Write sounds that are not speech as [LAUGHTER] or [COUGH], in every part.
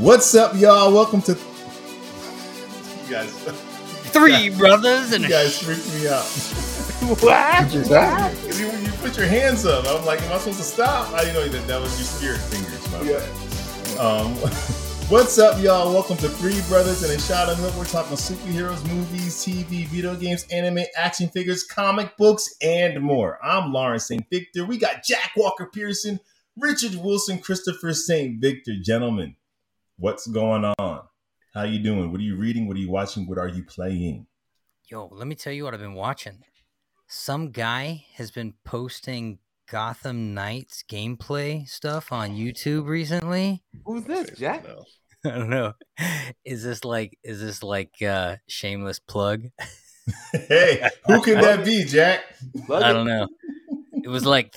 What's up, y'all? Welcome to. You guys, [LAUGHS] Three brothers and you guys freaked me out. [LAUGHS] What? Because you, you put your hands up. I'm like, am I supposed to stop? I didn't know that that was your spirit fingers. My bad. Um, [LAUGHS] what's up, y'all? Welcome to Three Brothers and a Shot of Milk. We're talking superheroes, movies, TV, video games, anime, action figures, comic books, and more. I'm Lawrence St. Victor. We got Jack Walker Pearson, Richard Wilson, Christopher St. Victor. Gentlemen, what's going on? How you doing? What are you reading? What are you watching? What are you playing? Yo, let me tell you what I've been watching. Some guy has been posting Gotham Knights gameplay stuff on YouTube recently. Who's this, Jack? [LAUGHS] I don't know. Is this like is this like uh shameless plug? [LAUGHS] hey, who can that be, Jack? I don't know. It was like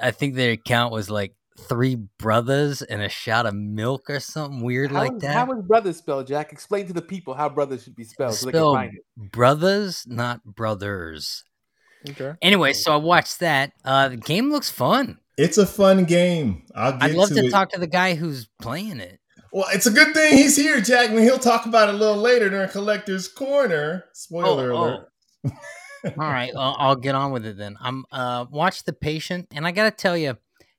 I think their account was like three brothers and a shot of milk or something weird How, like that. how is brothers spelled, Jack? Explain to the people how brothers should be spelled so they can find it. brothers, not brothers. Okay. Anyway, so I watched that. Uh the game looks fun. It's a fun game. I'll get I'd love to it. talk to the guy who's playing it. Well, it's a good thing he's here, Jack. I mean, he'll talk about it a little later during Collector's Corner. Spoiler Oh, alert. All right, I'll, I'll get on with it then. I'm uh watch the patient, and I gotta tell you,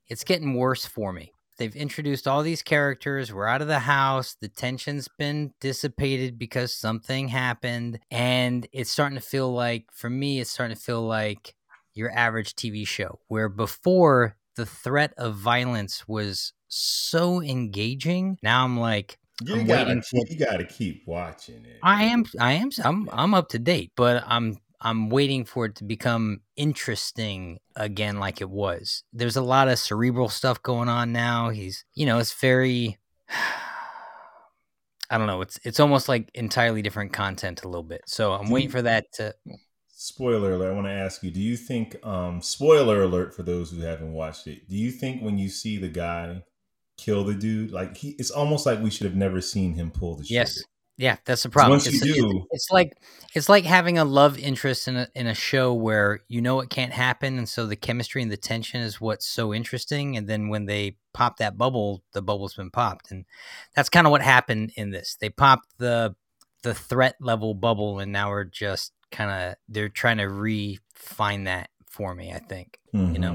it's getting worse for me. They've introduced all these characters. We're out of the house. The tension's been dissipated because something happened, and it's starting to feel like, for me, it's starting to feel like your average TV show. Where before the threat of violence was so engaging, now I'm like, You I'm gotta, waiting keep, you gotta keep watching it. I am I am I'm I'm up to date, but I'm I'm waiting for it to become interesting again like it was. There's a lot of cerebral stuff going on now. He's you know, it's very [SIGHS] I don't know, it's it's almost like entirely different content a little bit. So I'm waiting for that to Spoiler alert. I want to ask you: Do you think? Um, spoiler alert for those who haven't watched it. Do you think when you see the guy kill the dude, like he, it's almost like we should have never seen him pull the trigger. Yes. Yeah, that's the problem. once you it's, do- it's, it's like it's like having a love interest in a in a show where you know it can't happen, and so the chemistry and the tension is what's so interesting. And then when they pop that bubble, the bubble's been popped, and that's kind of what happened in this. They popped the the threat level bubble, and now we're just kind of they're trying to refine that for me. I think you know.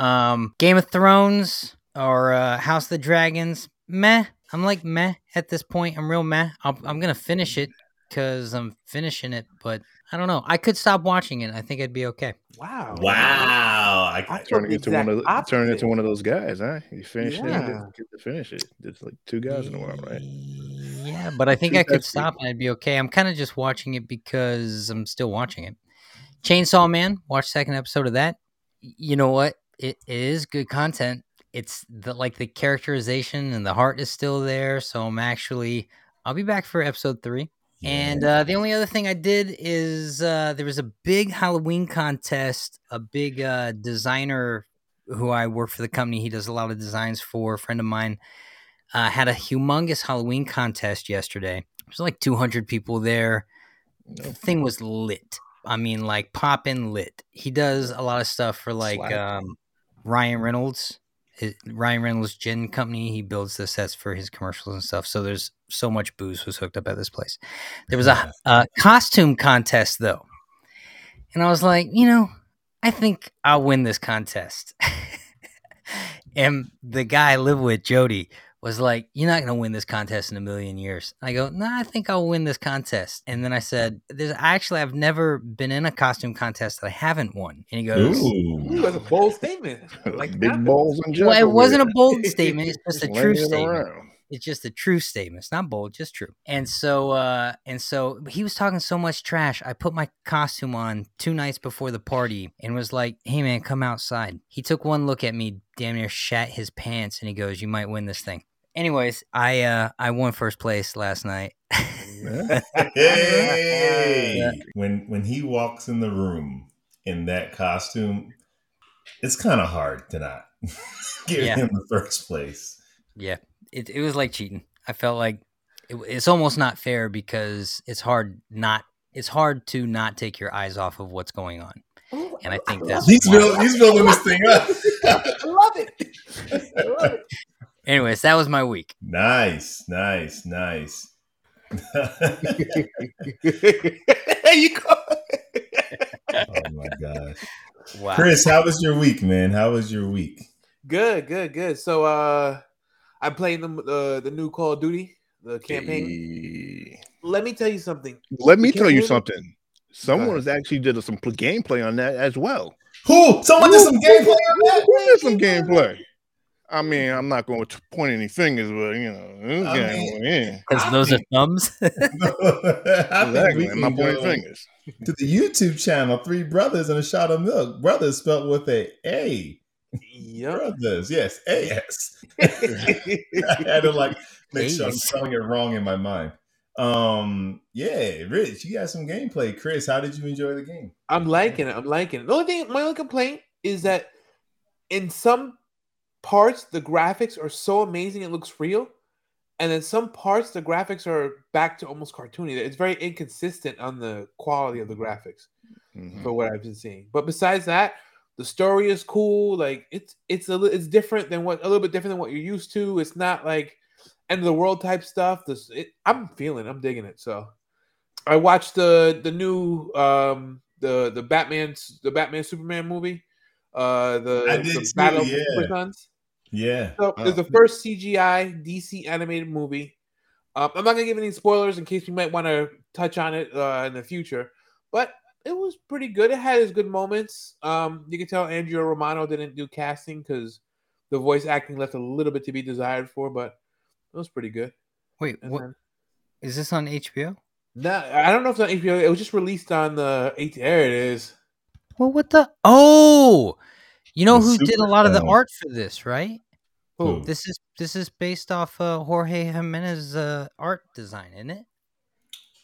Mhm. Um, Game of Thrones or uh, House of the Dragons, meh. I'm like meh at this point. I'm real meh. I'll, I'm gonna finish it because I'm finishing it, but I don't know. I could stop watching it. I think I'd be okay. Wow. Wow. I, I Turning into one of the, turning into one of those guys, huh? You finish it, Yeah. you get to finish it. There's like two guys in the world, right? Yeah, but I think Two I could stop and I'd be okay. I'm kind of just watching it because I'm still watching it. Chainsaw Man, watch second episode of that. You know what? It, it is good content. It's the like the characterization and the heart is still there. So I'm actually I'll be back for episode three. And uh, the only other thing I did is uh, there was a big Halloween contest. A big uh, designer who I work for the company, he does a lot of designs for. A friend of mine uh, had a humongous Halloween contest yesterday. There's like 200 people there. The thing was lit. I mean, like poppin' lit. He does a lot of stuff for like um, Ryan Reynolds. His, Ryan Reynolds Gin Company. He builds the sets for his commercials and stuff. So there's so much booze was hooked up at this place. There was a, a costume contest though, and I was like, you know, I think I'll win this contest. [LAUGHS] and the guy I live with, Jody, was like, "You're not gonna win this contest in a million years." I go, "No, I think I'll win this contest." And then I said, "There's actually I've never been in a costume contest that I haven't won." And he goes, Ooh, Ooh. that's a bold statement. [LAUGHS] Like Big balls and "Well, it wasn't a bold [LAUGHS] statement. It's just a true statement." around. It's just a true statement. It's not bold, just true. And so, uh, and so he was talking so much trash. I put my costume on two nights before the party and was like, "Hey, man, come outside." He took one look at me, damn near shat his pants, and he goes, "You might win this thing." Anyways, I uh, I won first place last night. Hey, [LAUGHS] Yeah. when when he walks in the room in that costume, it's kind of hard to not [LAUGHS] give Yeah. him the first place. yeah, it it was like cheating. I felt like it, it's almost not fair because it's hard not it's hard to not take your eyes off of what's going on. And I think that's He's why- building, he's building this thing up. I love it. I [LAUGHS] love it. Anyways, that was my week. Nice, nice, nice. there [LAUGHS] you go. oh my gosh. Wow. Chris, how was your week, man? How was your week? Good, good, good. So uh I'm playing the uh, the new Call of Duty, the campaign. Hey. Let me tell you something. Let me The tell you something. Someone has actually did some gameplay on that as well. Who? Someone did some gameplay on that? Who did some gameplay? I mean, I'm not going to point any fingers, but you know, this I game, mean- yeah. Because those are thumbs. [LAUGHS] exactly, I'm not can pointing fingers. to the YouTube channel, Three Brothers and a Shot of Milk. Brothers spelled with a A. Yep. Brothers, yes, A S. [LAUGHS] I had to like make sure I'm A's. spelling it wrong in my mind. Um, yeah, Rich, you got some gameplay. Chris, how did you enjoy the game? I'm liking it. I'm liking it. The only thing, my only complaint is that in some parts the graphics are so amazing it looks real, and then some parts the graphics are back to almost cartoony. It's very inconsistent on the quality of the graphics Mhm. for what I've been seeing. But besides that, the story is cool. Like it's it's a it's different than what a little bit different than what you're used to. It's not like end of the world type stuff. This it, I'm feeling. I'm digging it. So I watched the the new um the the Batman the Batman Superman movie. Uh the, the too, Battle of the yeah. Super Sons. Yeah. So it's the first CGI DC animated movie. Um, I'm not gonna give any spoilers in case we might want to touch on it uh, in the future, but it was pretty good. It had its good moments. Um, you can tell Andrea Romano didn't do casting because the voice acting left a little bit to be desired for, but it was pretty good. Wait, And what then- is this on HBO? No, I don't know if it's on HBO. It was just released on the 8th. There it is. Well, what the? Oh, you know The who did a lot of the art for this, right? Who? Who? This is this is based off uh, Jorge Jimenez's uh, art design, isn't it?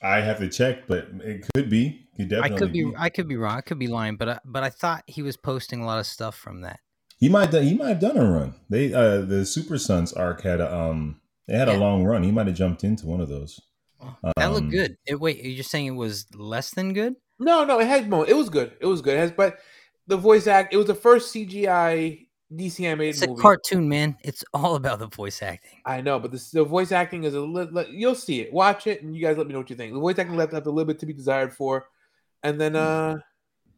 I have to check, but it could be. Could I could be I could be wrong. I could be lying, but I, but I thought he was posting a lot of stuff from that. He might he might have done a run. They uh the Super Sons arc had a um they had Yeah. a long run. He might have jumped into one of those. That Um, looked good. It, wait, you're saying it was less than good? No, no, it had moments. It was good. It was good. It has, but the voice act. It was the first CGI DC animated It's a movie. cartoon, man. It's all about the voice acting. I know, but the, the voice acting is a little. You'll see it. Watch it, and you guys let me know what you think. The voice acting left left a little bit to be desired for, and then uh,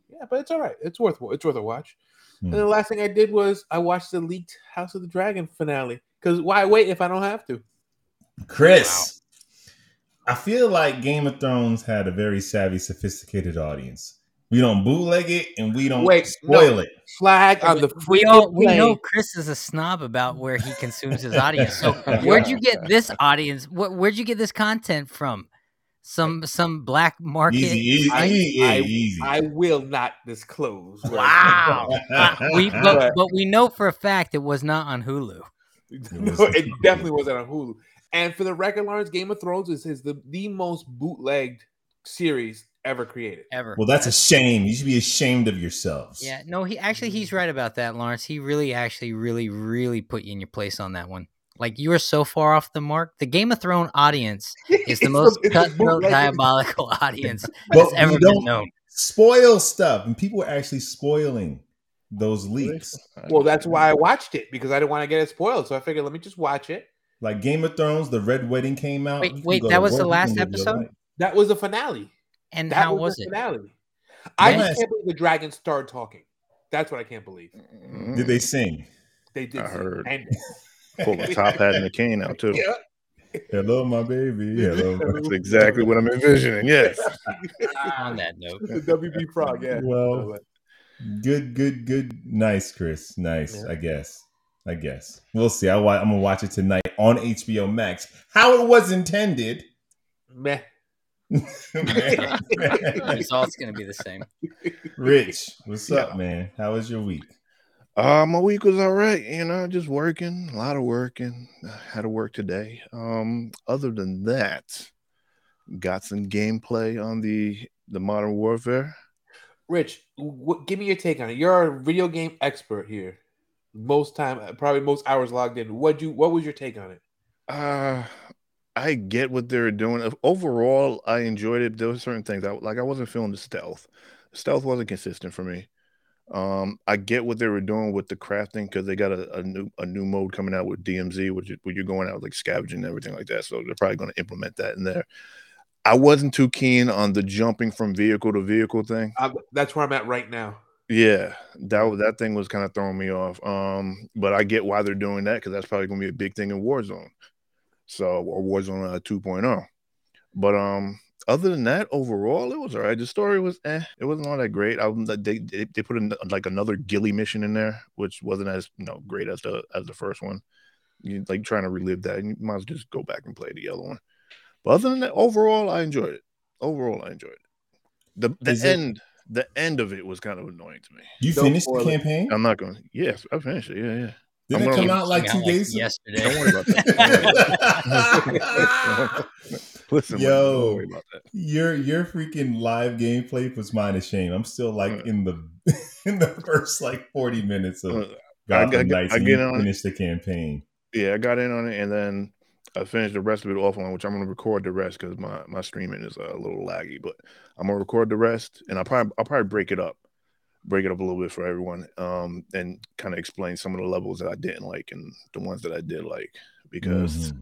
yeah, but it's all right. It's worth it's worth a watch. Hmm. And the last thing I did was I watched the leaked House of the Dragon finale. Because why wait if I don't have to? Chris, I feel like Game of Thrones had a very savvy, sophisticated audience. We don't bootleg it and we don't Wait, spoil no. it. Flag on the we freaking all we know. Chris is a snob about where he consumes his audience. So [LAUGHS] where'd you get this audience? Wh- where'd you get this content from? Some some black market. Easy, easy, I- easy, I- easy. I will not disclose. where- Wow. Uh, [LAUGHS] we but, But- but we know for a fact it was not on Hulu. [LAUGHS] no, it definitely wasn't on Hulu. And for the record, Lawrence, Game of Thrones is, is the, the most bootlegged series ever created. Ever. well, that's a shame. You should be ashamed of yourselves. Yeah, no, he actually he's right about that, Lawrence. He really, actually, really, really put you in your place on that one. Like you were so far off the mark. The Game of Thrones audience [LAUGHS] is the most cutthroat, [LAUGHS] bootlegged. diabolical [LAUGHS] audience that's ever been known. spoil stuff, and people are actually spoiling those leaks. Well, that's why I watched it because I didn't want to get it spoiled. So I figured let me just watch it. Like Game of Thrones, the Red Wedding came out. Wait, wait, that was the last can live your episode? That was the finale. And That how was, was the it? finale. I Yes. just can't believe the dragons started talking. That's what I can't believe. Mm, Did they sing? They did. I sing. heard. And [LAUGHS] pull the top hat and the cane out too? [LAUGHS] yeah. Hello, my baby. Hello. That's exactly what I'm envisioning. Yes. [LAUGHS] On that note, the WB frog. Yeah. Well, Good, good, good. Nice, Chris. Nice. Yeah. I guess. I guess. We'll see. I, I'm gonna watch it tonight on HBO Max. How it was intended. meh. [LAUGHS] [LAUGHS] the result's gonna be the same. Rich, what's up, man? How was your week? Uh, my week was all right. You know, just working, a lot of working. I had to work today. Um, other than that, got some gameplay on the the Modern Warfare. Rich, what, give me your take on it. You're a video game expert here. Most time, probably most hours logged in. What you? What was your take on it? Uh, I get what they're doing. Overall, I enjoyed it. There were certain things I like. I wasn't feeling the stealth. Stealth wasn't consistent for me. Um, I get what they were doing with the crafting because they got a, a, new a new mode coming out with DMZ, which is where you're going out like scavenging and everything like that. So they're probably going to implement that in there. I wasn't too keen on the jumping from vehicle to vehicle thing. I, that's where I'm at right now. Yeah, that that thing was kind of throwing me off. Um, but I get why they're doing that because that's probably going to be a big thing in Warzone. So or Warzone uh, 2.0. But um, other than that, overall, it was all right. The story was, eh, it wasn't all that great. I, they, they they put in like another ghillie mission in there, which wasn't as you know great as the as the first one. You like trying to relive that, and you might as well just go back and play the other one. But other than that, overall, I enjoyed it. Overall, I enjoyed it. The the Is end. It- the end of it was kind of annoying to me. You Don't finished the campaign? I'm not going. Yes, I finished it. Yeah, yeah. Didn't it come out like two days like yesterday? Don't worry about that. Listen, yo, your your freaking live gameplay puts mine to shame. I'm still like uh, in the [LAUGHS] in the first like 40 minutes of uh, Gotham Knights. I, I, I get finish the campaign. Yeah, I got in on it, and then I finished the rest of it offline, which I'm gonna record the rest because my my streaming is a little laggy. But I'm gonna record the rest, and I'll probably I'll probably break it up break it up a little bit for everyone um, and kind of explain some of the levels that I didn't like and the ones that I did like because mm-hmm.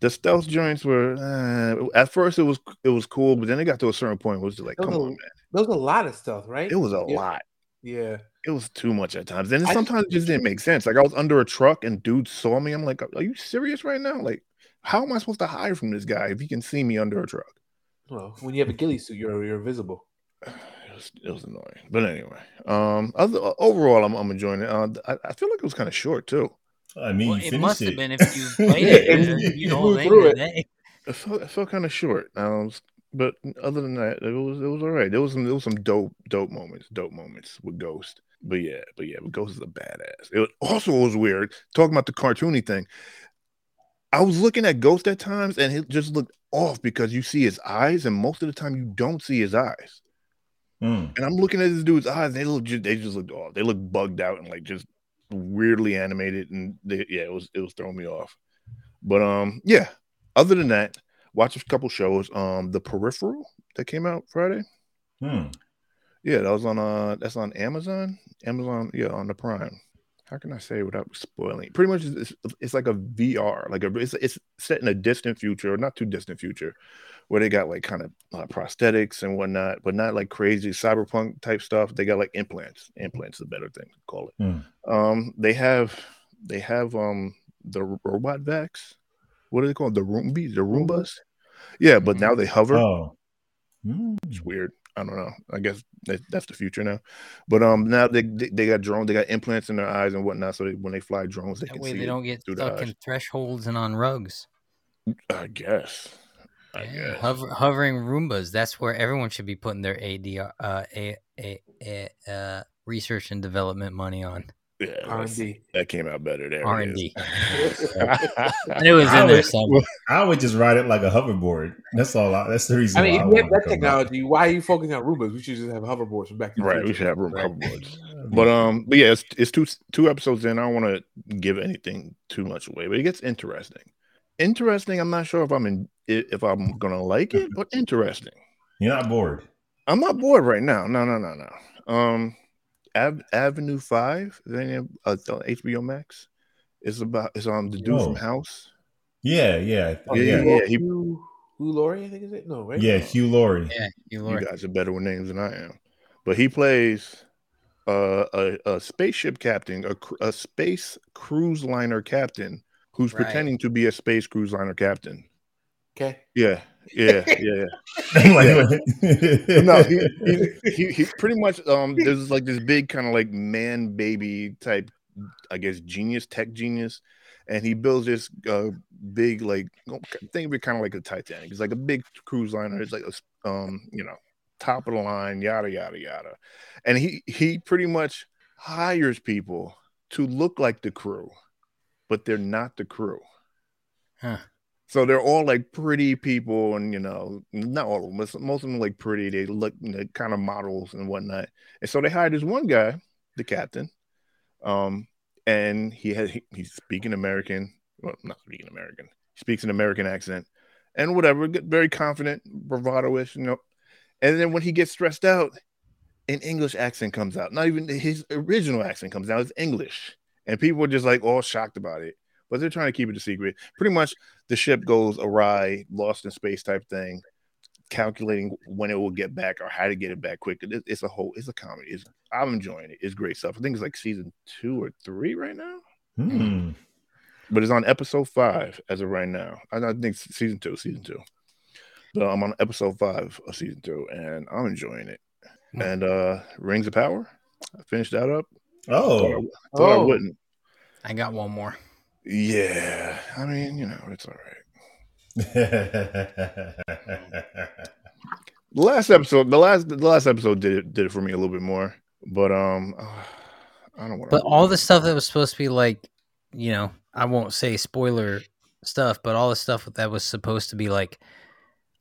the stealth joints were uh, at first it was it was cool, but then it got to a certain point where it was like, come a, on, man. There was a lot of stuff, right? It was a yeah. lot. Yeah. It was too much at times. And sometimes I, it just didn't make sense. Like I was under a truck and dude saw me. I'm like, are you serious right now? Like, how am I supposed to hide from this guy if he can see me under a truck? Well, when you have a ghillie suit, you're you're invisible. [SIGHS] was it was annoying. But anyway, um, other, overall, I'm, I'm enjoying it. Uh, I, I feel like it was kind of short too. I mean, well, it must it. have been if you [LAUGHS] played it. you know, through it. It felt, it felt kind of short. Um, but other than that, it was it was all right. There was some there was some dope dope moments, dope moments with Ghost. But yeah, but yeah, but Ghost is a badass. It was, also was weird talking about the cartoony thing. I was looking at Ghost at times, and he just looked off because you see his eyes, and most of the time you don't see his eyes. Mm. And I'm looking at this dude's eyes. They look just, they just look off. They look bugged out and like just weirdly animated. And they, yeah, it was it was throwing me off. But um, yeah. Other than that, watch a couple shows. Um, The Peripheral that came out Friday. Hmm. Yeah, that was on uh that's on Amazon. Amazon, yeah, on the Prime. How can I say without spoiling? Pretty much, it's, it's like a VR, like a it's it's set in a distant future, or not too distant future, where they got like kind of uh, prosthetics and whatnot, but not like crazy cyberpunk type stuff. They got like implants. Implants is a better thing to call it. Mm. Um, they have they have um the robot vacs. What are they called? The Roombas? The Roombas? Yeah, but now they hover. Oh. Mm. It's weird. I don't know. I guess that's the future now. But um, now they they got drones. They got implants in their eyes and whatnot. So they, when they fly drones, they that can way see. They don't get stuck in thresholds and on rugs. I guess. I yeah, Hover, hovering Roombas. That's where everyone should be putting their AD, uh, a, a, a, uh, research and development money on. Yeah, R&D. That came out better there. R and D. [LAUGHS] It was in there somewhere. I would just ride it like a hoverboard. That's all. I, that's the reason. I mean, if we have that technology, why are you focusing on Roombas? We should just have hoverboards from back. Right, we should have right? hoverboards. [LAUGHS] but um, but yeah, it's, it's two two episodes in. I don't want to give anything too much away, but it gets interesting interesting. I'm not sure if I'm in if I'm gonna like it, but interesting. You're not bored. I'm not bored right now. No, no, no, no. Um, Av- Avenue Five, then uh, HBO Max. It's about it's on um, the dude oh. from House. Yeah, yeah, oh, yeah, yeah. yeah. He, Hugh, Hugh Laurie, I think is it? No, right? Yeah, Hugh Laurie. Yeah, Hugh Laurie. You guys are better with names than I am, but he plays uh, a a spaceship captain, a, a space cruise liner captain who's right. pretending to be a space cruise liner captain. Okay. Yeah. [LAUGHS] Yeah. Yeah. [LAUGHS] yeah. no, he, [LAUGHS] he, he, he, pretty much um there's like this big kind of like man baby type, I guess genius, tech genius, and he builds this uh big like think of it kind of like a Titanic. It's like a big cruise liner. It's like a um you know top of the line, yada yada yada, and he he pretty much hires people to look like the crew but they're not the crew. Huh. So they're all like pretty people, and you know, not all of them, but most of them like pretty. They look you know, kind of models and whatnot. And so they hired this one guy, the captain, um, and he had he, he's speaking American, well, not speaking American. He speaks an American accent, and whatever, very confident, bravado-ish, you know. And then when he gets stressed out, an English accent comes out. Not even his original accent comes out. It's English, and people are just like all shocked about it. But they're trying to keep it a secret. Pretty much, the ship goes awry, lost in space type thing, calculating when it will get back or how to get it back quick. It, it's a whole, it's a comedy. It's, I'm enjoying it. It's great stuff. I think it's like season two or three right now. Hmm. But it's on episode five as of right now. I, I think season two, season two. So I'm on episode five of season two, and I'm enjoying it. Hmm. And uh Rings of Power, I finished that up. Thought, Oh, I, thought I Oh. wouldn't. I got one more. Yeah, I mean, you know, it's all right. [LAUGHS] The last episode, the last, the last episode did it, did it for me a little bit more. But um, [SIGHS] I don't want. But all the stuff that was supposed to be like, you know, I won't say spoiler stuff, but all the stuff that was supposed to be like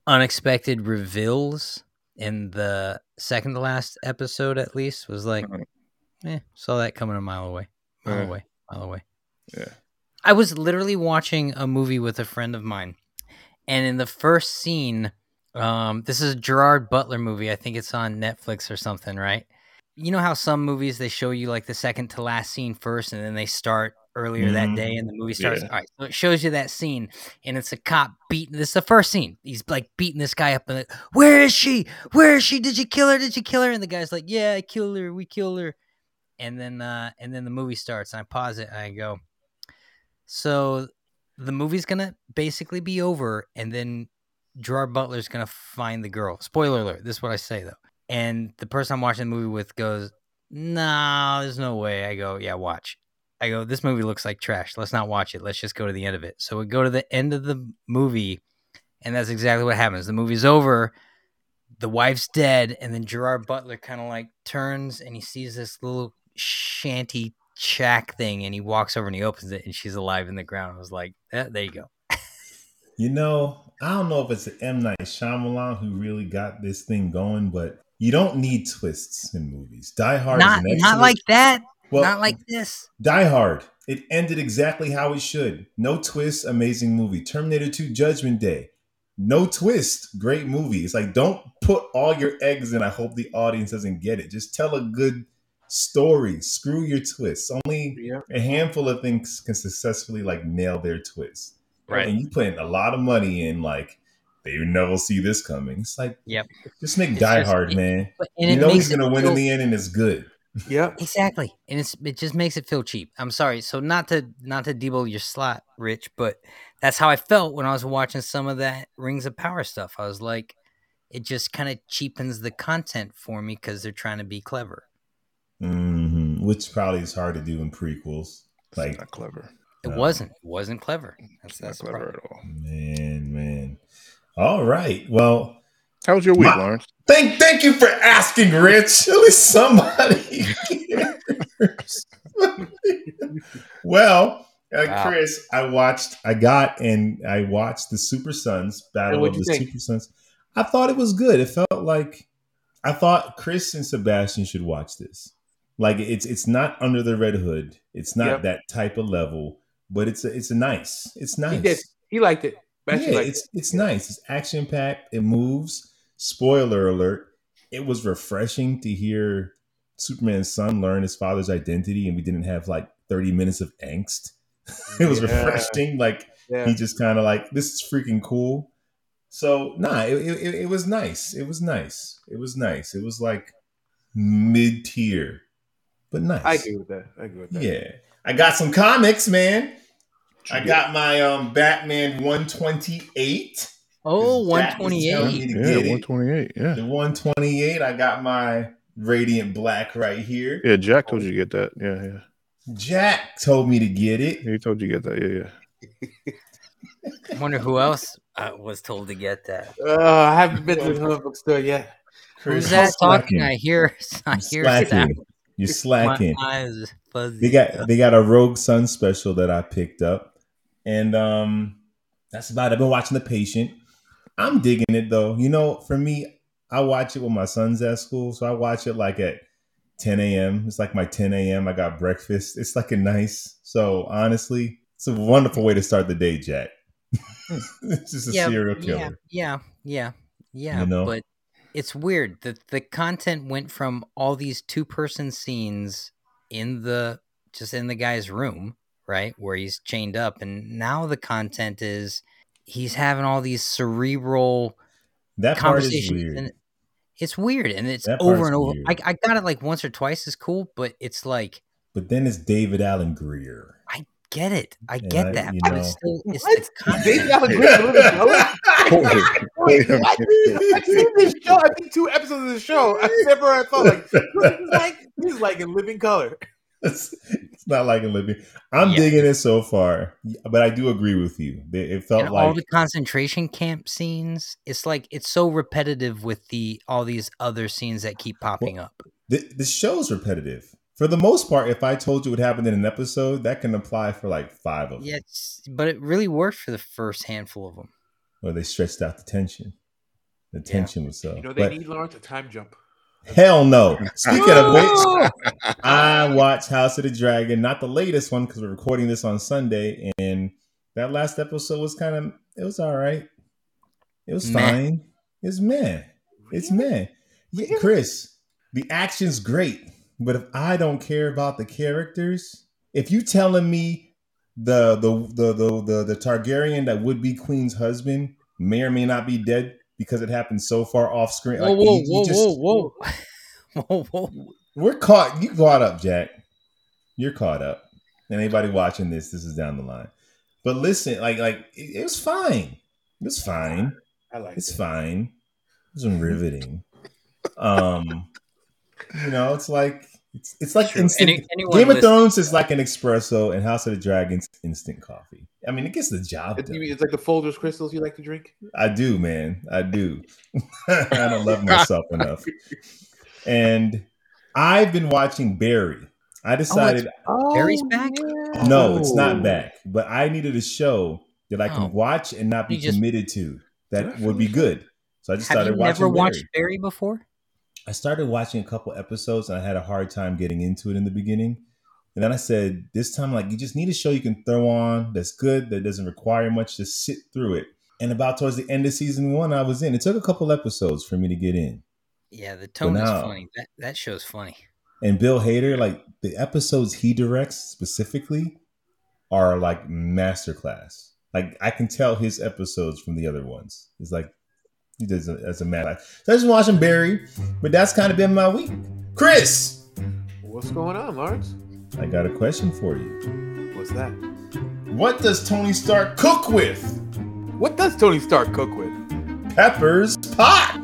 unexpected reveals in the second to last episode, at least, was like, Mhm. eh, saw that coming a mile away, mile Yeah. away, mile away. Yeah. I was literally watching a movie with a friend of mine, and in the first scene, um, this is a Gerard Butler movie. I think it's on Netflix or something, right? You know how some movies they show you like the second to last scene first, and then they start earlier that Mhm. day, and the movie starts. Yeah. All right, so it shows you that scene, and it's a cop beating. This is the first scene. He's like beating this guy up, and like, where is she? Where is she? Did you kill her? Did you kill her? And the guy's like, yeah, I killed her. We killed her. And then, uh, and then the movie starts, and I pause it, and I go, so the movie's gonna basically be over, and then Gerard Butler's gonna find the girl. Spoiler alert. This is what I say though. And the person I'm watching the movie with goes, "No, there's no way." I go, "Yeah, watch." I go, "This movie looks like trash. Let's not watch it. Let's just go to the end of it." So we go to the end of the movie, and that's exactly what happens. The movie's over. The wife's dead, and then Gerard Butler kind of like turns and he sees this little shanty shack thing, and he walks over and he opens it, and she's alive in the ground. I was like, eh, "There you go." [LAUGHS] You know, I don't know if it's M Night Shyamalan who really got this thing going, but you don't need twists in movies. Die Hard not not like that. well, not like this. Die Hard. It ended exactly how it should. No twist, amazing movie. Terminator 2 Judgment Day. No twist, great movie. It's like don't put all your eggs in. I hope the audience doesn't get it. Just tell a good story. Screw your twists. Only Yeah. a handful of things can successfully like nail their twist. Right. And you putting a lot of money in like they never see this coming. It's like Yep. just make It's Die just- Hard, it- man. And you know he's gonna win feel- in the end and it's good. Yep. [LAUGHS] Exactly, and it's it just makes it feel cheap. I'm sorry, so not to not to debo your slot, Rich, but that's how I felt when I was watching some of that Rings of Power stuff. I was like, it just kind of cheapens the content for me because they're trying to be clever. Hmm Which probably is hard to do in prequels. Like not clever. It No. wasn't. It wasn't clever. That's It's not that's clever at all. Man, man. All right. Well, How was your week, My- Lawrence? thank thank you for asking, Rich. [LAUGHS] At least somebody. [LAUGHS] well, uh, Wow. Chris, I watched. I got and I watched the Super Sons Battle of the think? Super Sons. I thought it was good. It felt like I thought Chris and Sebastian should watch this. Like it's it's not under the red hood. It's not Yep. that type of level, but it's a, it's a nice. It's nice. He did. He liked it. Yeah, liked it's it. it's nice. It's action packed. It moves. Spoiler alert: It was refreshing to hear Superman's son learn his father's identity, and we didn't have like thirty minutes of angst. [LAUGHS] it was Yeah. refreshing. Like Yeah. he just kind of like this is freaking cool. So nah, it, it, it was nice. It was nice. It was nice. It was like mid tier, but nice. I agree with that. I agree with that. Yeah, I got some comics, man. I got my um Batman 128. Oh, Jack was telling 128. Yeah, 128. Yeah. The 128. I got my Radiant Black right here. Yeah, Jack told you to get that. Yeah, yeah. Jack told me to get it. He told you to get that. Yeah, yeah. I [LAUGHS] wonder who else uh, was told to get that. Uh, I haven't been to the comic book store yet. Chris, Who's that you're talking? I hear. [LAUGHS] I hear sound. slacking. You're slacking. My eyes fuzzy. They got they got a Rogue Sun special that I picked up, and um, that's about. it. I've been watching The Patient. I'm digging it though. You know, for me, I watch it when my son's at school, so I watch it like at 10 a.m. It's like my 10 a.m. I got breakfast. It's like a nice. So honestly, it's a wonderful way to start the day, Jack. [LAUGHS] it's just a serial killer. Yeah, yeah, yeah, yeah. You know? But it's weird that the content went from all these two person scenes in the just in the guy's room, right, where he's chained up, and now the content is he's having all these cerebral That part is conversations, weird. and it's weird, and it's That over and over. I, I got it like once or twice is cool, but it's like But then it's David Alan Grier. Get it, I Yeah, get that, you but know. it's still it's, What? it's content. David Alan Grier in Living Color? Wait, wait a I've seen this show. I've seen two episodes of the show. I've never I thought like he's like he's like in living color. [LAUGHS] it's, it's not like a living. I'm Yeah. digging it so far, but I do agree with you. It it felt and all the concentration camp scenes it's like it's so repetitive with the all these other scenes that keep popping up the, the show's repetitive. For the most part, if I told you what happened in an episode, that can apply for like five of them. yeah it's, but it really worked for the first handful of them Where they stretched out the tension. The tension was so. You know they but need Lawrence a time jump. hell no. Speaking of [LAUGHS] which, I watched House of the Dragon, not the latest one because we're recording this on Sunday, and that last episode was kind of it was all right. It was Meh. fine. It's meh. It's meh. Yeah, Chris, the action's great, but if I don't care about the characters, if you telling me the the the the the, the Targaryen that would be Queen's husband may or may not be dead because it happened so far off screen, whoa like, whoa you- you whoa, just- whoa whoa [LAUGHS] whoa whoa we're caught. You caught up, Jack. You're caught up. And anybody watching this, this is down the line. But listen, like, like it, it was fine. It was fine. I like It's it. fine. It was riveting. Um, you know, it's like it's it's like True. instant. Any- anyone Game of listening- Thrones is like an espresso, and House of the Dragons instant coffee. I mean, it gets the job It's, you done. mean it's like the Folgers crystals you like to drink. I do, man. I do. [LAUGHS] I don't love myself enough. And I've been watching Barry. I oh, decided oh, Barry's back? no, it's not back, but I needed a show that I can Oh. watch and not be just- committed to that would be good. So I just have started you watching. never Barry. watched barry before I started watching a couple episodes and I had a hard time getting into it in the beginning. And then I said, this time, like, you just need a show you can throw on that's good, that doesn't require much, just sit through it. And about towards the end of season one, I was in. It took a couple episodes for me to get in. yeah the tone is funny that that show's funny And Bill Hader, like, the episodes he directs specifically are like masterclass. Like, I can tell his episodes from the other ones. It's like, he does it as a mad. So I just watching Barry, but that's kind of been my week. Chris! What's going on, Lawrence? I got a question for you. What's that? What does Tony Stark cook with? What does Tony Stark cook with? Pepper's pot.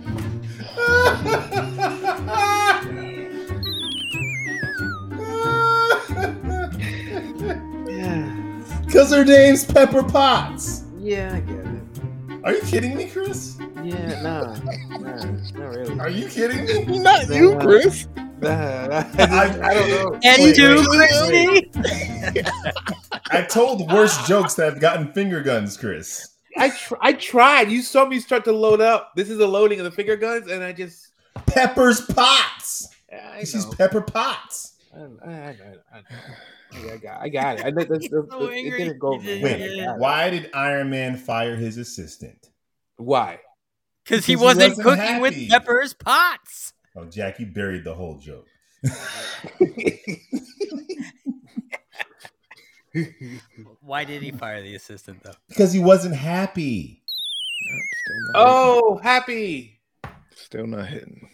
Yeah, [LAUGHS] Because [LAUGHS] her name's Pepper Potts. yeah, I get it. Are you kidding me, Chris? Yeah, nah, nah, not really. Are you kidding me? [LAUGHS] Not you, Chris. Nah, I, I don't know. and Wait, two wait, Christy. I told worse jokes that have gotten finger guns, Chris. I tr- I tried. You saw me start to load up. This is the loading of the finger guns, and I just. Pepper's Potts. I This is. Pepper Potts. I, I, I, I, I, I got, I got it. I, that, [LAUGHS] that, so it angry. didn't go. He Wait, I why did Iron Man fire his assistant? Why? Because he he wasn't wasn't cooking with happy. pepper's pots Oh, Jack, you buried the whole joke. [LAUGHS] why did he fire the assistant though Because he wasn't happy. Still not oh, happy. Still not hitting.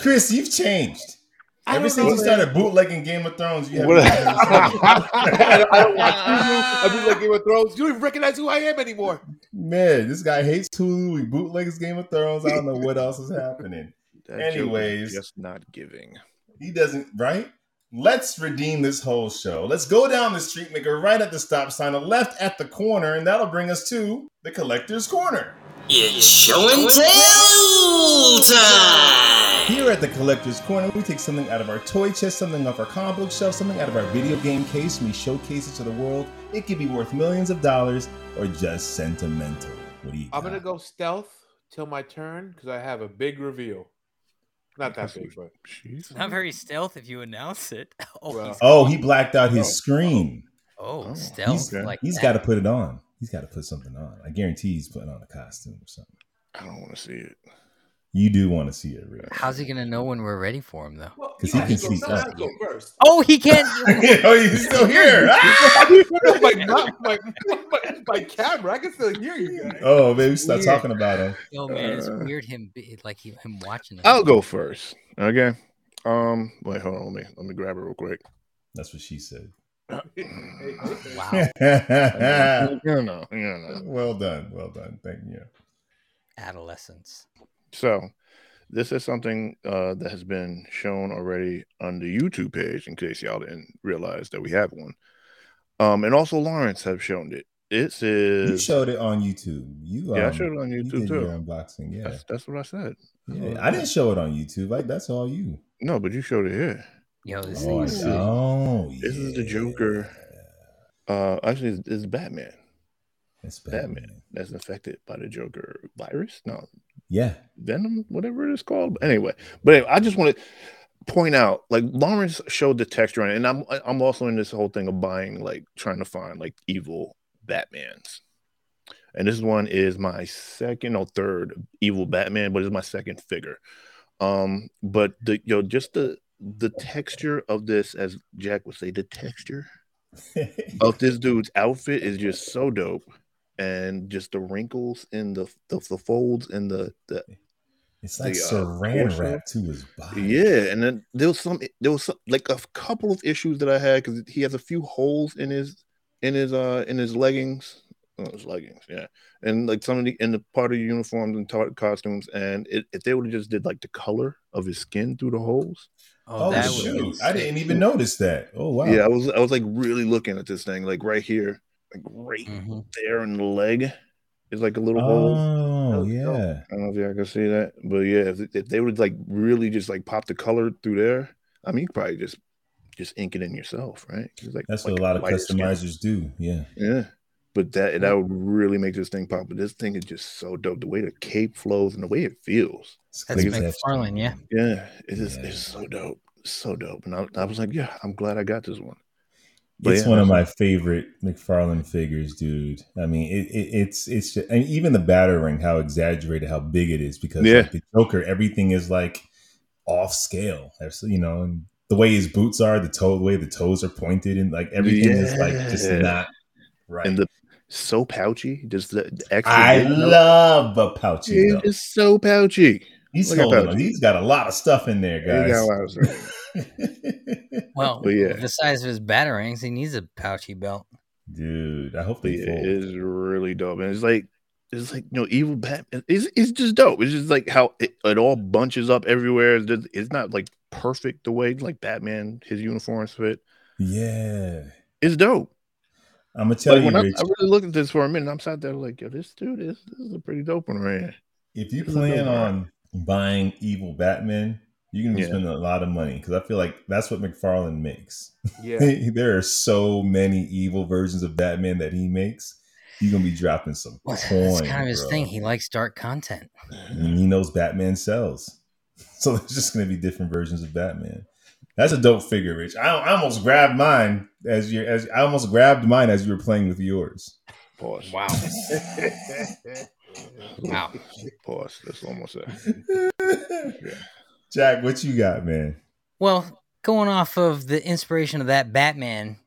Chris, you've changed. I Ever since know, you man. started bootlegging Game of Thrones, you haven't. [LAUGHS] I don't, I don't watch Hulu. I do like Game of Thrones. You don't even recognize who I am anymore. Man, this guy hates Hulu. He bootlegs Game of Thrones. I don't know what else is happening. That Anyways. just not giving. He doesn't, right? Let's redeem this whole show. Let's go down the street, make a right at the stop sign, a left at the corner, and that'll bring us to the collector's corner. It's show and tell time! Here at the Collector's Corner, we take something out of our toy chest, something off our comic book shelf, something out of our video game case, and we showcase it to the world. It could be worth millions of dollars or just sentimental. What do you I'm got? gonna go stealth till my turn because I have a big reveal. Not that big, but Jeez. not very stealth if you announce it [LAUGHS] oh Well. Oh, he blacked out his Oh. screen. oh, Oh, stealth He's, okay. like he's that. got to put it on. He's got to put something on. I guarantee he's putting on a costume or something. I don't want to see it. You do want to see it, Rick. How's he gonna know when we're ready for him though? Because you he can go- see someone up. has to go first. [LAUGHS] Oh, he can't. [LAUGHS] [LAUGHS] oh, he's still here. Ah! my, not my, my, my camera. I can still hear you guys. Oh, maybe stop Weird. talking about him. oh man, it's Uh, weird him be- like he, him watching. This. I'll go first. Okay. Um. Wait. Hold on. Let me let me grab it real quick. That's what she said. Wow, You know. You know. well done. Well done. Thank you. adolescence. So, this is something uh, that has been shown already on the YouTube page, in case y'all didn't realize that we have one. Um, and also Lawrence have shown it. It says You is showed it on YouTube. You Yeah, I um, showed it on you YouTube did too. your unboxing. Yeah. that's, that's what I said. yeah. I didn't show it on YouTube. Like that's all you. No, but you showed it here. Yo, this Oh, thing is see. oh This is the. Joker. Uh, actually, it's, it's Batman. It's Batman. Batman. That's infected by the Joker virus. No, Yeah. Venom, whatever it is called. Anyway, but anyway, I just want to point out, like Lawrence showed the texture on it, and I'm I'm also in this whole thing of buying, like trying to find like evil Batmans. And this one is my second or third evil Batman, but it's my second figure. Um, but the yo, just the the texture of this, as Jack would say, the texture [LAUGHS] of this dude's outfit is just so dope. And just the wrinkles in the the, the folds and the, the it's like The, uh, saran torso. wrap to his body. Yeah, and then there was some there was some, like a couple of issues that I had because he has a few holes in his in his uh in his leggings. Oh, his leggings, yeah, and like some of the in the part of the uniforms and tar- costumes, and it, if they would have just did like the color of his skin through the holes, Oh, Oh, shoot! I didn't even notice that. Oh wow. yeah, I was I was like really looking at this thing, like right here, like right hmm there in the leg, is like a little hole. Oh yeah. I don't know if y'all can see that, but yeah, if, if they would like really just like pop the color through there, I mean, you could probably just just ink it in yourself, right? Like That's like what a lot of lighter skin. customizers do. Yeah. Yeah, but that that would really make this thing pop. But this thing is just so dope. The way the cape flows and the way it feels. That's Like it's McFarlane, yeah. Yeah, it is. Yeah. It's so dope, so dope. And I, I was like, yeah, I'm glad I got this one. But It's yeah, one of my favorite McFarlane figures, dude. I mean, it, it, it's it's just, and even the batarang, how exaggerated, how big it is, because Yeah. like, the Joker, everything is like off scale. You know, and the way his boots are, the toe, the way the toes are pointed, and like everything is like just Yeah. not right. and the so pouchy, just the, the extra. I love a pouchy. Though. just so pouchy. He's look holding. pouchy. He's got a lot of stuff in there, He got a guys. Lot of stuff. Well, yeah. the size of his batarangs, he needs a pouchy belt. Dude, I hope But they yeah, fold. it is really dope, and it's like it's like you know, evil Batman. It's it's just dope. It's just like how it, it all bunches up everywhere. It's, just- it's not like perfect the way like Batman his uniforms fit. Yeah, It's dope. I'm gonna tell Like you, when I, Rich. I really looked at this for a minute, I'm sat there like, yo, this dude is this is a pretty dope one right here. if you This is a plan on buying evil Batman, you're gonna be Yeah. spending a lot of money because I feel like that's what McFarlane makes. Yeah. [LAUGHS] there are so many evil versions of Batman that he makes. You're gonna be dropping some Well, coin. that's kind of his bro. thing. He likes dark content. And he knows Batman sells, [LAUGHS] so there's just gonna be different versions of Batman. That's a dope figure, Rich. I, I almost grabbed mine as you as I almost grabbed mine as you were playing with yours. Pause. Wow. [LAUGHS] Wow. Pause. That's almost it. Jack, what you got, man? Well, going off of the inspiration of that Batman,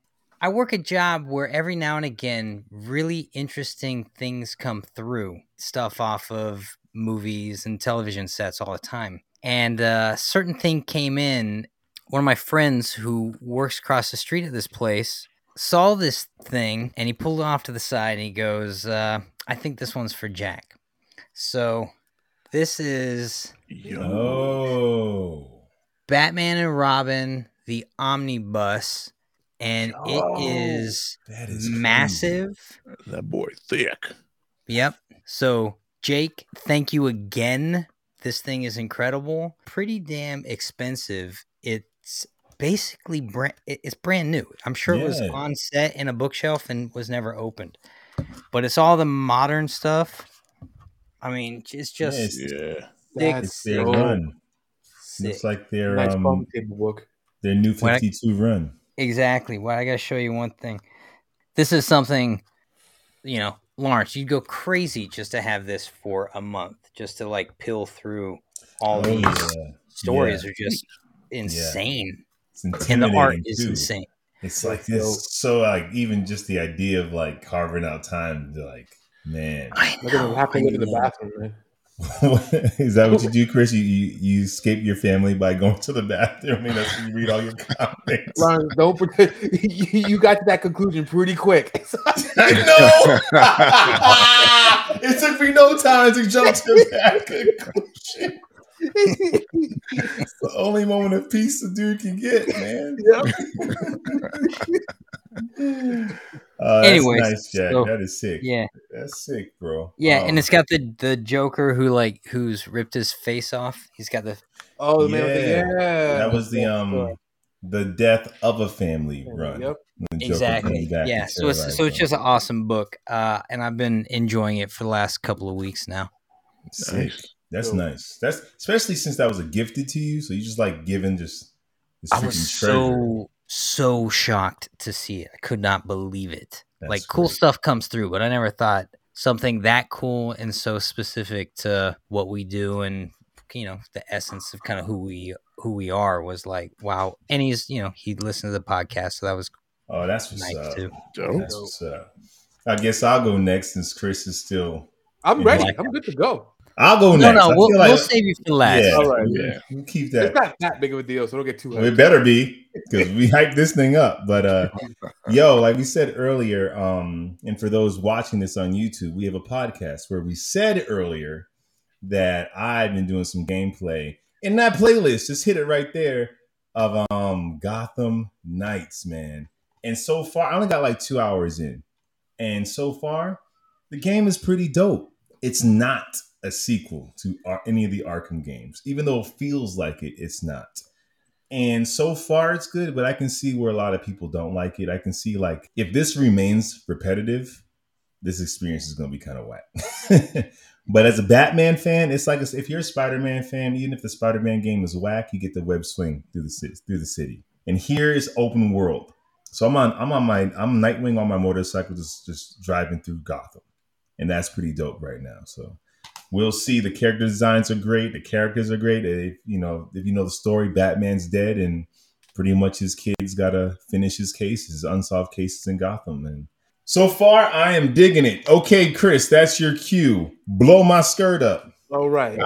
I work a job where every now and again, really interesting things come through. Stuff off of movies and television sets all the time. And a certain thing came in. One of my friends who works across the street at this place saw this thing and he pulled it off to the side and he goes, uh, I think this one's for Jack. So this is Yo. Batman and Robin, the omnibus, and it is that is crazy. massive. That boy thick. Yep. So, Jake, thank you again. This thing is incredible. Pretty damn expensive. It's basically brand it's brand new. I'm sure it was on set in a bookshelf and was never opened. But it's all the modern stuff. I mean, it's just it's- Yeah. It's That's their dope. run. sick. Looks like their Nice um foam table book. their new 52 run. Exactly. Well, I got to show you one thing. This is something, you know, Lawrence, you'd go crazy just to have this for a month, just to like pill through all Oh, these yeah. stories Yeah. are just insane, It's and the art intimidating, is too. insane. It's like it's so like even just the idea of like carving out time to like man. I They're gonna know, have to I go to the bathroom, man. [LAUGHS] Is that what you [LAUGHS] do, Chris? You, you you escape your family by going to the bathroom. I mean, that's when you read all your [LAUGHS] comics. Ron, don't pretend you, you got to that conclusion pretty quick. I know. it took me no time to jump to that conclusion. It's the only moment of peace a dude can get, man. Uh, that's Anyways, nice, Jack. so- that is sick. Yeah, That's sick, bro. yeah, Um, and it's got the the Joker who like who's ripped his face off. He's got the oh, the man, the- Yeah. yeah, that was the um the death of a family run. Yep. Exactly yeah. So it's so it's just an awesome book, uh, and I've been enjoying it for the last couple of weeks now. Sick. Nice. That's So- nice. That's especially since that was a gifted to you, so you just like given just this I was treasure. so so shocked to see it. I could not believe it. That's like cool great. stuff comes through, but I never thought something that cool and so specific to what we do and you know the essence of kind of who we who we are was like wow. And he's you know he listened to the podcast, so that was Oh, that's what's nice up. too. That's what's up. I guess I'll go next since Chris is still. I'm Yeah. ready. I'm good to go. I'll go No, next. I no, we'll, like- we'll save you for last. Yeah, All right. yeah. We'll keep that. It's not that big of a deal, so don't get too. Well, it better be because we hyped this thing up. But uh yo, like we said earlier, um, and for those watching this on YouTube, we have a podcast where we said earlier that I've been doing some gameplay in that playlist. Just hit it right there of um Gotham Knights, man. And so far, I only got like two hours in, and so far, the game is pretty dope. It's not a sequel to any of the Arkham games, even though it feels like it. It's not. And so far, it's good, but I can see where a lot of people don't like it. I can see like if this remains repetitive, this experience is going to be kind of whack. [LAUGHS] but as a Batman fan, it's like if you're a Spider-Man fan, even if the Spider-Man game is whack, you get the web swing through the city, through the city. And here is open world. So I'm on I'm on my I'm Nightwing on my motorcycle, just just driving through Gotham, and that's pretty dope right now. So we'll see. The character designs are great. The characters are great. If you know if you know the story, Batman's dead, and pretty much his kids got to finish his case, his unsolved cases in Gotham, and so far I am digging it. Okay, Chris, that's your cue. Blow my skirt up. All right.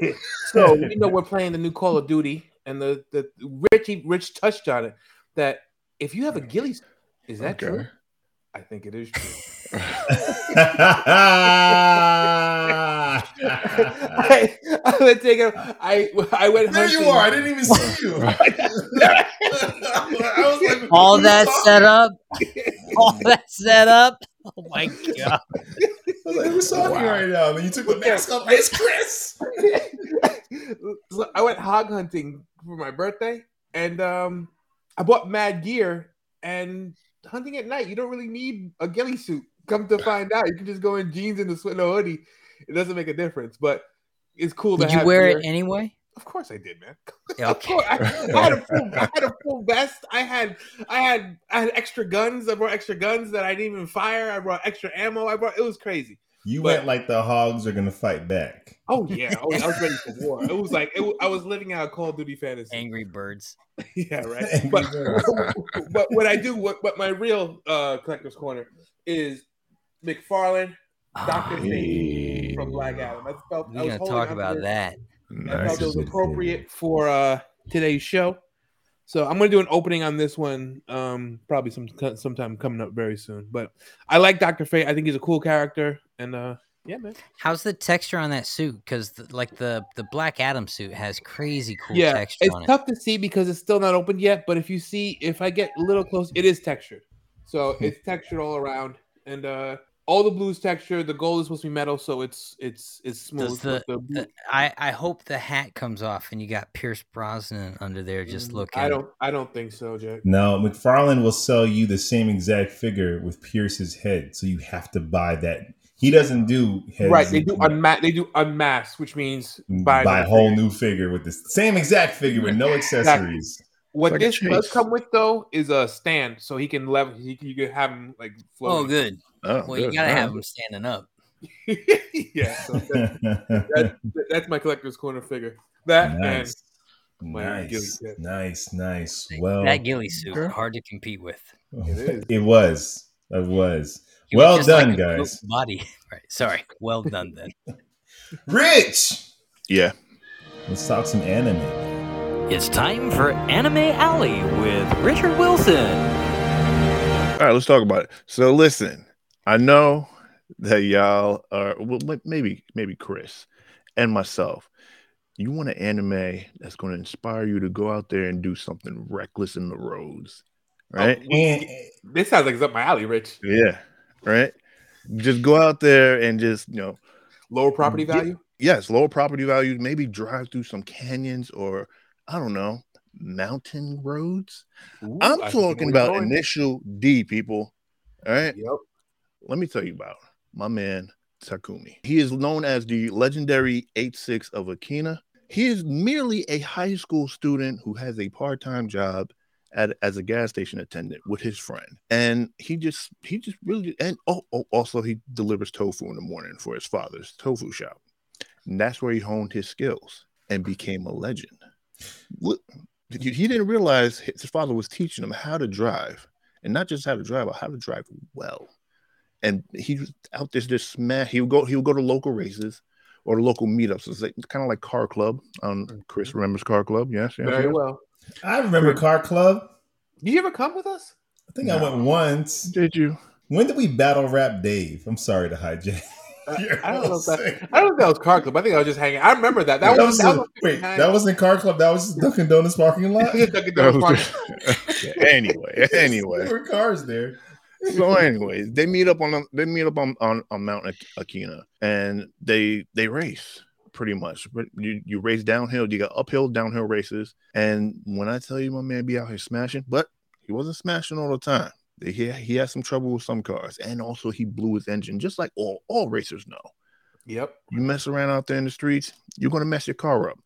[LAUGHS] so we know we're playing the new Call of Duty, and the the Richie Rich touched on it that if you have a ghillie, is that true? Okay. I think it is true. I, I'm gonna take it. I I went. there you are. I didn't even see you. [LAUGHS] I was like, All that set up, all that set up. Oh my god! I was like, who's talking Wow. right now? And you took the mask off. It's Chris. so I went hog hunting for my birthday, and um, I bought mad gear. And hunting at night, you don't really need a ghillie suit. Come to find out, you can just go in jeans and a sweat and a hoodie. It doesn't make a difference, but it's cool. Did to you wear gear. it anyway? Of course, I did, man. [LAUGHS] Okay. I, I had a full, I had a full vest. I had, I had, I had extra guns. I brought extra guns that I didn't even fire. I brought extra ammo. I brought. It was crazy. You But- went like the hogs are gonna fight back. Oh yeah, I was, I was ready for war. It was like it, I was living out a Call of Duty fantasy. Angry Birds. [LAUGHS] Yeah, right. [LAUGHS] Angry but, [LAUGHS] but what I do, what, what my real uh, collector's corner is McFarlane, Doctor Ah, Fate from Black Adam. I felt I we was gotta talk about it. that. I Nice. felt it was Good appropriate for uh, today's show. So I'm gonna do an opening on this one, um, probably some sometime coming up very soon. But I like Doctor Fate. I think he's a cool character, and uh, yeah, man. How's the texture on that suit? Because like the the Black Adam suit has crazy cool yeah, texture it's on it. tough to see because it's still not opened yet. But if you see, if I get a little close, it is textured. So Hmm. it's textured all around, and uh, all the blues texture. The gold is supposed to be metal, so it's it's it's smooth. Does the, but the I I hope the hat comes off and you got Pierce Brosnan under there just Mm, looking. I don't. I don't think so, Jack. No, McFarlane will sell you the same exact figure with Pierce's head, so you have to buy that. He doesn't do heads Right? They do and- unma- They do unmask, which means by buy, a whole figure. new figure with the same exact figure with no accessories. What Like this does come with though is a stand, so he can level. He can, you can have him like Oh, good. Oh, Well, you gotta All have him standing up. [LAUGHS] yeah, so that, that, that's my collector's corner figure. That nice. and my ghillie Nice, suit. nice, nice. Well, that ghillie suit hard to compete with. It is. [LAUGHS] it was. It was. He Well just like done, a guys. Body. [LAUGHS] Right. Sorry. Well done then. [LAUGHS] Rich. Yeah. Let's talk some anime. It's time for Anime Alley with Richard Wilson. All right, let's talk about it. So listen, I know that y'all are well, maybe maybe Chris and myself. You want an anime that's going to inspire you to go out there and do something reckless in the roads, right? Oh, and This sounds like it's up my alley, Rich. Yeah, right. Just go out there and just you know, Lower property value. yes, lower property value. Maybe drive through some canyons or I don't know, mountain roads. Ooh, I'm I talking about going. initial D, people. All right. Yep. let me tell you about my man Takumi. He is known as the legendary 8-6 of Akina. He is merely a high school student who has a part-time job at, as a gas station attendant with his friend. And he just he just really and oh, oh also he delivers tofu in the morning for his father's tofu shop. And that's where he honed his skills and became a legend. What- He didn't realize his father was teaching him how to drive, and not just how to drive, but how to drive well and he was out there just smash. He would go. He would go to local races or local meetups. It's like kind of like Car Club. Um, Chris remembers Car Club. Yes, yes, Very yes. well. I remember Car Club. Did you ever come with us? I think I went once. Did you? When did we battle rap Dave? I'm sorry to hijack. I, [LAUGHS] I don't know if that. I don't know if that was car club. I think I was just hanging. I remember that. That, That was, was that a- was wait, that wasn't Car Club. That was Dunkin' Donuts parking lot. [LAUGHS] Dunkin' Donuts was- party. Yeah, [LAUGHS] anyway, anyway. there were cars there. so anyways, they meet up on the- they meet up on on, on Mount Ak- Akina and they they race pretty much. But you you race downhill, you got uphill, downhill races. And when I tell you my man be out here smashing, but he wasn't smashing all the time. He he had some trouble with some cars, and also he blew his engine, just like all all racers know. Yep. You mess around out there in the streets, you're gonna mess your car up.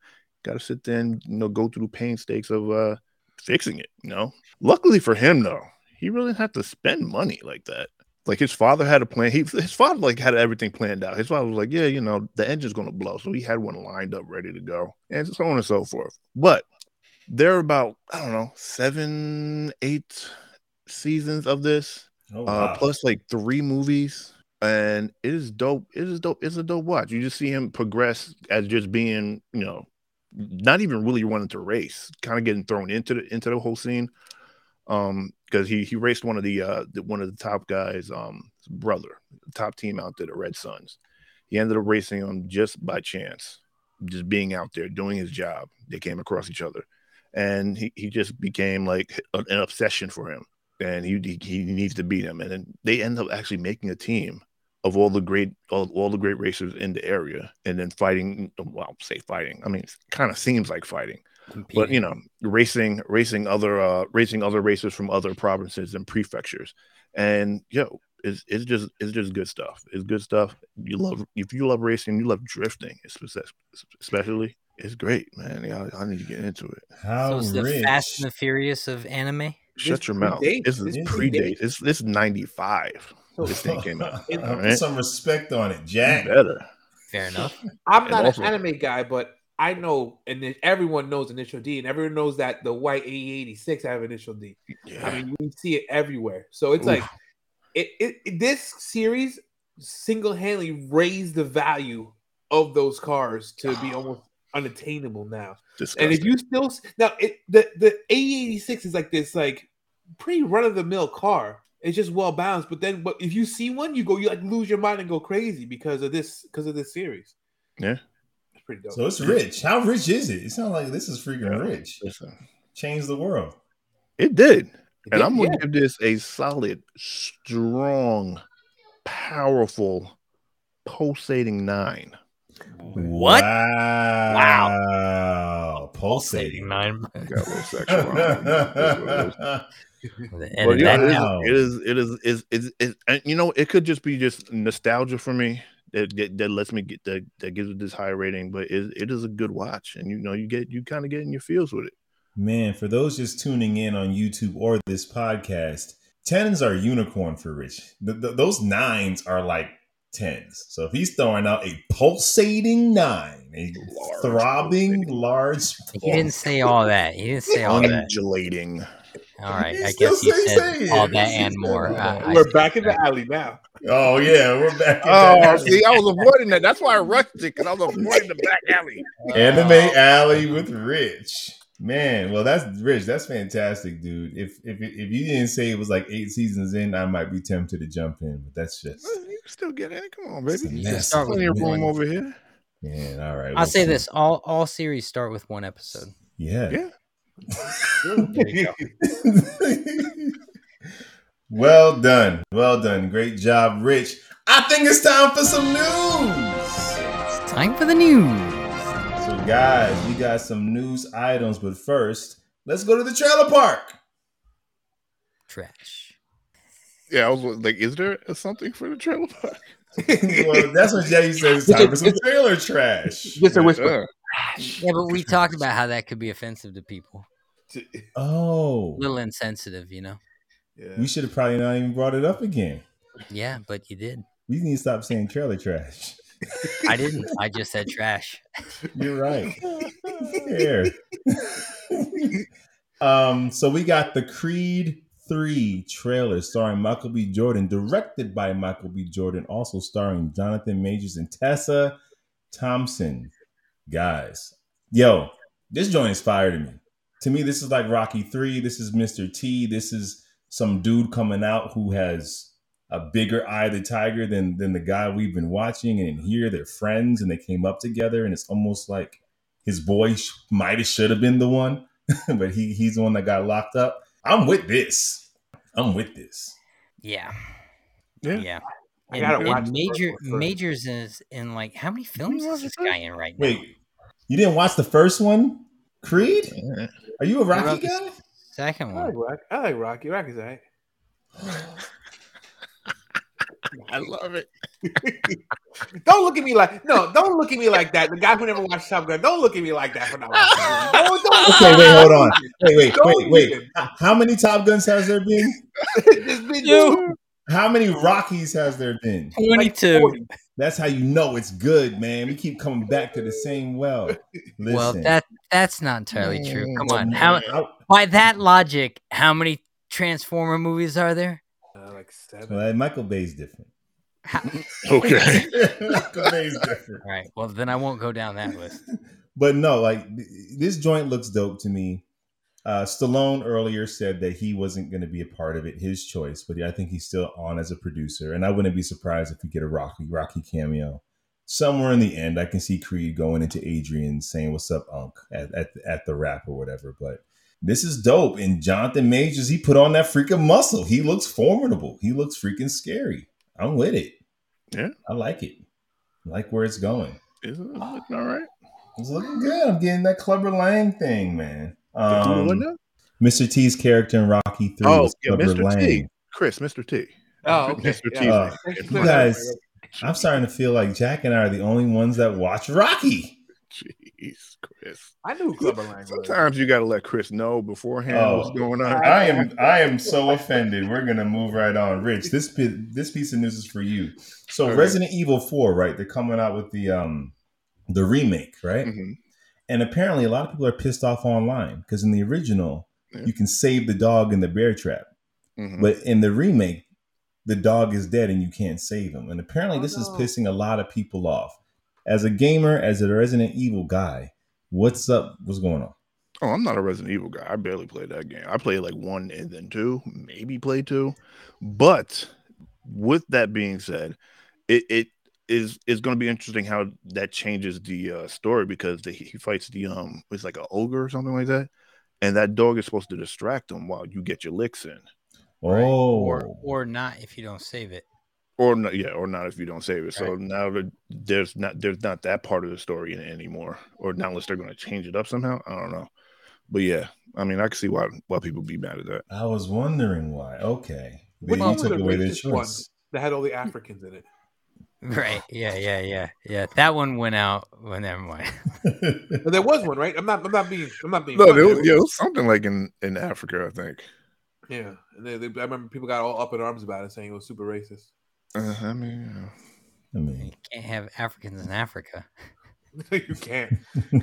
Got to sit there and you know go through the painstakes of uh fixing it. You know, luckily for him though, he really didn't have to spend money like that. Like his father had a plan. He his father like had everything planned out. His father was like, yeah, you know, the engine's gonna blow, so he had one lined up, ready to go, and so on and so forth. But there are about I don't know seven, eight seasons of this Oh, uh, plus like three movies, and it is dope. It is dope. It's a dope watch. You just see him progress as just being, you know, not even really wanting to race, kind of getting thrown into the into the whole scene. Um, because he he raced one of the uh the, one of the top guys, um, brother, top team out there, the Red Suns. He ended up racing him just by chance, just being out there doing his job. They came across each other, and he he just became like an obsession for him and he, he he needs to beat him. And then they end up actually making a team of all the great all, all the great racers in the area, and then fighting. Well, say fighting. I mean, it kind of seems like fighting, but you know, racing racing other uh racing other racers from other provinces and prefectures. And yo, it's it's just it's just good stuff. It's good stuff. You love if you love racing, you love drifting, especially. especially it's great, man. Yeah, I, I need to get into it. How so it's the rich. Fast and the Furious of anime. Shut This your mouth. predates- This is this predates. predates. It's this ninety five. This thing [LAUGHS] came out. Put Alright. some respect on it, Jack. Better. Fair enough. [LAUGHS] I'm And not also- an anime guy, but I know, and everyone knows Initial D, and everyone knows that the white A86 have Initial D. Yeah. I mean, we see it everywhere. So it's Oof. like it, it, it- this series single-handedly raised the value of those cars to be [SIGHS] almost unattainable now. Disgusting. And if you still now it the the A86 is like this like pretty run-of-the-mill car. It's just well balanced, but then but if you see one, you go you like lose your mind and go crazy because of this because of this series. Yeah. It's pretty dope. So it's rich. How rich is it? It sounds like this is freaking Yeah. rich. Listen, Change the world. it did. And Yeah, I'm gonna yeah. give this a solid, strong, powerful, pulsating nine. What? Wow. Wow. Pulsating. nine. Got a little sexual. [LAUGHS] on it. That's what it is. [LAUGHS] Edit But yeah, that it is, out. it is, it is, is, is, is, and you know, it could just be just nostalgia for me that, that, that lets me get that, that gives it this high rating, but it, it is a good watch. And you know, you get, you kind of get in your feels with it. Man, for those just tuning in on YouTube or this podcast, tens are unicorn for Rich. Th- th- those nines are like tens. So if he's throwing out a pulsating nine, a Large throbbing pulsating. large, He didn't say all that. He didn't say all that. Undulating. All right, He I guess he said say all that He and more. all I- that. I We're see back in the alley now. Oh yeah, we're back. in Oh, that see, I was avoiding that. That's why I rushed it because I was avoiding the back alley. Anime Alley with Rich. Man, well that's Rich. That's fantastic, dude. If if if you didn't say it was like eight seasons in, I might be tempted to jump in, but that's just Well, You can still get in. Come on, baby. can mess. start with Plenty of room over here. Man, all right. I'll well, say cool. this: all all series start with one episode. Yeah. Yeah. There you go. [LAUGHS] well done. Well done. Great job, Rich. I think it's time for some news. It's time for the news. So, guys, we got some news items, but first, let's go to the trailer park. Trash. Yeah, I was like, is there something for the trailer park? [LAUGHS] well, that's what Jay says. It's time for some [LAUGHS] trailer trash. Just a whisper. Yeah, but we talked about how that could be offensive to people. Oh, A little insensitive, you know. Yeah. we should have probably not even brought it up again. Yeah, but you did. We need to stop saying trailer trash. I didn't. I just said trash. You're right. Fair. [LAUGHS] um, so we got the Creed 3 trailer starring Michael B. Jordan, directed by Michael B. Jordan, also starring Jonathan Majors and Tessa Thompson. Guys, yo, this joint is fire to me. To me, this is like Rocky 3. This is Mr. T. This is some dude coming out who has a bigger eye of the tiger than than the guy we've been watching. And here, they're friends and they came up together, and it's almost like his boy sh- might have should have been the one, [LAUGHS] but he he's the one that got locked up. I'm with this. I'm with this. Yeah. Yeah. Yeah. I And, gotta and watch major majors is in like how many films watch is this guy in right now? Wait, you didn't watch the first one, Creed? Are you a Rocky guy? Second I like one. Rocky. I like Rocky. Rocky's alright. I love it. [LAUGHS] Don't look at me like no. Don't look at me like that. The guy who never watched Top Gun. Don't look at me like that for not watching. No, don't. Okay, wait, hold on. Wait, wait, Don't wait, wait. even. How many Top Guns has there been? [LAUGHS] There's been You. How many Rockies has there been? Twenty-two. 40. That's how you know it's good, man. We keep coming back to the same well. [LAUGHS] Listen, Well, that that's not entirely true. Come Mm, on. How I- by that logic, how many Transformer movies are there? Uh, like seven. well, Michael Bay's different. How- [LAUGHS] [LAUGHS] Okay. Michael Bay's different. All right. Well, then I won't go down that list. But no, like this joint looks dope to me. Uh, Stallone earlier said that he wasn't going to be a part of it, his choice, but I think he's still on as a producer. And I wouldn't be surprised if we get a Rocky Rocky cameo somewhere in the end. I can see Creed going into Adrian saying "What's up, Unc?" at at, at the rap or whatever. But this is dope. And Jonathan Majors, he put on that freaking muscle. He looks formidable. He looks freaking scary. I'm with it. Yeah. I like it. I like where it's going. Isn't it looking all right? It's looking good. I'm getting that Clubber Lang thing, man. Who Um. Mr. T's character in Rocky 3 Oh, was yeah, Mr. Lang. T. Chris, Mr. T. Oh, okay. Mr. Yeah. T. Uh, you guys, I'm starting to feel like Jack and I are the only ones that watch Rocky. Jeez, Chris. I knew Clubber Lang. Sometimes you got to let Chris know beforehand Oh. what's going on. I am I am so offended. We're gonna move right on. Rich, this this piece of news is for you. So Okay. Resident Evil 4, right? They're coming out with the um the remake, right? Mhm. And apparently a lot of people are pissed off online because in the original, Yeah. you can save the dog in the bear trap. Mhm. But in the remake, the dog is dead and you can't save him. And apparently, Oh, this is pissing a lot of people off. As a gamer, as a Resident Evil guy, what's up? What's going on? Oh, I'm not a Resident Evil guy. I barely played that game. I played like one and then two, maybe play two. But with that being said, it it is is going to be interesting how that changes the uh, story because the, he fights the um it's like an ogre or something like that, and that dog is supposed to distract him while you get your licks in, Right? Oh, Or or not if you don't save it. or not, yeah, or not if you don't save it. So now that there's not there's not that part of the story in it anymore, or not unless they're going to change it up somehow. I don't know, but yeah, I mean, I can see why why people be mad at that. I was wondering why. Okay, Which They took away their racist one? choice. That had all the Africans in it. Right. Yeah. Yeah. Yeah. Yeah. That one went out. Well, never mind. [LAUGHS] But there was one, right? I'm not. I'm not being. I'm not being. No, funny. there was, yeah, it was- was something like in in Africa, I think. yeah. And they, they, I remember people got all up in arms about it, saying it was super racist. Uh, I mean, I mean, You can't have Africans in Africa. [LAUGHS] you can't. [LAUGHS]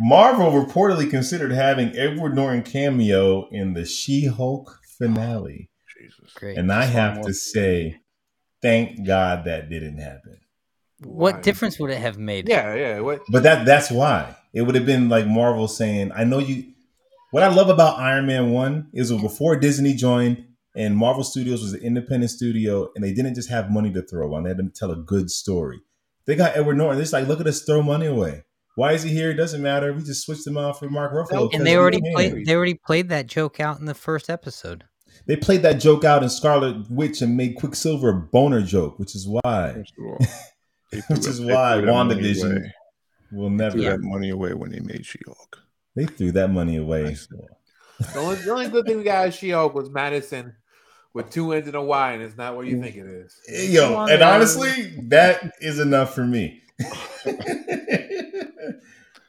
Marvel reportedly considered having Edward Norton cameo in the She-Hulk finale, Jesus. Great. and I Just have to say, thank God that didn't happen. What Why? difference would it have made? Yeah, yeah. What? But that that's why it would have been like Marvel saying, "I know you." What I love about Iron Man One is before Disney joined, and Marvel Studios was an independent studio, and they didn't just have money to throw on; they had to tell a good story. They got Edward Norton. They're just like, look at us throw money away. Why is he here? It doesn't matter. We just switched him out for Mark Ruffalo. And they already can. played. They already played that joke out in the first episode. They played that joke out in Scarlet Witch and made Quicksilver a boner joke, which is why, First of all, [LAUGHS] which that- is they why threw that WandaVision will never. threw Yeah. that money away when they made She-Hulk. They threw that money away. The only, the only good thing we got at She-Hulk was Madisynn with two ends and a Y, and it's not what you think it is. Yo, on, and man. honestly, that is enough for me. [LAUGHS] [LAUGHS]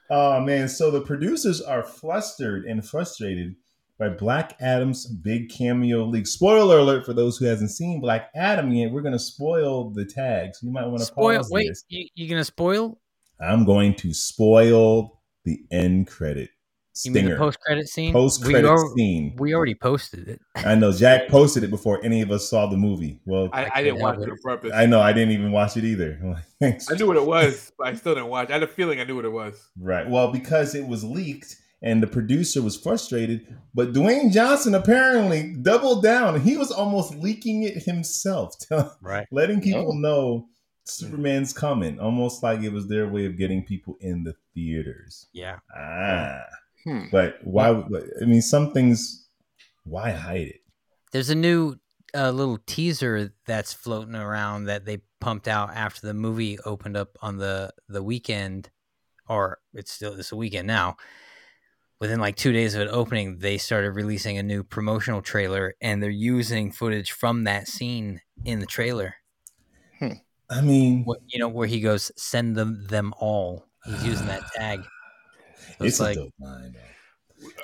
oh man, so the producers are flustered and frustrated by Black Adam's big cameo leak. Spoiler alert for those who hasn't seen Black Adam yet. We're gonna spoil the tags. You might want to Spoil. pause Wait, this. you, you gonna spoil? I'm going to spoil the end credit You mean the stinger. post credit scene? Post We credit scene. We already posted it. [LAUGHS] I know Jack posted it before any of us saw the movie. Well, I, I I didn't watch it it. on purpose. I know I didn't even watch it either. [LAUGHS] Thanks. I knew what it was, but I still didn't watch. I had a feeling I knew what it was. Right. Well, because it was leaked and the producer was frustrated, but Dwayne Johnson apparently doubled down he was almost leaking it himself, [LAUGHS] Right. letting people know Superman's coming, almost like it was their way of getting people in the theaters. Yeah. Ah. Hmm. But why? would- I mean, some things. Why hide it? There's a new uh, little teaser that's floating around that they pumped out after the movie opened up on the the weekend, or it's still it's a weekend now. Within like two days of it opening, they started releasing a new promotional trailer, and they're using footage from that scene in the trailer. Hmm. I mean, What you know, where he goes, "Send them them all." He's using that [SIGHS] tag. So it's it's like a dope line.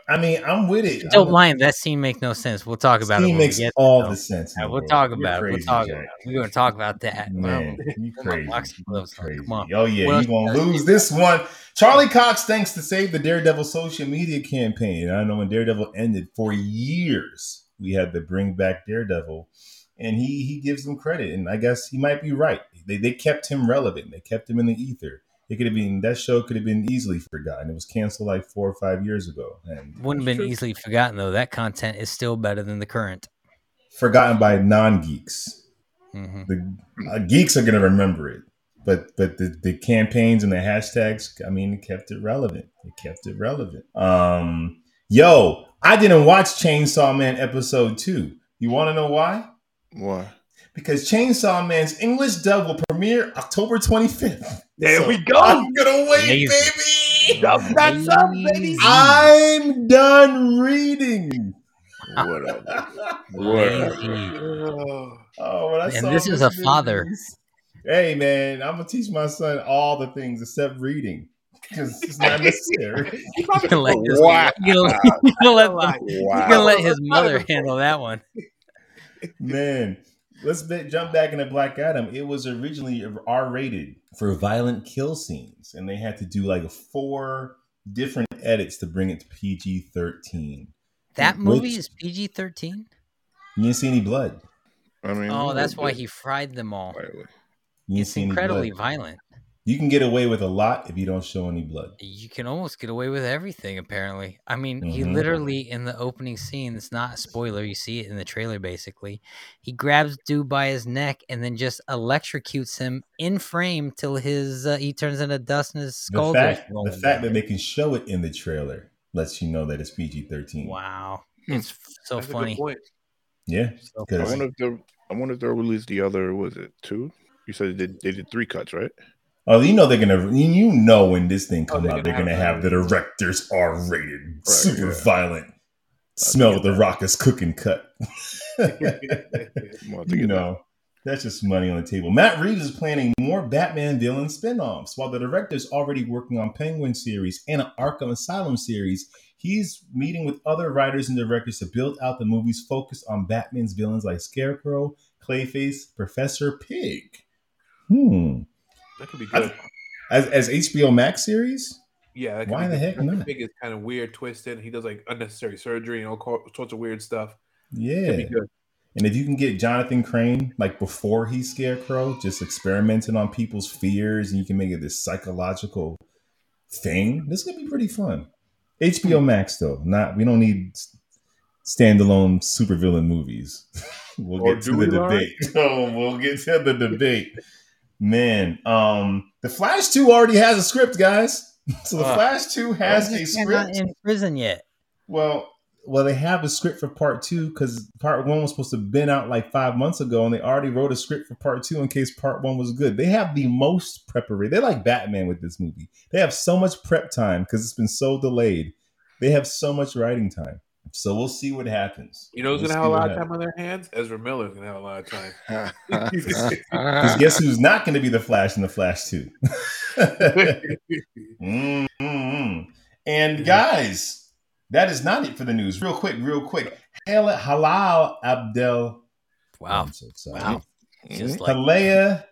I mean, I'm with it. Dope I'm- line. That scene makes no sense. We'll talk about it. Scene we makes all there, the sense. the we'll talk You're about it. We'll crazy, talk. Jack. We're going to talk about that. Man, you crazy. crazy. Come on. Oh yeah, you else- gonna lose this one. Charlie Cox thanks to save the Daredevil social media campaign. I know when Daredevil ended for years, we had to bring back Daredevil, and he he gives them credit, and I guess he might be right. They they kept him relevant. They kept him in the ether. It could have been that show could have been easily forgotten. It was canceled like four or five years ago, and Wouldn't have been easily forgotten though. That content is still better than the current. forgotten by non geeks. hmm the uh, geeks are gonna remember it, but but the, the campaigns and the hashtags, I mean, it kept it relevant. It kept it relevant. Um, yo, I didn't watch Chainsaw Man episode two. You want to know why? Why? Because Chainsaw Man's English dub will premiere October 25th. There So we go. I'm gonna wait, Amazing. baby. Dump [LAUGHS] that up, baby. I'm done reading. Whatever. Whatever. Amazing. Oh, Oh, when I And saw this is a father. Hey, man, I'm gonna teach my son all the things except reading because it's not necessary. [LAUGHS] You're gonna let his, Wow. you're [LAUGHS] gonna, you're gonna let them- you're let his mother handle that one. man, let's be, jump back into Black Adam. It was originally R rated for violent kill scenes, and they had to do like four different edits to bring it to PG 13. That movie Which- is PG thirteen. You didn't see any blood. I mean, Oh, that's why he fried them all. Slightly. You It's see incredibly blood. violent. You can get away with a lot if you don't show any blood. You can almost get away with everything, apparently. I mean, he Mhm. literally in the opening scene, it's not a spoiler, you see it in the trailer basically. He grabs dude by his neck and then just electrocutes him in frame till his uh, he turns into dust and his The skull goes fact, the fact that they can show it in the trailer lets you know that it's PG 13. Wow. Hmm. It's so that's a good funny. point. Yeah. So I wonder if they I wonder if they'll release the other. Was it two? You said they did, they did three cuts, right? Oh, you know they're gonna. You know when this thing Oh, come they're out, they're gonna have have the directors R rated, super yeah. violent. Smell get the that. rock is cooking cut. I'm gonna have to you know, that's just money on the table. Matt Reeves is planning more Batman villain spin-offs. While the director is already working on Penguin series and an Arkham Asylum series, He's meeting with other writers and directors to build out the movie's focus on Batman's villains like Scarecrow, Clayface, Professor Pyg. Hmm. That could be good. As, as HBO Max series? yeah. That could why be the heck Professor not? Pig is kind of weird, twisted. He does like unnecessary surgery and all sorts of weird stuff. Could Yeah. be good. And if you can get Jonathan Crane, like before he's Scarecrow, just experimenting on people's fears and you can make it this psychological thing, this could be pretty fun. HBO Max, though, not we don't need s- standalone supervillain movies. [LAUGHS] we'll Or get to the Lauren? debate. Oh, [LAUGHS] we'll get to the debate. Man, um, The Flash 2 already has a script, guys. [LAUGHS] So The Ah. Flash 2 has a script. in prison yet. Well, well, they have a script for part two because part one was supposed to have been out like five months ago, and they already wrote a script for part two in case part one was good. They have the most preparation. They're like Batman with this movie. They have so much prep time because it's been so delayed. They have so much writing time. So we'll see what happens. You know who's We'll gonna have a lot of happens. time on their hands? Ezra Miller's gonna have a lot of time. [LAUGHS] [LAUGHS] Because guess who's not going to be the Flash in the Flash 2? [LAUGHS] Mm-mm. And guys, that is not it for the news. Real quick, real quick. Hal- Halal Abdel. Wow. I'm so sorry. Wow. Just mm-hmm. like Halea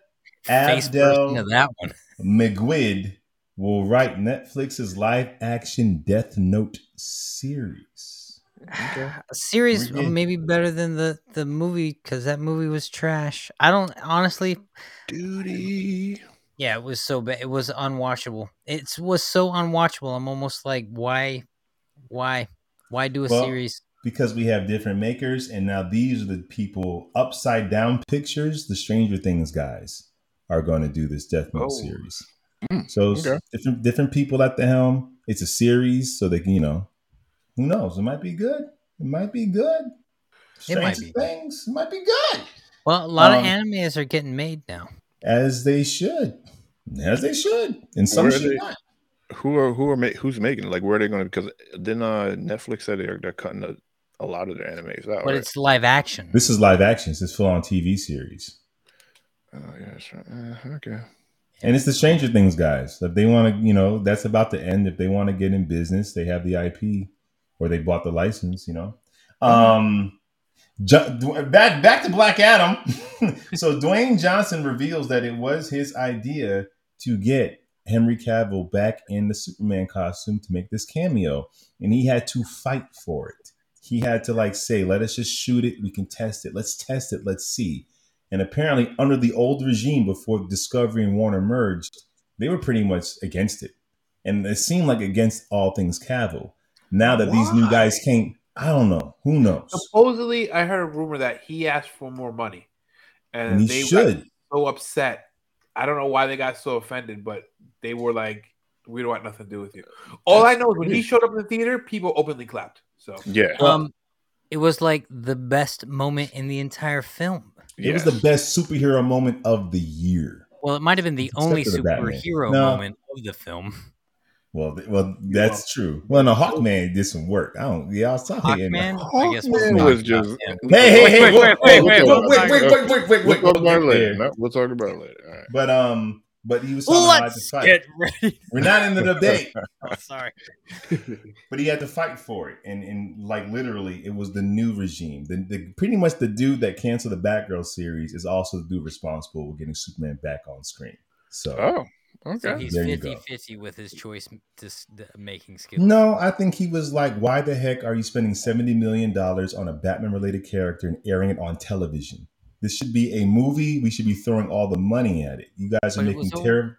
face of Abdel that one. McGuid will write Netflix's live action Death Note series. Okay. [SIGHS] A series We're maybe better than the the movie because that movie was trash. I don't honestly. Duty. Yeah, it was so bad. It was unwatchable. It was so unwatchable. I'm almost like, why, why, why do a Well, series? Because we have different makers, and now these are the people upside down pictures. The Stranger Things guys are going to do this Death Note Oh. series. Mm, So okay. different different people at the helm. It's a series, so they can you know, who knows? It might be good. It might be good. It might Stranger be. Things. It might be good. Well, a lot um, of animes are getting made now. As they should. As they should. And some should they- not. Who are who are ma- who's making it? Like where are they going to? Because then uh, Netflix said they're they're cutting a, a lot of their animes out. But right? it's live action. This is live action. It's this full on TV series. oh yeah, that's right. Uh, okay. And it's the Stranger Things guys. If they want to, you know, that's about to end. If they want to get in business, they have the IP or they bought the license, you know. Um Ju- back back to Black Adam. [LAUGHS] so Dwayne Johnson reveals that it was his idea to get Henry Cavill back in the Superman costume to make this cameo, and he had to fight for it. He had to like say, "Let us just shoot it. We can test it. Let's test it. Let's see." And apparently, under the old regime, before Discovery and Warner merged, they were pretty much against it, and it seemed like against all things Cavill. Now that these new guys Why? came, I don't know. Who knows? Supposedly, I heard a rumor that he asked for more money, and, And he they should. got so upset. I don't know why they got so offended, but they were like, "We don't want nothing to do with you." All I know is when he showed up in the theater, people openly clapped. So Yeah. Um, it was like the best moment in the entire film. It was the best superhero moment of the year. Well, it might have been the Except only the superhero No. moment of the film. Well, th- well, that's true. Well, no, Hawkman did some work. I don't. Yeah, I was talking. Hawkman, I guess we'll Hawkman was about just. Hey, hey, hey! Wait, whoa, wait, whoa, wait, whoa, wait, whoa, we'll wait, talk wait, about wait, wait, wait, We'll wait, talk about it we'll later. get there. No, we'll talk about it later. But um, but he was talking about how to Let's fight. get ready. We're not in the debate, Oh, sorry. but he had to fight for it, and and like literally, it was the new regime. The, the pretty much the dude that canceled the Batgirl series is also the dude responsible for getting Superman back on screen. So. Oh, So okay. he's There you 50 go. 50 with his choice to the making skills. No, I think he was like, why the heck are you spending $70 million on a Batman related character and airing it on television? This should be a movie. We should be throwing all the money at it. You guys are But making terrible.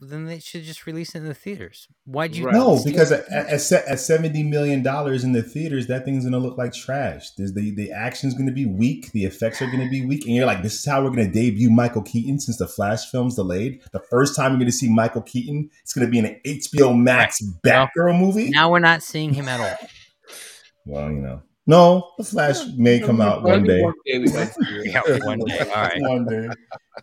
Then they should just release it in the theaters. Why'd you? Right. No, because at, at, at $70 million in the theaters, that thing's going to look like trash. There's the, the action's going to be weak. The effects are going to be weak. And you're like, this is how we're going to debut Michael Keaton since the Flash film's delayed. The first time you're going to see Michael Keaton, it's going to be in an HBO Max Batgirl movie. Now we're not seeing him at all. Well, you know. No, the Flash may come out one day. One day we might see it. [LAUGHS] Yeah, one day. All right. One day.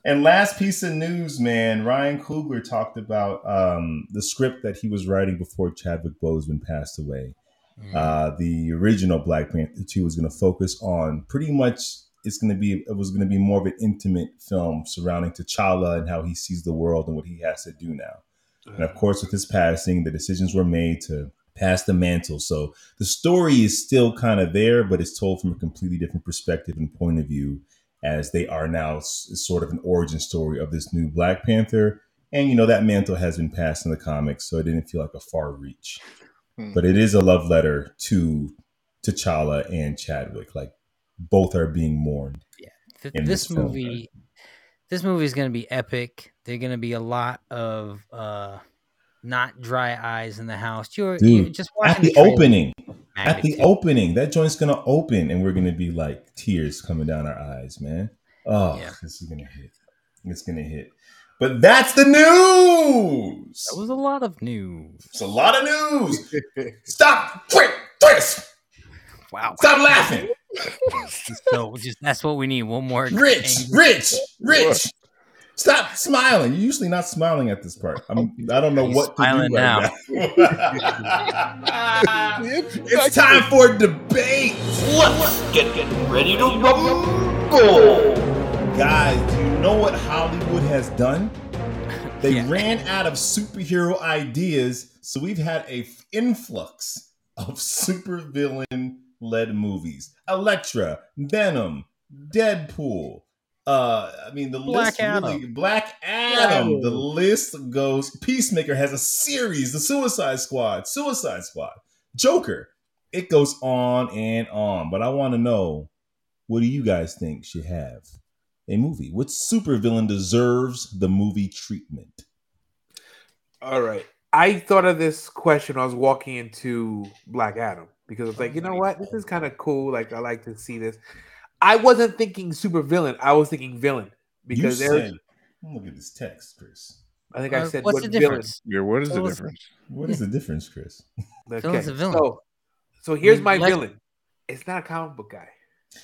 And last piece of news, man, Ryan Coogler talked about um, the script that he was writing before Chadwick Boseman passed away. Mm. Uh, the original Black Panther 2 was going to focus on pretty much it's going to be it was going to be more of an intimate film surrounding T'Challa and how he sees the world and what he has to do now. And of course, with his passing, the decisions were made to passed the mantle. So the story is still kind of there, but it's told from a completely different perspective and point of view, as they are now s- sort of an origin story of this new Black Panther. And you know that mantle has been passed in the comics, so it didn't feel like a far reach. Hmm. But it is a love letter to T'Challa and Chadwick. Like both are being mourned. Th- in this, this film, movie, this movie is going to be epic. There're going to be a lot of uh, not dry eyes in the house. You're, Dude, you're just At the trailer, opening, at the opening, that joint's gonna open, and we're gonna be like tears coming down our eyes, man. Oh, Yeah. this is gonna hit. It's gonna hit. But that's the news. That was a lot of news. It's a lot of news. Stop! Quick, Chris! Wow. Stop laughing. [LAUGHS] So just that's what we need. One more. Rich, Rich, Rich. Stop smiling. You're usually not smiling at this part. I'm. [LAUGHS] I don't know He's what to do smiling right now. [LAUGHS] it's time for debate. Let's get, get ready to rumble! Guys, do you know what Hollywood has done? They Yeah. ran out of superhero ideas, so we've had a f- influx of supervillain led movies. Elektra, Venom, Deadpool. Uh, I mean the Black list really Adam. Black Adam. The list goes. Peacemaker has a series. The Suicide Squad, Suicide Squad, Joker. It goes on and on. But I want to know, what do you guys think should have a movie? What supervillain deserves the movie treatment? All right. I thought of this question I was walking into Black Adam because I was like, you know what? This is kind of cool. Like, I like to see this. I wasn't thinking super villain. I was thinking villain because you there's. said, look at this text, Chris. I think I Uh, said what's what the villain. difference? Yeah, what is So the what's- difference? What is the difference, Chris? [LAUGHS] Okay. Villain's a villain. So, so here's my like- villain. It's not a comic book guy.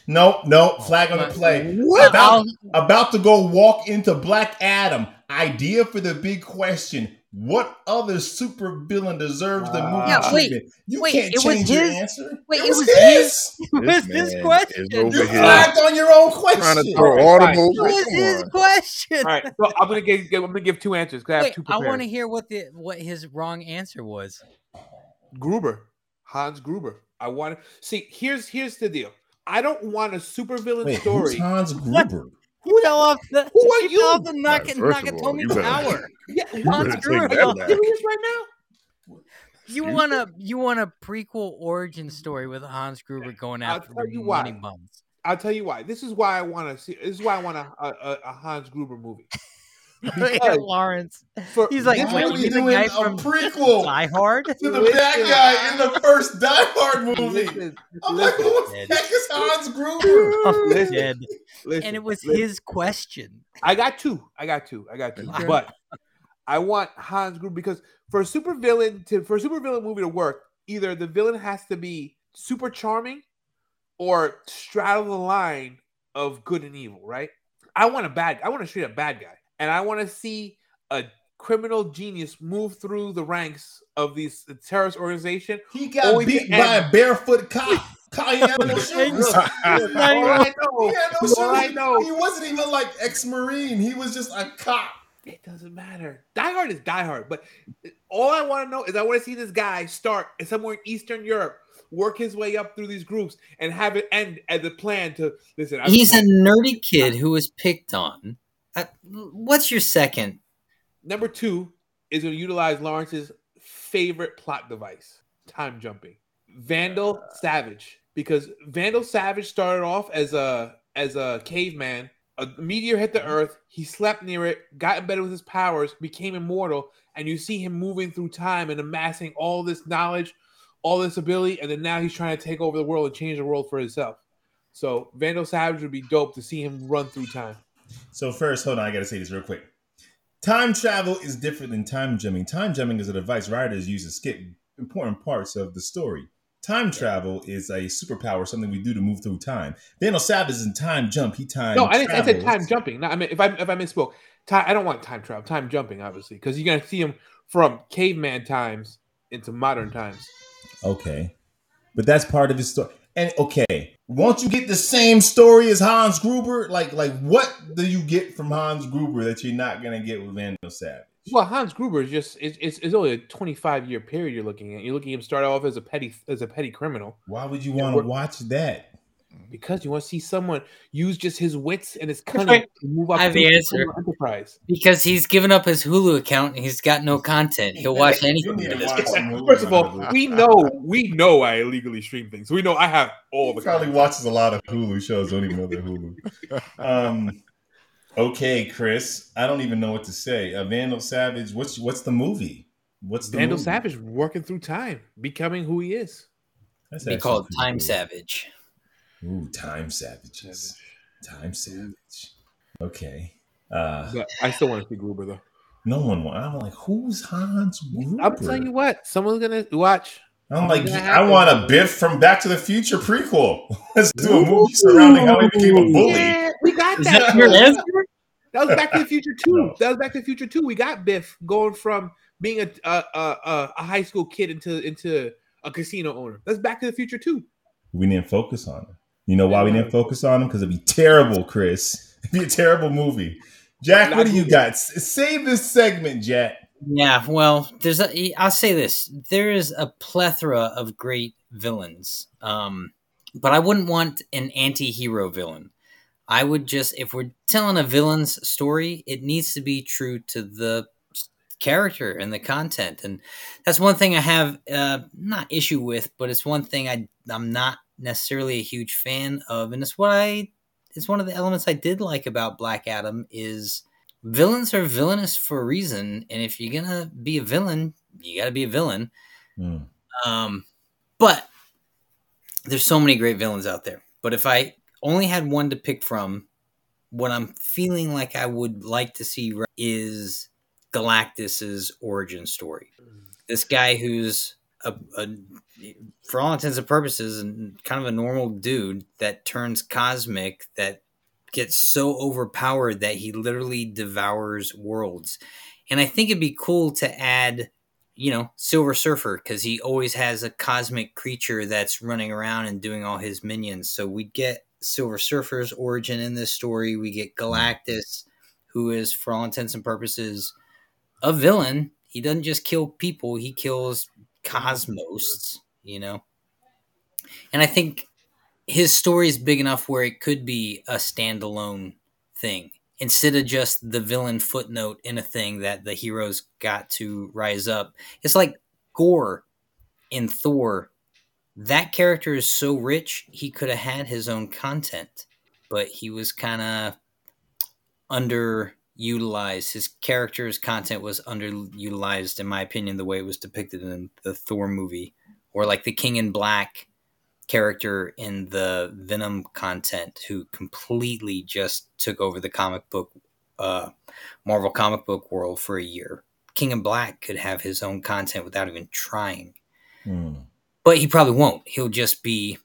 No, no, flag on the play. What? About, about to go walk into Black Adam. Idea for the big question. What other supervillain deserves the movie Yeah, wait. You wait, can't it was change your his- answer. wait, it it was was his. It was This his man question. is You here flagged on your own trying to question. throw Alright, audible. It was his question. All right. So I'm gonna give, give- I'm gonna give two answers. 'cause I have Wait, two I want to hear what the what his wrong answer was. Gruber, Hans Gruber. I want to see. Here's here's the deal. I don't want a supervillain Wait, story. who's Hans Gruber? Who Fell off the Who are he you? fell off the Alright, Nak- first of all, Nakatomi [LAUGHS] you better- Tower. Yeah, You Hans better take Gruber. that back. serious right now? You want a you want a prequel origin story with Hans Gruber going I'll after the you why. money bums. I'll tell you why. This is why I want to see. This is why I want a, a, a, a Hans Gruber movie. [LAUGHS] Because- Lawrence. For, He's like, this wait, are movie- you're the doing guy a from prequel Die Hard. to the bad guy in the first Die Hard movie? Listen, I'm like, listen, who the heck is Hans Gruber? [LAUGHS] Listen, listen, And it was listen. his question. I got two. I got two. I got two. Okay. But I want Hans Gruber because for a super villain to for a super villain movie to work, either the villain has to be super charming or straddle the line of good and evil, right? I want a bad I want to straight up bad guy. And I want to see a criminal genius move through the ranks of these the terrorist organization. He got beat by end. a barefoot cop. [LAUGHS] Cop, he had no shoes. All I know, He had no all I know He wasn't even like ex-marine. He was just a cop. It doesn't matter. Die Hard is Die Hard, but all I want to know is I want to see this guy start somewhere in Eastern Europe, work his way up through these groups, and have it end as a plan to listen. I He's a nerdy kid who was picked on. Uh, what's your second? number two is going to utilize Lawrence's favorite plot device: time jumping. Vandal Savage, because Vandal Savage started off as a as a caveman. A meteor hit the earth. He slept near it, got embedded with his powers, became immortal, and you see him moving through time and amassing all this knowledge, all this ability, and then now he's trying to take over the world and change the world for himself. So Vandal Savage would be dope to see him run through time. So first, hold on, I gotta say this real quick. Time travel is different than time jumping. Time jumping is a device writers use to skip important parts of the story. Time travel is a superpower, something we do to move through time. Vandal Savage is in time jump. He time. No, I, didn't, I said time jumping. No, I mean if I if I misspoke, time, I don't want time travel. Time jumping, obviously, because you're gonna see him from caveman times into modern times. Okay, but that's part of his story. And okay, won't you get the same story as Hans Gruber? Like, like what do you get from Hans Gruber that you're not gonna get with Vandal Savage? Well, Hans Gruber is just it's, it's, it's only a 25 year period you're looking at. You're looking at him start off as a petty as a petty criminal Why would you want to watch that? Because you want to see someone use just his wits and his cunning right. to move up I have the the answer. enterprise. Because he's given up his Hulu account and he's got no content. He'll watch [LAUGHS] anything. need at to this watch point. some movies First of all, we know we know I illegally stream things. We know I have all He the probably content. watches a lot of Hulu shows. Don't even know they're Hulu. [LAUGHS] Um, okay, Chris. I don't even know what to say. Uh, Vandal Savage. What's what's the movie? What's the Vandal movie? Savage working through time, becoming who he is. That's Be actually called pretty Time cool. Savage. Ooh, Time Savages. Time Savage. Okay. Uh, But I still want to see Gruber though. no one. wa- I'm like, who's Hans Gruber? I'm telling you what, someone's gonna watch. I'm like, I want a Biff from Back to the Future prequel. [LAUGHS] Let's do a movie surrounding how he became a bully. Yeah, we got Is that. that your answer? That was Back to the Future Two. No. That was Back to the Future Two. We got Biff going from being a a, a, a a high school kid into into a casino owner. That's Back to the Future Two. We didn't focus on him. You know why we didn't focus on him? Because it'd be terrible, Chris. [LAUGHS] It'd be a terrible movie. Jack, what do you got? Save this segment, Jack. Yeah, well, there's a. I'll say this: there is a plethora of great villains, um, but I wouldn't want an anti-hero villain. I would just, if we're telling a villain's story, it needs to be true to the character and the content, and that's one thing I have uh, not issue with, but it's one thing I I'm not necessarily a huge fan of, and it's what I. It's one of the elements I did like about Black Adam is villains are villainous for a reason, and if you're gonna be a villain, you got to be a villain. Hmm. Um, but there's so many great villains out there. But if I only had one to pick from, what I'm feeling like I would like to see is Galactus's origin story. This guy who's a, a for all intents and purposes, and kind of a normal dude that turns cosmic, that gets so overpowered that he literally devours worlds. And I think it'd be cool to add, you know, Silver Surfer because he always has a cosmic creature that's running around and doing all his minions. So we get Silver Surfer's origin in this story. We get hmm. Galactus, who is, for all intents and purposes, a villain. He doesn't just kill people; he kills mm-hmm. cosmos. You know, and I think his story is big enough where it could be a standalone thing instead of just the villain footnote in a thing that the heroes got to rise up. It's like Gorr in Thor. That character is so rich, he could have had his own content, but he was kind of underutilized. His character's content was underutilized, in my opinion, the way it was depicted in the Thor movie, or like the King in Black character in the Venom content who completely just took over the comic book, uh, Marvel comic book world for a year. King in Black could have his own content without even trying, Hmm. but he probably won't. He'll just be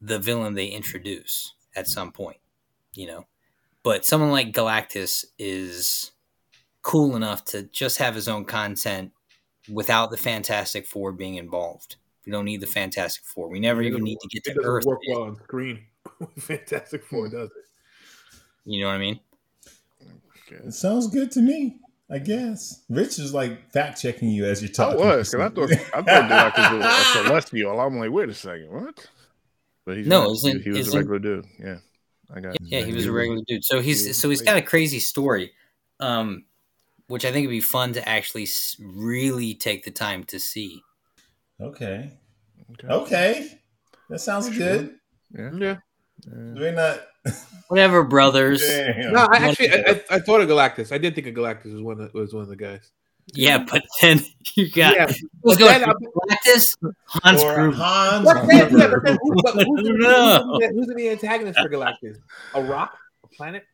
the villain they introduce at some point, you know. But someone like Galactus is cool enough to just have his own content without the Fantastic Four being involved. We don't need the Fantastic Four. We never It even need to get It to doesn't Earth. work well on screen. [LAUGHS] Fantastic Four does it. You know what I mean? It sounds good to me. I guess Rich is like fact checking you as you're I was because I thought I thought Galactus was a [LAUGHS] celestial. I'm like, wait a second, what? But he's No, not. isn't- he, he was isn't- a regular dude. Yeah, I got. Yeah, he was a regular dude. So he's was so he's great. got a crazy story, um, which I think would be fun to actually really take the time to see. Okay. Okay. Okay. That sounds good. Yeah. Yeah. yeah. We're not. [LAUGHS] Whatever, brothers. Damn. No, I actually I, I, I thought of Galactus. I did think of Galactus was one of, was one of the guys. Yeah, but then [LAUGHS] you got Yeah, who's but going then Galactus, Hans Gruber. Hans But yeah, Gruber. who, but who's, the, [LAUGHS] who's, who's the antagonist for Galactus? A rock? A planet?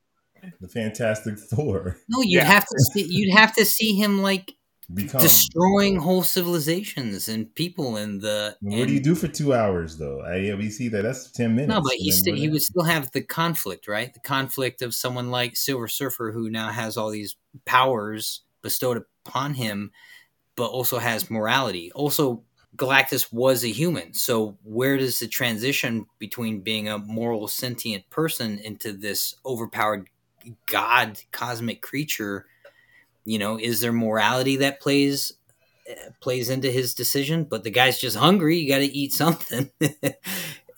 the Fantastic Four No, you'd Yeah. have to see you'd have to see him like become. destroying whole civilizations and people in the. what do you do for two hours though? I, yeah, we see that. That's ten minutes. No, but he And then st- he would still have the conflict, right? The conflict of someone like Silver Surfer who now has all these powers bestowed upon him, but also has morality. Also, Galactus was a human, so where does the transition between being a moral sentient person into this overpowered god cosmic creature? You know, is there morality that plays uh, plays into his decision? But the guy's just hungry. You got to eat something. [LAUGHS]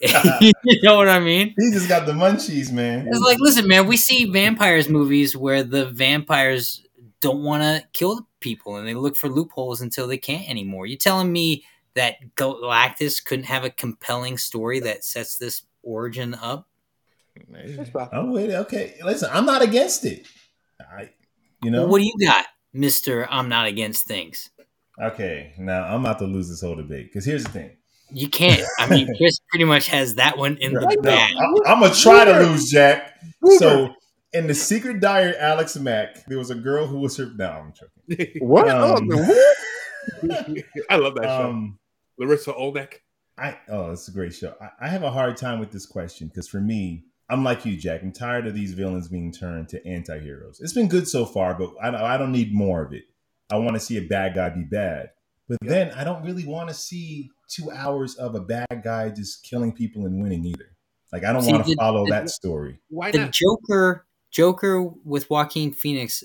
you know what I mean? He just got the munchies, man. It's like, listen, man, we see vampires movies where the vampires don't want to kill people and they look for loopholes until they can't anymore. You telling me that Galactus couldn't have a compelling story that sets this origin up? That's possible. Oh wait, okay. Listen, I'm not against it. I, you know, Well, what do you got, Mister? I'm not against things. okay. Now I'm about to lose this whole debate because here's the thing. You can't. I mean, [LAUGHS] Chris pretty much has that one in the Right now, bag. I, am gonna try to lose, Jack. So in the Secret Diary, Alex Mack, there was a girl who was her. No, I'm joking. [LAUGHS] What? Um, Oh, [LAUGHS] I love that show. Um, Larisa Oleynik. I oh, it's a great show. I, I have a hard time with this question because for me, I'm like you, Jack. I'm tired of these villains being turned to anti-heroes. It's been good so far, but I, don't- I don't need more of it. I want to see a bad guy be bad, but Yeah. then I don't really want to see two hours of a bad guy just killing people and winning either. Like I don't See, want to the- follow the- that story. Why The not? Joker, Joker with Joaquin Phoenix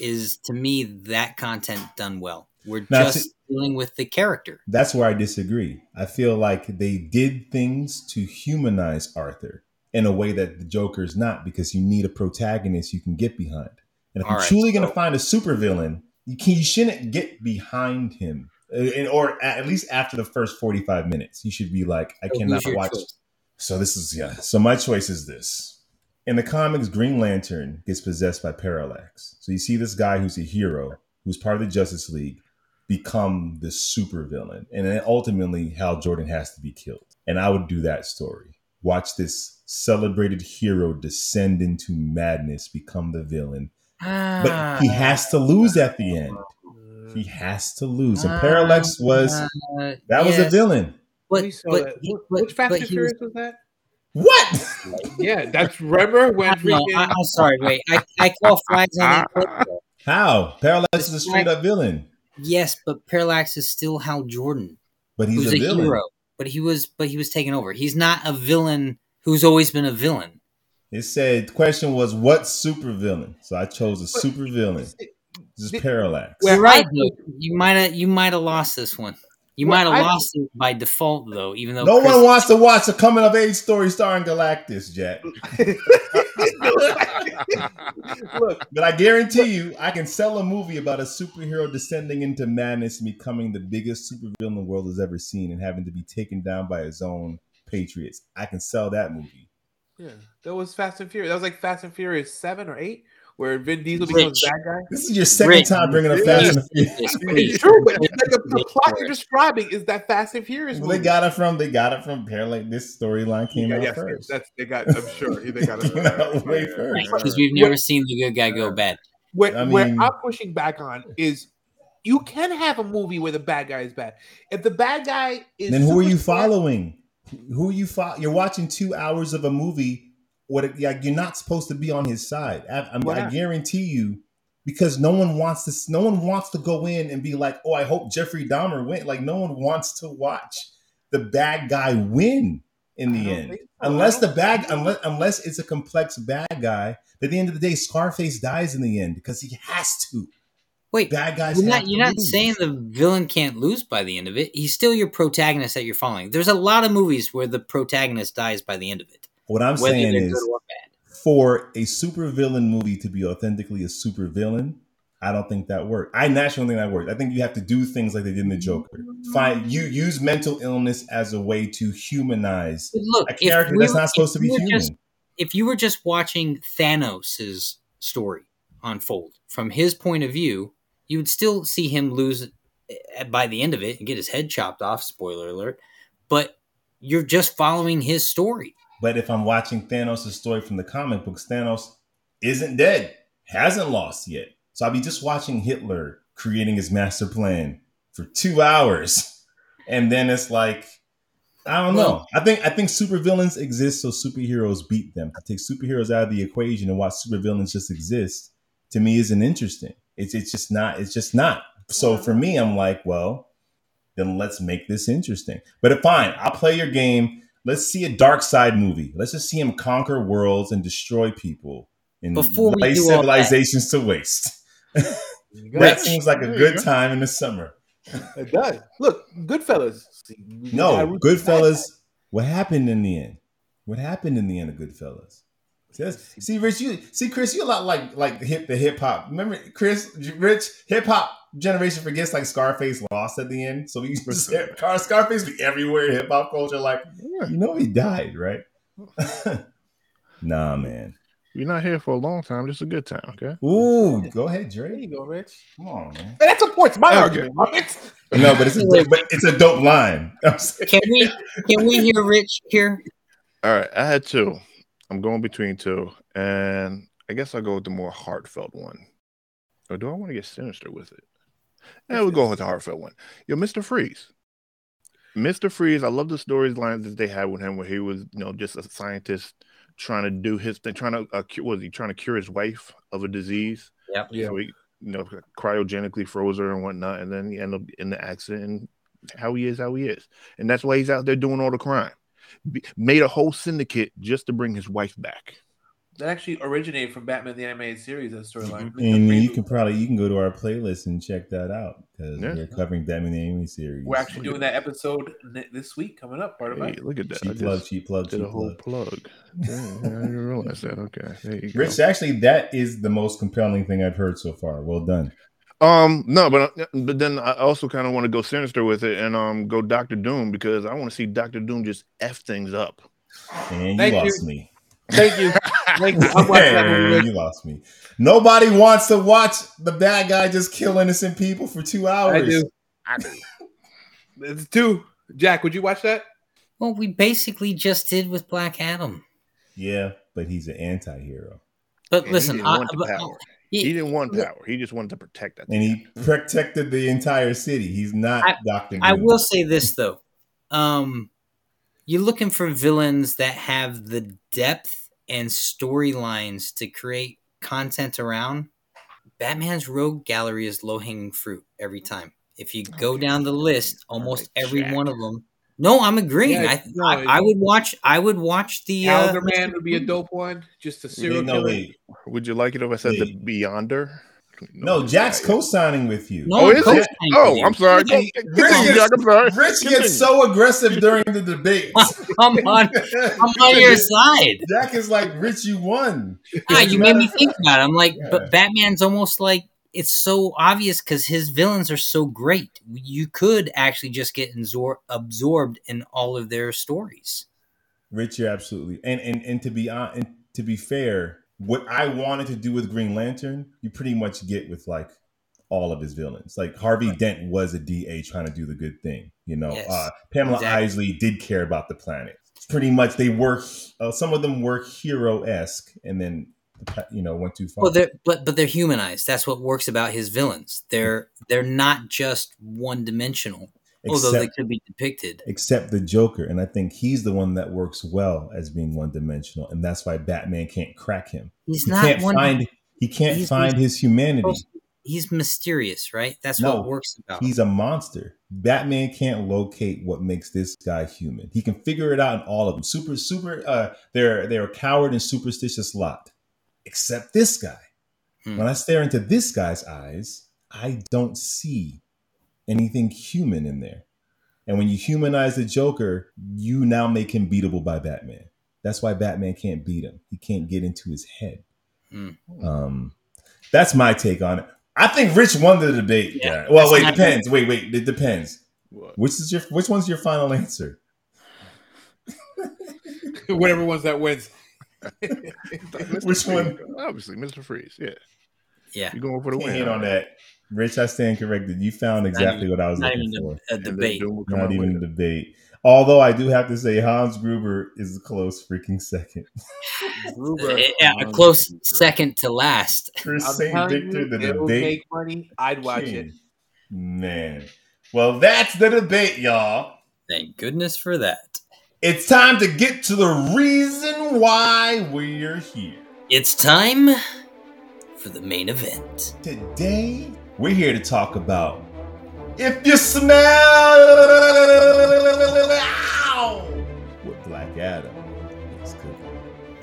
is to me that content done well. We're Now, just see- dealing with the character. That's where I disagree. I feel like they did things to humanize Arthur in a way that the Joker is not because you need a protagonist you can get behind. And if All you're right, truly going to find a supervillain, you can you shouldn't get behind him. Uh, and- or at least after the first 45 minutes, you should be like, I So cannot watch. choice? So this is yeah. So my choice is this. In the comics, Green Lantern gets possessed by Parallax. So you see this guy who's a hero, who's part of the Justice League, become the supervillain. And then ultimately Hal Jordan has to be killed. And I would do that story. Watch this celebrated hero descend into madness, become the villain. But he has to lose at the end. He has to lose. And Parallax was Uh, that was a villain. But, We saw but, that. he- but- Which Fast but and he was- Furious was that? What? [LAUGHS] Yeah, that's remember when No, freaking I, am sorry. Wait, I, I call flags on that. How? Parallax is a straight up villain. Yes, but Parallax is still Hal Jordan, But he's who's a a, villain. hero. But he was, but he was taken over. He's not a villain who's always been a villain. It said the question was what super villain? So I chose a super villain. This is the- Parallax. Well, You're right. Though. You might have, you might have lost this one. You Well, might have lost it by default, though. Even though no Chris- one wants to watch a coming of age story starring Galactus, Jack. [LAUGHS] Look, But I guarantee you, I can sell a movie about a superhero descending into madness and becoming the biggest supervillain the world has ever seen and having to be taken down by his own patriots. I can sell that movie. yeah, that was Fast and Furious. That was like Fast and Furious seven or eight, where Vin Diesel becomes Rich. bad guy. This is your second Rick, time bringing up yeah. Fast and Furious. It's It's true, but like the, the plot you're describing is that Fast and Furious Well, movie. they got it from they got it from Parallax. This storyline came yeah, out yes, first. that's they got. I'm sure they got it [LAUGHS] Came out way first. because we've never seen the good guy go bad. Where, I where mean- I'm pushing back on is you can have a movie where the bad guy is bad. If the bad guy is then who are you smart- following? Who are you fo- You're watching two hours of a movie. What? it- Like you're not supposed to be on his side. I, I, mean, I guarantee you, because no one wants to. No one wants to go in and be like, "Oh, I hope Jeffrey Dahmer went." Like no one wants to watch the bad guy win in the end, so. unless the don't bad unless unless it's a complex bad guy. But at the end of the day, Scarface dies in the end because he has to. Wait, Bad guys. you're not you're not saying the villain can't lose by the end of it. He's still your protagonist that you're following. There's a lot of movies where the protagonist dies by the end of it, What I'm whether saying is, good or bad. for a supervillain movie to be authentically a supervillain, I don't think that worked. I naturally think that worked. I think you have to do things like they did in the Joker. Find you use mental illness as a way to humanize But look, a character we that's not supposed to be human. just- if you were just watching Thanos' story unfold from his point of view, you would still see him lose eh, by the end of it and get his head chopped off. Spoiler alert! But you're just following his story. But if I'm watching Thanos' story from the comic books, Thanos isn't dead, hasn't lost yet. So I'll be just watching Hitler creating his master plan for two hours, [LAUGHS] and then it's like I don't know. I think I think supervillains exist so superheroes beat them. To take superheroes out of the equation and watch supervillains just exist to me isn't interesting. It's it's just not. It's just not. So for me, I'm like, well, then let's make this interesting. But fine, I'll play your game. Let's see a Darkseid movie. Let's just see him conquer worlds and destroy people and Before lay do all that- civilizations to waste. [LAUGHS] That seems like a good go. time in the summer. It does. Look, Goodfellas. See, No, got roots- Goodfellas. What happened in the end? What happened in the end of Goodfellas? See, see, Rich, you see, Chris, you a lot like like hip the hip hop. Remember, Chris, Rich, hip hop generation forgets like Scarface lost at the end. So we used to say, Scarface be everywhere in hip hop culture. Like, you know, he died, right? [LAUGHS] nah, man. You're not here for a long time. Just a good time, okay? Ooh, go ahead, There Dre. you go, Rich. Come on, man. Hey, that supports my Okay. argument, Muppets. No, but it's a but it's a dope line. [LAUGHS] Can we can we hear Rich here? All right, I had two. I'm going between two, and I guess I'll go with the more heartfelt one. Or do I want to get sinister with it? Yeah, we'll go with the heartfelt one. Yo, Mr. Freeze. Mr. Freeze, I love the storylines that they had with him, where he was, you know, just a scientist trying to do his thing, trying to uh, cu- was he trying to cure his wife of a disease? Yep. Yeah. So he, you know, cryogenically froze her and whatnot, and then he ended up in the accident. And how he is, how he is, and that's why he's out there doing all the crime. Be- made a whole syndicate just to bring his wife back. That actually originated from Batman the Animated Series. That storyline. Mr. And Freeze you can probably you can go to our playlist and check that out because Yeah. we're covering Batman the Anime series. We're actually doing that episode this week coming up. Part of Hey, it. look at that! I cheap plug, just cheap plug, did cheap a whole plug. plug. Yeah, I didn't realize that. Okay, there you go. Rich, actually, that is the most compelling thing I've heard so far. Well done. Um, no, but but then I also kind of want to go sinister with it and um go Doctor Doom because I want to see Doctor Doom just f things up. And you Thank you. lost me. Thank you. Thank you. I'm watching that movie. Hey, [LAUGHS] you lost me. Nobody wants to watch the bad guy just kill innocent people for two hours. I do. I do. It's two. Jack, would you watch that? Well, we basically just did with Black Adam. Yeah, but he's an anti-hero. But And listen, he didn't I, want but- power. yeah, He didn't want power. He just wanted to protect that. And he protected the entire city. He's not I- Doctor. I will say this though. Um you're looking for villains that have the depth and storylines to create content around. Batman's rogue gallery is low hanging fruit every time. If you go Okay. down the list, almost right, every Jack. one of them. No, I'm agreeing. Yeah, I, no, I I would watch. I would watch the. Uh, Man would be a dope one. Just a serial killer. Would you like it if I said the Beyonder? No, Jack's co-signing with you. No, Oh, I'm is it? Oh. I'm sorry. Go, Rich continue, gets- Jack. I'm sorry. Rich gets so aggressive during the debate. [LAUGHS] I'm on. I'm on your [LAUGHS] side. Jack is like, Rich, you won. Ah, you made me think about it. I'm like, Yeah. but Batman's almost like it's so obvious because his villains are so great. You could actually just get absor- absorbed in all of their stories. Rich, you're absolutely and and and to be on and to be fair, what I wanted to do with Green Lantern, you pretty much get with like all of his villains. Like Harvey Dent was a DA trying to do the good thing. You know, Yes, uh, Pamela exactly. Isley did care about the planet. Pretty much, they were uh, some of them were hero esque, and then you know went too far. Well, they're but but they're humanized. That's what works about his villains. They're they're not just one dimensional, although they except, could be depicted. except the Joker, and I think he's the one that works well as being one dimensional, and that's why Batman can't crack him. He's He not can't one. find he can't he's- find his humanity. He's mysterious, right? That's No, what works about. He's a monster. Batman can't locate what makes this guy human. He can figure it out in all of them. Super, super. Uh, they're they're a coward and superstitious lot, except this guy. Hmm. When I stare into this guy's eyes, I don't see anything human in there. And when you humanize the Joker, you now make him beatable by Batman. That's why Batman can't beat him. He can't get into his head. Hmm. Um, that's my take on it. I think Rich won the debate. Yeah. Well, wait, not- depends. Wait, wait, it depends. What? Which is your which one's your final answer? [LAUGHS] Whatever ones that wins. Mr. Which one? Obviously, Mr. Freeze. Yeah, yeah, you're going for the Can't win. hit on that. Rich, I stand corrected. You found exactly what I was not looking even for. a, a debate. Doom won't even a debate. Although I do have to say Hans Gruber is a close freaking second. [LAUGHS] Gruber. Yeah, eh, a close second to last. [LAUGHS] Chris I'm St. telling Victor, you, the it will debate. make money. I'd watch it. Man. Well, that's the debate, y'all. Thank goodness for that. It's time to get to the reason why we're here. It's time for the main event. Today, we're here to talk about if you smell what Black Adam is cooking.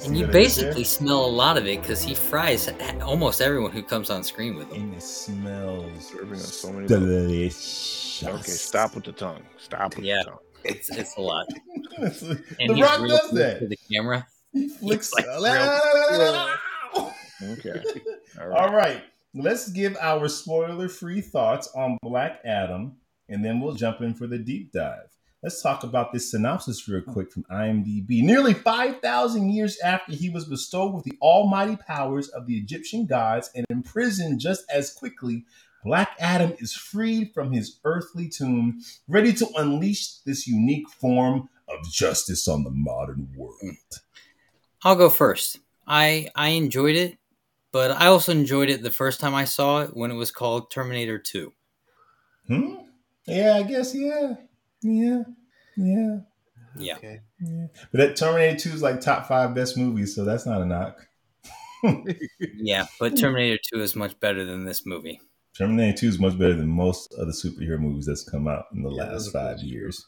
And you what it is basically smell a lot of it because he fries almost everyone who comes on screen with him. And it smells Serving on so many delicious. Okay, stop with the tongue. Stop with Yeah. the tongue. It's it's a lot. [LAUGHS] the And he's Rock real does that. to the camera. He [LAUGHS] flicks. like Okay. All All right. Let's give our spoiler-free thoughts on Black Adam, and then we'll jump in for the deep dive. Let's talk about this synopsis real quick from IMDb. Nearly 5,000 years after he was bestowed with the almighty powers of the Egyptian gods and imprisoned just as quickly, Black Adam is freed from his earthly tomb, ready to unleash this unique form of justice on the modern world. I'll go first. I I enjoyed it, but I also enjoyed it the first time I saw it when it was called Terminator 2. Hmm? Yeah, I guess, yeah. Yeah. Yeah. Yeah. Okay. Yeah. But that Terminator 2 is like top five best movies, so that's not a knock. [LAUGHS] Yeah, but Terminator 2 is much better than this movie. Terminator 2 is much better than most of the superhero movies that's come out in the Yeah, last five true. years.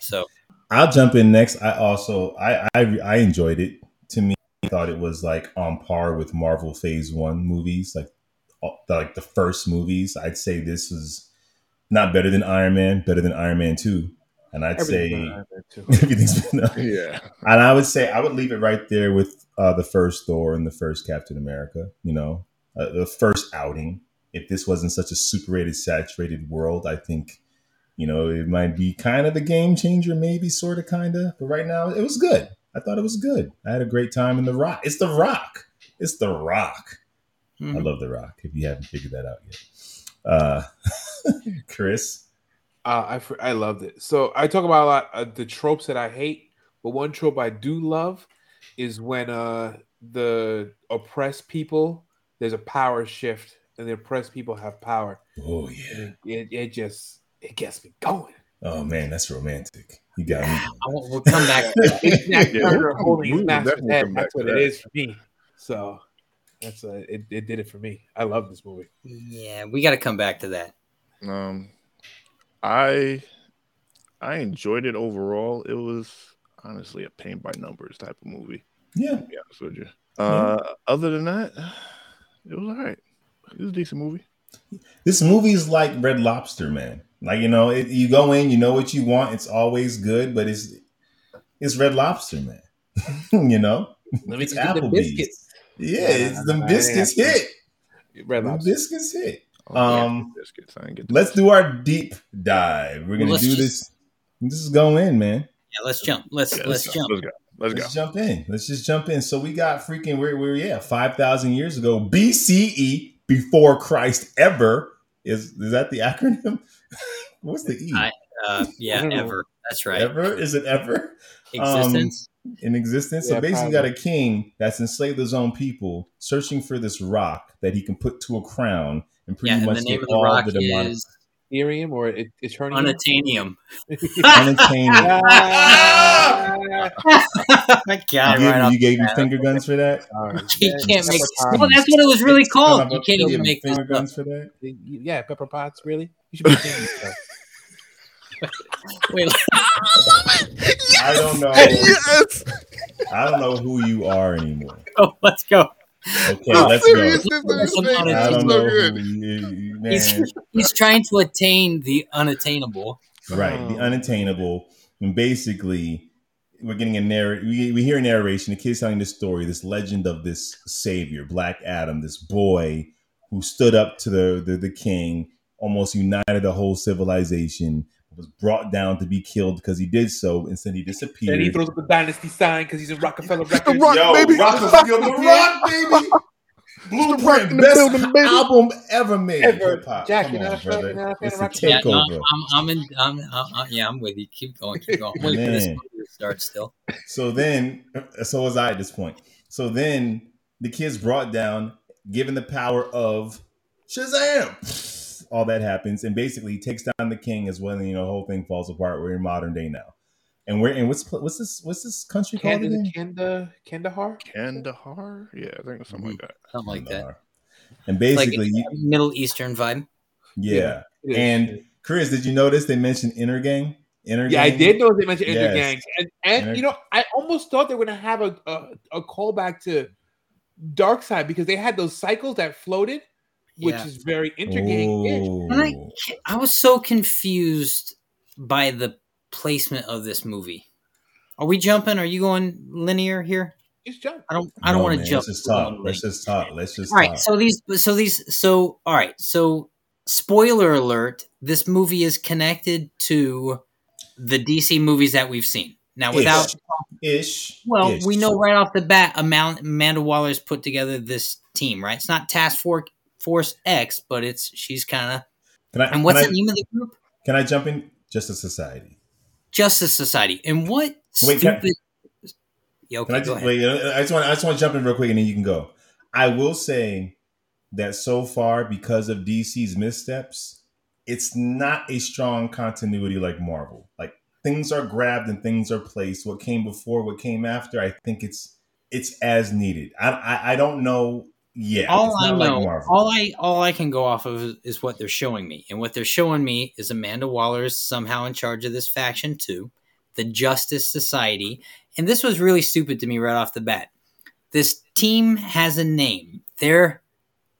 So [LAUGHS] I'll jump in next. I also I, I I enjoyed it. To me, I thought it was like on par with Marvel Phase One movies, like like the first movies. I'd say this was not better than Iron Man, better than Iron Man Two, and I'd Everything's say been out there, too. everything's been. [LAUGHS] Yeah. And I would say I would leave it right there with uh, the first Thor and the first Captain America. You know, uh, the first outing. If this wasn't such a super rated, saturated world, I think, you know, it might be kind of a game changer, maybe, sort of, kind of. But right now, it was good. I thought it was good. I had a great time in The Rock. It's The Rock. It's The Rock. I mhm. love The Rock. If you haven't figured that out yet, uh, [LAUGHS] Chris. Uh, I I loved it. So I talk about a lot of the tropes that I hate, but one trope I do love is when uh the oppressed people there's a power shift and the oppressed people have power. Oh yeah. It, it, it just it gets me going. Oh man, that's romantic. You got me. I will- we'll come back. to that. [LAUGHS] Yeah, Turner we'll- holding his we'll master's definitely head. That's what that. it is for me. So that's uh, it. It did it for me. I love this movie. Yeah, we got to come back to that. Um, I I enjoyed it overall. It was honestly a paint by numbers type of movie. Yeah. To be honest with you. Uh, other than that, it was all right. It was a decent movie. This movie is like Red Lobster, man. Like you know, it, you go in, you know what you want. It's always good, but it's it's Red Lobster, man. [LAUGHS] you know, Let me it's get the Applebee's. biscuits. Yeah, it's the biscuits hit. Red The Lobster. biscuits hit. Um, biscuits. I get Let's do our deep dive. We're gonna Let's do just- this. This is go in, man. Yeah, let's jump. Let's Yeah, let's go. jump. Let's go. Let's. Let's jump in. Let's just jump in. So we got freaking where we're yeah, five thousand years ago, BCE, before Christ ever. Is is that the acronym? [LAUGHS] What's the E? I- Uh, yeah, ever. That's right. Ever? Is it ever? Existence. in existence. Yeah, so basically, probably. got a king that's enslaved his own people, searching for this rock that he can put to a crown and pretty yeah, and much the name get of the all rock the demonic is Ethereum or it, Eternium? Unatanium. unattainable. Ah! My you God, gave, right you gave the you finger guns for that? Sorry. You can't make. Pepper Well, that's what it was really called. You can't even make finger up. guns for that. Yeah, pepper pots. Really? You should be saying this stuff. Wait, [LAUGHS] I don't know. yes. I don't know who you are anymore. go. Let's go. Okay, let's go. seriousness this Some thing I is don't unattainable. so know good. who you, you- He's, [LAUGHS] he's trying to attain the unattainable. Right, the Oh. unattainable. And basically, we're getting a narr. We, we hear a narration. The kid's telling this story, this legend of this savior, Black Adam, this boy who stood up to the, the, the king, almost united the whole civilization, was brought down to be killed because he did so. Instead, he disappeared. And he throws up the dynasty sign because he's in Roc-A-Fella It's the Records. Rock, Yo, baby. Roc-A-Fella, the Rock, baby. Blueprint, the best building, baby. album ever made. Ever. Jack, Come you're on, not brother. you're not a fan It's a Rock- Yeah, no. I'm, I'm in. I'm, uh, yeah, I'm with you. Keep going. Keep going. Wait for this movie to start still. So then, so was I at this point. So then the kid's brought down, given the power of Shazam. All that happens, and basically takes down the king as well. And you know, the whole thing falls apart. We're in modern day now, and we're in what's what's this what's this country called Kanda, again? Kanda, Kandahar? Kandahar? Yeah, I think it's something like that. Mm-hmm. Something like that. And basically, it's you- Middle Eastern vibe. yeah. It is. And Chris, did you notice they mentioned Intergang Inner Yeah, I did know they mentioned Yes. Intergang, and and Inter- you know, I almost thought they were gonna have a, a a callback to Darkseid because they had those cycles that floated, which Yeah. is very Intergang-ish. And I, I was so confused by the placement of this movie. Are we jumping? Are you going linear here? It's jump. I don't. I don't No, want to jump. Let's just talk. Let's just talk. Let's just all right. talk. So these. So these. So all right. So spoiler alert: this movie is connected to the DC movies that we've seen. Now, without ish. well, ish. we know right off the bat, Amanda, Amanda Waller's put together this team. Right? It's not Task For- Force X, but it's she's kind of. Can I, And what's the I, name of the group? Can I jump in? Justice Society. Justice Society. And what Wait, can I- stupid? yeah, okay, Can I just wait? I just want I just want to jump in real quick and then you can go. I will say that so far, because of DC's missteps, it's not a strong continuity like Marvel. Like things are grabbed and things are placed. What came before, what came after, I think it's it's as needed. I I, I don't know. Yeah, all I not like know, all I all I can go off of is, is what they're showing me, and what they're showing me is Amanda Waller is somehow in charge of this faction too, the Justice Society, and this was really stupid to me right off the bat. This team has a name. They're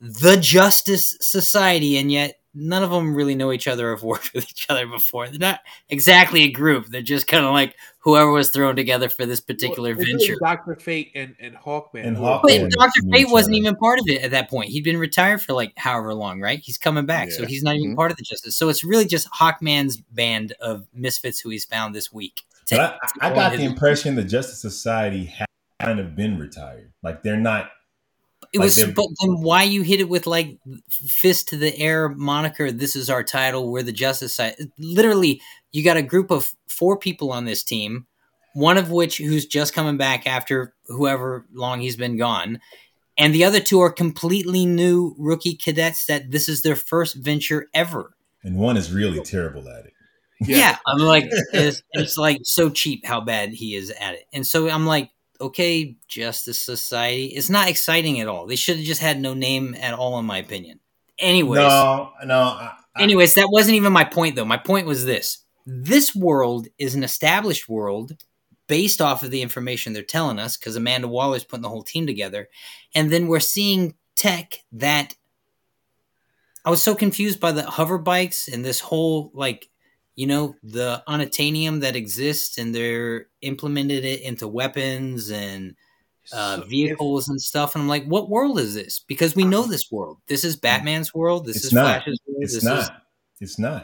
the Justice Society, and yet none of them really know each other or have [LAUGHS] worked with each other before. They're not exactly a group. They're just kind of like whoever was thrown together for this particular Well, venture. Doctor Fate and and Hawkman. And Hawkman. But Doctor Fate wasn't even part of it at that point. He'd been retired for like however long, right? He's coming back, so he's not even Mhm. part of the Justice. So it's really just Hawkman's band of misfits who he's found this week. But I, I got the impression the Justice Society had kind of been retired. Like they're not. It like was, but then why you hit it with like fist to the air moniker? This is our title. We're the Justice Side. Literally, you got a group of four people on this team, one of which who's just coming back after whoever long he's been gone, and the other two are completely new rookie cadets that this is their first venture ever. And one is really terrible at it. Yeah, I'm like, it's, it's like so cheap how bad he is at it, and so I'm like, okay, Justice Society. It's not exciting at all. They should have just had no name at all, in my opinion. Anyways, No, no. I, I- anyways, that wasn't even my point though. My point was this: this world is an established world based off of the information they're telling us, because Amanda Waller's putting the whole team together, and then we're seeing tech that. I was so confused by the hover bikes and this whole like you know the unatanium that exists and they're implemented it into weapons and uh, So if- vehicles and stuff and i'm like what world is this because we know this world this is batman's world this It's is not. flash's world it's this not. is It's not.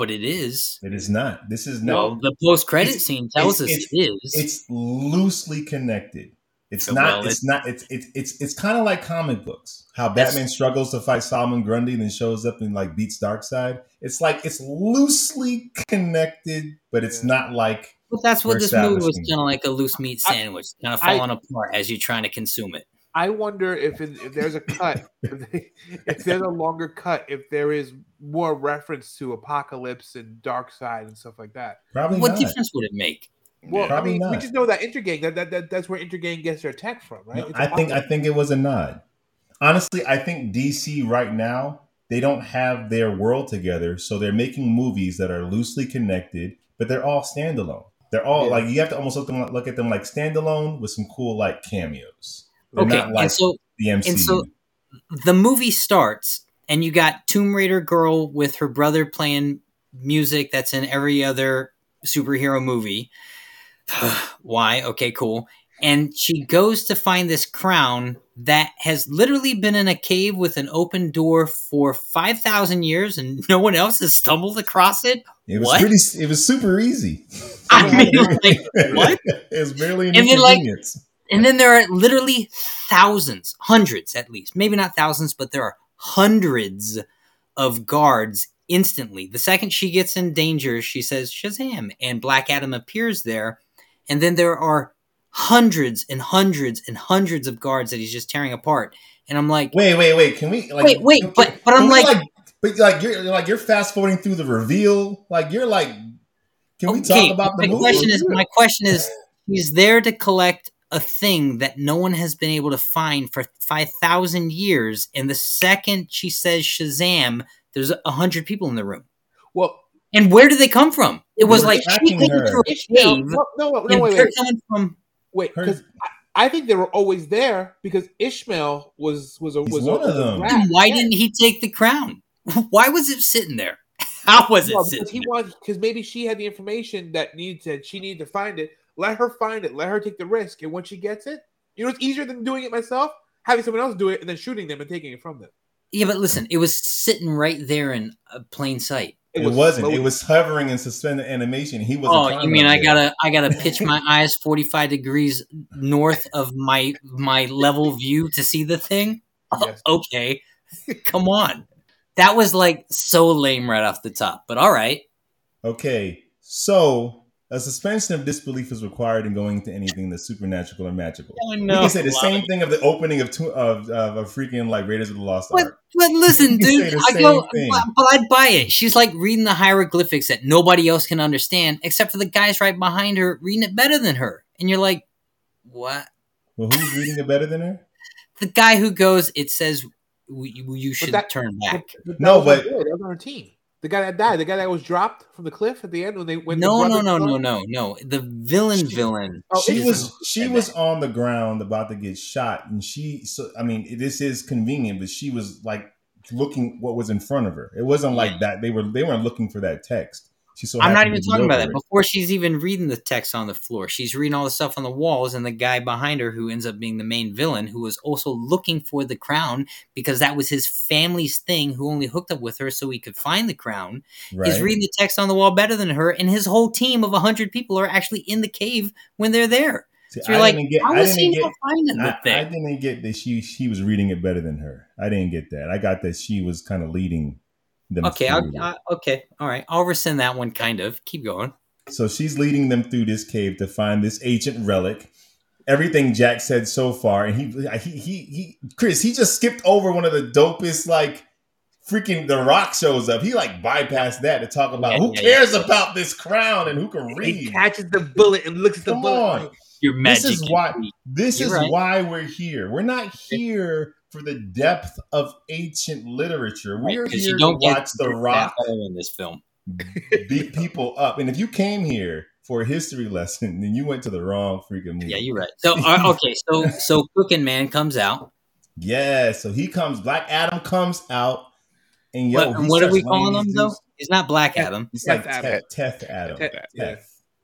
but it is It is not. This is well no. the post-credit It's- scene tells us it's- it is It's loosely connected. It's Well, not. it- it's not. It's it's it's it's kind of like comic books. How Batman struggles to fight Solomon Grundy and then shows up and like beats Darkseid. It's like it's loosely connected, but it's Yeah. not like but that's what this movie was kind of like a loose meat sandwich kind of I- falling apart as you're trying to consume it I wonder if in, if there's a cut, [LAUGHS] if, they, if there's a longer cut, if there is more reference to Apokolips and Darkseid and stuff like that. probably what not. difference would it make Well, I Probably mean, we just know that Intergang that, that, that that's where Intergang gets their tech from, right? No, It's I think I think it was a nod. Honestly, I think DC right now they don't have their world together, so they're making movies that are loosely connected, but they're all standalone. They're all Yeah. like you have to almost look, them, look at them like standalone with some cool like cameos. They're okay not like and so the MCU. and so the movie starts and you got Tomb Raider girl with her brother playing music that's in every other superhero movie. [SIGHS] Why? Okay, cool. And she goes to find this crown that has literally been in a cave with an open door for 5,000 years and no one else has stumbled across it. it was what? pretty. It was super easy. [LAUGHS] I mean, like, what? [LAUGHS] it was barely an And then, like, inconvenience. And then there are literally thousands, hundreds at least, maybe not thousands, but there are hundreds of guards instantly. The second she gets in danger, she says Shazam, and Black Adam appears there. And then there are hundreds and hundreds and hundreds of guards that he's just tearing apart. And I'm like, wait, wait, wait. Can we like Wait, wait, can- but- but I'm we, like- but like you're like you're fast forwarding through the reveal. Like you're like, can we talk about the my movie? question is my question is [LAUGHS] he's there to collect a thing that no one has been able to find for 5000 years and the second she says shazam there's a hundred people in the room well, And where did they come from? It was like she came her. through a cave, no, no, no, and wait, they're wait, coming from. wait, because I, I think they were always there because Ishmael was was a He's was one a, of them. rat. Then why Yeah. didn't he take the crown? [LAUGHS] Why was it sitting there? [LAUGHS] How was it No, sitting because he there? wanted because maybe she had the information that needed to she needed to find it. Let her find it. Let her take the risk, and when she gets it, you know it's easier than doing it myself. Having someone else do it and then shooting them and taking it from them. Yeah, but listen, it was sitting right there in uh, plain sight. It, wasn't. slow- It was hovering in suspended animation. He was. Oh, you mean I gotta I gotta [LAUGHS] pitch my eyes forty five degrees north of my my level view to see the thing? Oh, [LAUGHS] Yes. okay, [LAUGHS] come on. That was like so lame right off the top, but all right. Okay, so a suspension of disbelief is required in going into anything that's supernatural or magical. I We can say the same thing of the opening of two, of, of a freaking like Raiders of the Lost But, Ark. but listen, You can say dude, I go, thing. but, but I'd buy it. She's like reading the hieroglyphics that nobody else can understand except for the guys right behind her reading it better than her. And you're like, what? Well, who's reading it better than her? The guy who goes, it says you, you should that- turn back. But No, but- on board, that was on her team. The guy that died, the guy that was dropped from the cliff at the end when they when the No, no, no, no, no, no. The villain, She- villain. Oh, she was she And was that- on the ground about to get shot, and she. So I mean, this is convenient, but she was like looking what was in front of her. It wasn't like that. They were they weren't looking for that text. So I'm not even talking about that. Before she's even reading the text on the floor, she's reading all the stuff on the walls, and the guy behind her, who ends up being the main villain, who was also looking for the crown because that was his family's thing, who only hooked up with her so he could find the crown, Right? is reading the text on the wall better than her, and his whole team of 100 people are actually in the cave when they're there. See, So you're I like, get. how I he not finding the I, I didn't get that she she was reading it better than her. I didn't get that. I got that she was kind of leading them. Okay, through I'll. I, okay, all right. I'll rescind that one, kind of. Keep going. So she's leading them through this cave to find this ancient relic. Everything Jack said so far, and he he he, he Chris, he just skipped over one of the dopest like freaking The Rock shows up. He like bypassed that to talk about Yeah, who yeah, cares about this crown and who can He read. catches the bullet and looks at the Come bullet. on. Your magic. This is is why this You're is right. why we're here. We're not here for the depth of ancient literature. Right, We're 'cause here you don't to watch The Rock in this film. [LAUGHS] beat people up. And if you came here for a history lesson, then you went to the wrong freaking movie. Yeah, you're right. So uh, [LAUGHS] okay, so so Cooking Man comes out. Yeah, so he comes, Black Adam comes out, and yo, what and what are we calling laying him though? dudes- He's not Black Adam, It's like Teth Teth, Adam. Teth Adam. Teth, yeah.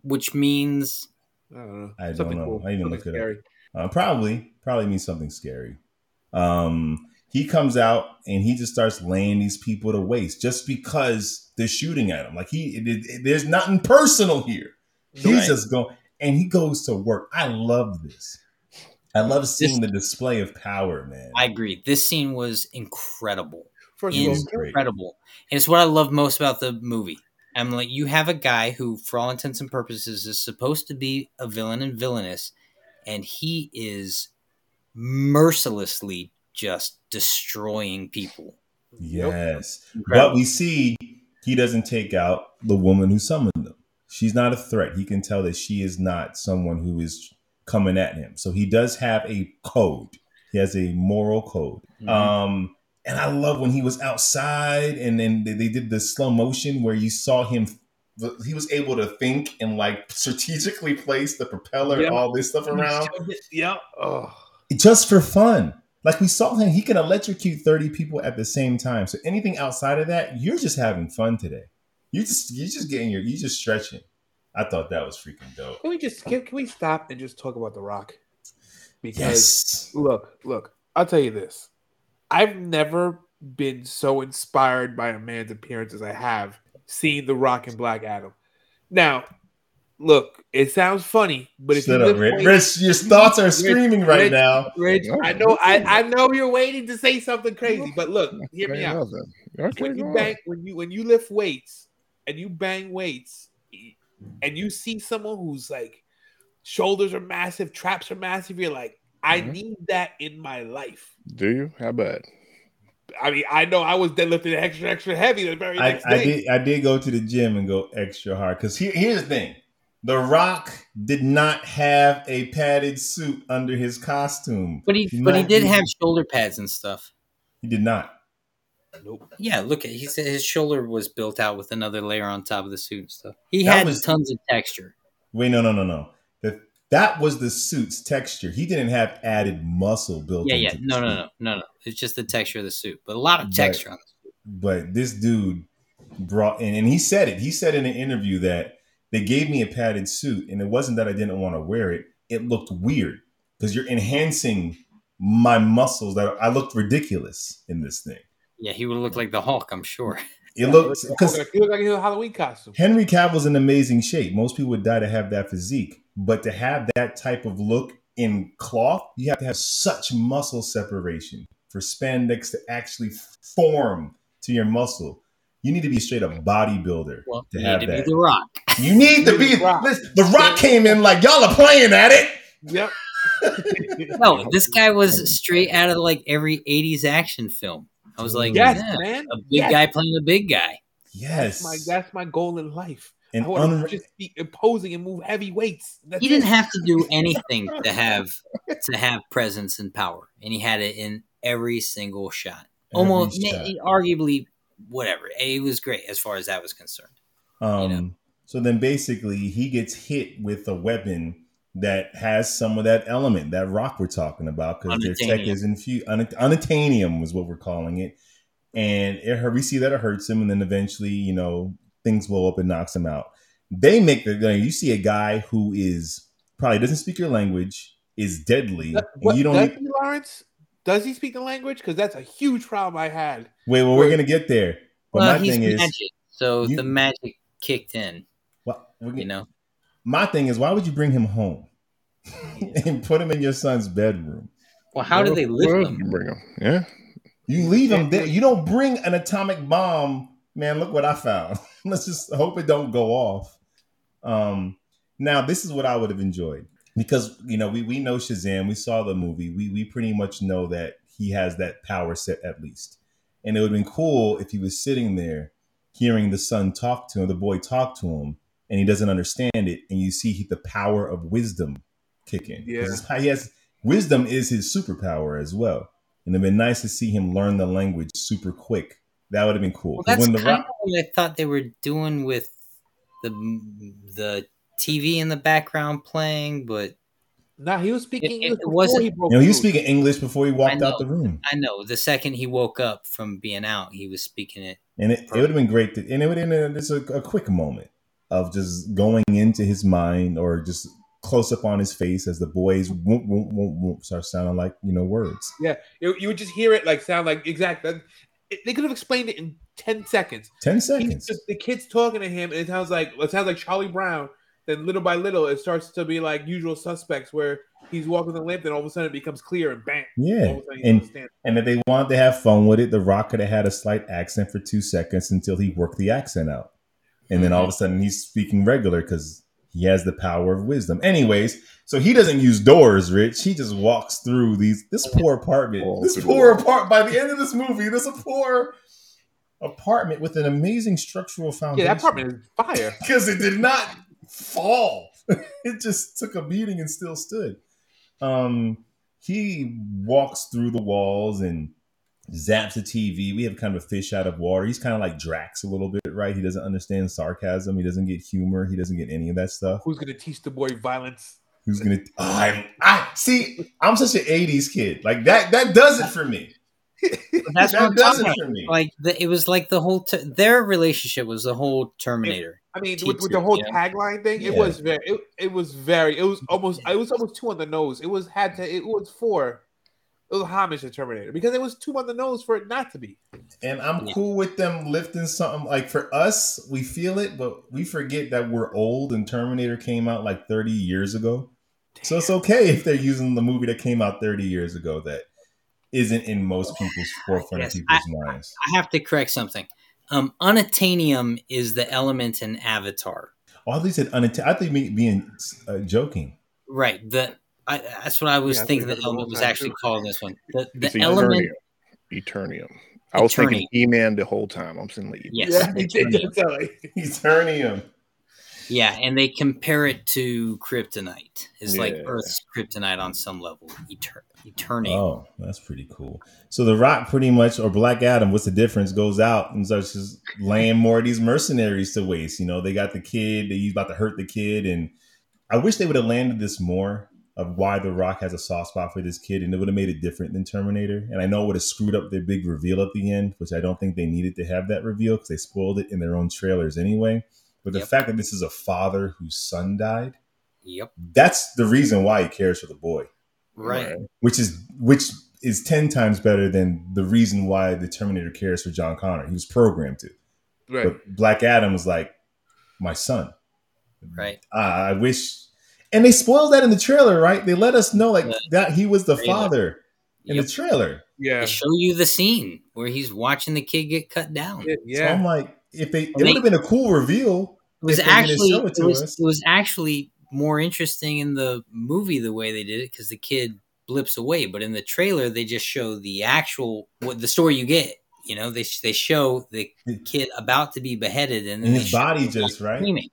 Which means I don't know. I don't Something know. cool. I didn't Something look it up. Uh, probably, probably means something scary. Um, he comes out and he just starts laying these people to waste just because they're shooting at him. Like he, it, it- there's nothing personal here. He's Right. just going, and he goes to work. I love this. I love seeing the display of power, man. I agree. This scene was incredible. First of all, incredible. And it's what I love most about the movie. I'm like, you have a guy who, for all intents and purposes, is supposed to be a villain and villainous, and he is mercilessly just destroying people. Yes. But we see he doesn't take out the woman who summoned them. She's not a threat. He can tell that she is not someone who is coming at him. So he does have a code. He has a moral code. Mhm. Um, and I love when he was outside and then they- they did the slow motion where you saw him. He was able to think and like strategically place the propeller Yeah. and all this stuff around Yep. Oh. Just for fun. Like we saw him, he can electrocute 30 people at the same time. So anything outside of that, you're just having fun today. You just you're just getting your you're just stretching. I thought that was freaking dope. Can we just can, can we stop and just talk about The Rock? Because Yes. look, look, I'll tell you this. I've never been so inspired by a man's appearance as I have seeing The Rock and Black Adam. Now, look, it sounds funny, but if Shut you up, Rich. weights- Rich, your thoughts are Rich, screaming right Rich, now. Rich, I know, I. I know you're waiting to say something crazy, but look, hear me out. when you bang when you when you lift weights and you bang weights and you see someone who's like shoulders are massive, traps are massive, you're like, I Mhm. need that in my life. Do you? How bad? I mean, I know I was deadlifting extra, extra heavy the very I, next I day. did I did go to the gym and go extra hard. Because here, here's the thing. The Rock did not have a padded suit under his costume. But he, He's but he did using- have shoulder pads and stuff. He did not. Nope. Yeah, look at he said his shoulder was built out with another layer on top of the suit and stuff. He That had was- tons of texture. Wait, no, no, no, no. The, that was the suit's texture. He didn't have added muscle built. Yeah, yeah. the No, no, suit. no, no, no. It's just the texture of the suit, but a lot of But- texture on the suit. But this dude brought in, and he said it. He said in an interview that they gave me a padded suit, and it wasn't that I didn't want to wear it. It looked weird because you're enhancing my muscles. That I looked ridiculous in this thing. Yeah, he would look like the Hulk, I'm sure. It looked He because looked like a Halloween costume. Henry Cavill's in amazing shape. Most people would die to have that physique, but to have that type of look in cloth, you have to have such muscle separation for spandex to actually form to your muscle. You need to be straight up bodybuilder Well, to you have need to that. be the Rock. You need to be. The Rock. listen, the Rock came in like y'all are playing at it. Yep. [LAUGHS] No, this guy was straight out of like every '80s action film. I was like, yes, yeah, man. a big Yes. guy playing a big guy. Yes, That's my that's my goal in life. and I want un- to just be imposing and move heavy weights. That's He didn't it. have to do [LAUGHS] anything to have to have presence and power, and he had it in every single shot. Every Almost, shot. arguably, whatever. It was great as far as that was concerned. Um, know? So then basically he gets hit with a weapon that has some of that element, that rock we're talking about, because their tech is infused. Un- unobtainium is what we're calling it. And it, we see that it hurts him, and then eventually, you know, things blow up and knocks him out. They make the gun. you see a guy who is probably doesn't speak your language, is deadly. What- you don't does need- Lawrence? Does he speak the language? Because that's a huge problem I had. wait, well, we're gonna get there. But well, my he's thing is, so you- the magic kicked in. well, we're You get- know, my thing is, why would you bring him home [LAUGHS] and put him in your son's bedroom? well, how do they lift Well, them? You bring them. Yeah. You leave him there. You don't bring an atomic bomb. Man, look what I found. [LAUGHS] Let's just hope it don't go off. Um, now this is what I would have enjoyed because you know we we know Shazam. We saw the movie. We we pretty much know that he has that power set at least. And it would have been cool if he was sitting there hearing the son talk to him, the boy talk to him, and he doesn't understand it, and you see the power of wisdom kick in. 'Cause Yeah. it's he has wisdom is his superpower as well. And it'd been nice to see him learn the language super quick. That would have been cool. Well, 'Cause that's when the kind Rock- of what I thought they were doing with the the TV in the background playing, but Nah, he was speaking It- it English before wasn't- he broke you know, he was speaking English before he walked I out the room, I know the second he woke up from being out, he was speaking it. and it, it would have been great. To, and it would have been just a, a quick moment of just going into his mind or just close up on his face as the boys whoop, whoop, whoop, whoop, start sounding like you know words. Yeah, you, you would just hear it like sound like exact. That, it, they could have explained it in ten seconds. Ten seconds. just the kid's talking to him, and it sounds like it sounds like Charlie Brown. Then little by little, it starts to be like usual suspects, where he's walking the lamp, and all of a sudden it becomes clear, and bam, all Yeah, of a sudden you and and if they wanted to have fun with it, The Rock could have had a slight accent for two seconds until he worked the accent out. And then all of a mm-hmm. sudden he's speaking regular because he has the power of wisdom. Anyways, so he doesn't use doors, Rich. He just walks through these this poor apartment. Walk this poor apartment. By the end of this movie, there's a poor apartment with an amazing structural foundation. Yeah, that apartment is fire. [LAUGHS] because it did not fall. [LAUGHS] it just took a beating and still stood. Um, he walks through the walls and zaps the TV. We have kind of a fish out of water. He's kind of like Drax a little bit, right? He doesn't understand sarcasm. He doesn't get humor. He doesn't get any of that stuff. Who's gonna teach the boy violence? Who's gonna? Oh, I, I see. I'm such an '80s kid. Like that. That does it for me. That's that what I'm does talking it about. for me. Like the, it was like the whole ter- their relationship was the whole Terminator. I mean, with, with the whole yeah. tagline thing, it was very, it, it was very, it was almost, it was almost two on the nose. It was had to, it was for, it was homage to Terminator because it was two on the nose for it not to be. And I'm Yeah. cool with them lifting something like for us, we feel it, but we forget that we're old and Terminator came out like 30 years ago. So it's okay if they're using the movie that came out 30 years ago that isn't in most people's forefront of Yes, people's minds. I have to correct something. Um, unobtainium is the element in Avatar. Oh, I thought you said unatta- I think me being uh, joking. Right. The I, that's what I was Yeah, thinking. think The element was actually too. called this one. The the element. Eternium. Eternium. I was thinking Eternium. E Man the whole time. I'm saying like Yes. Yeah, Eternium. that, tell me. Eternium. Yeah, and they compare it to kryptonite. It's like Earth's kryptonite on some level. Eter- Eternia. Oh, that's pretty cool. So the Rock, pretty much, or Black Adam, what's the difference? Goes out and starts just laying more of these mercenaries to waste. You know, they got the kid. They he's about to hurt the kid, and I wish they would have landed this more of why the Rock has a soft spot for this kid, and it would have made it different than Terminator. And I know it would have screwed up their big reveal at the end, which I don't think they needed to have that reveal because they spoiled it in their own trailers anyway. But the Yep. fact that this is a father whose son died, Yep. that's the reason why he cares for the boy Right. which is which is 10 times better than the reason why the terminator cares for john connor he was programmed to Right. but black adam was like my son Right. uh, i wish and they spoiled that in the trailer right they let us know like Yeah. that he was the Trailer. father in Yep. the trailer yeah. They show you the scene where he's watching the kid get cut down. Yeah. so i'm like if they it would have been a cool reveal It was if they didn't actually it it was, us. it was actually more interesting in the movie the way they did it because the kid blips away, but in the trailer they just show the actual what the story you get. You know, they they show the kid about to be beheaded and, and his body just right screaming.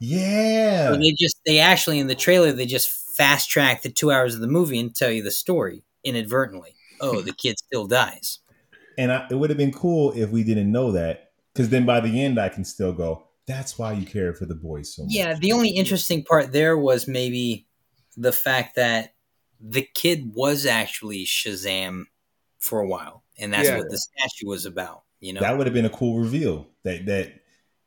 yeah So they just they actually in the trailer they just fast track the two hours of the movie and tell you the story inadvertently. Oh, the kid still dies. And I, it would have been cool if we didn't know that, because then by the end I can still go. That's why you care for the boys so much. Yeah, the only interesting part there was maybe the fact that the kid was actually Shazam for a while, and that's Yeah. what the statue was about. You know, that would have been a cool reveal. That that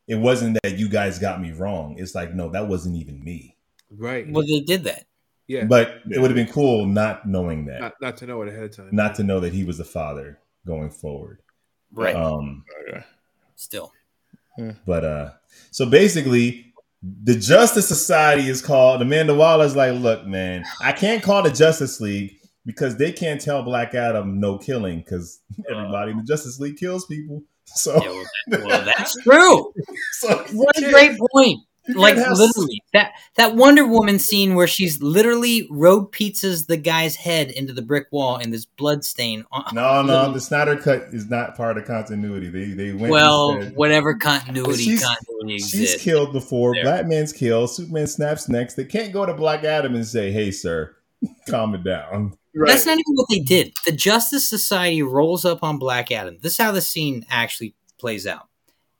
it wasn't that you guys got me wrong. It's like no, that wasn't even me. Right. well, they did that. yeah. But it would have been cool not knowing that, not, not to know it ahead of time. not to know that he was the father going forward. Right. Um, Okay. Still, but uh, so basically, the Justice Society is called. Amanda Waller's like, look, man, I can't call the Justice League because they can't tell Black Adam no killing because uh. everybody in the Justice League kills people. So, yeah, well, that- well, that's true. [LAUGHS] so What a great point. Can't Like have- literally that that Wonder Woman scene where she's literally road pizzas the guy's head into the brick wall and this blood stain. On, No, no, the Snyder cut is not part of continuity. They they went. well, and said, whatever continuity she's- continuity she's exists. killed before. There. Black man's killed. Superman snaps next. They can't go to Black Adam and say, "Hey, sir, [LAUGHS] calm it down." right. That's not even what they did. The Justice Society rolls up on Black Adam. This is how the scene actually plays out.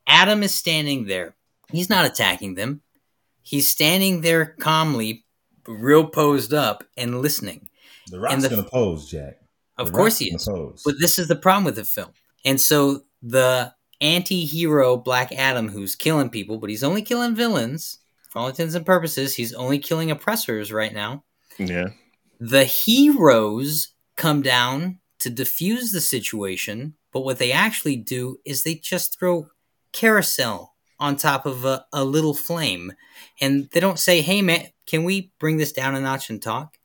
Adam is standing there. He's not attacking them. He's standing there calmly, real posed up and listening. The Rock's And the- gonna pose, Jack. Of The course he is. Pose. But this is the problem with the film. And so the anti-hero Black Adam who's killing people, but he's only killing villains. For all intents and purposes, he's only killing oppressors right now. Yeah. the heroes come down to defuse the situation, but what they actually do is they just throw carousel on top of a, a little flame. And they don't say, hey, man, can we bring this down a notch and talk?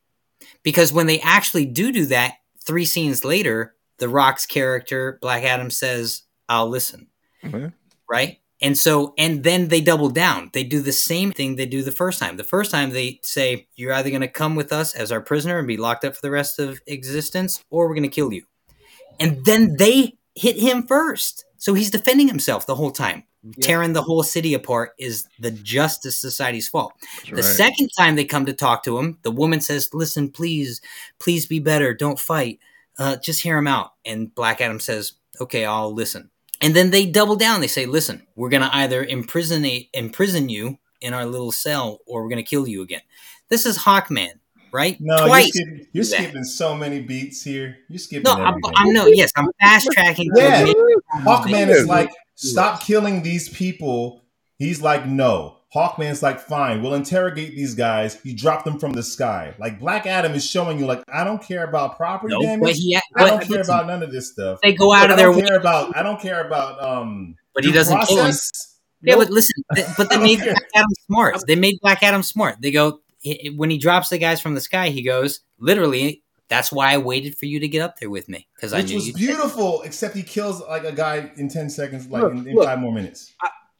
Because when they actually do do that, three scenes later, The Rock's character, Black Adam, says, I'll listen Yeah. right? And so, and then they double down. They do the same thing they do the first time. The first time they say, You're either going to come with us as our prisoner and be locked up for the rest of existence, or we're going to kill you. And then they hit him first. So he's defending himself the whole time. Tearing the whole city apart is the Justice Society's fault. That's The right. second time they come to talk to him, the woman says, "Listen, please, please be better. Don't fight. Uh, just hear him out." And Black Adam says, "Okay, I'll listen." And then they double down. They say, "Listen, we're gonna either imprisonate, imprison you in our little cell, or we're gonna kill you again." This is Hawkman, right? no, Twice. you're, skipping, you're skipping so many beats here. You're skipping. No, I'm. I'm no. Yes, I'm fast tracking. Yeah. Hawkman is like, stop killing these people. He's like, no. Hawkman's like, fine, we'll interrogate these guys. You drop them from the sky. Like Black Adam is showing you, like, I don't care about property No, but damage. he. I don't care about none of this stuff. they go out I of their don't way, care about. I don't care about. Um, but he doesn't kill him. Yeah, Nope. but listen, th- but they [LAUGHS] made care. Black Adam smart. They made Black Adam smart. They go he- when he drops the guys from the sky. He goes literally. That's why I waited for you to get up there with me because I knew was you. beautiful. Except he kills like a guy in ten seconds, like Look, in, in look. five more minutes.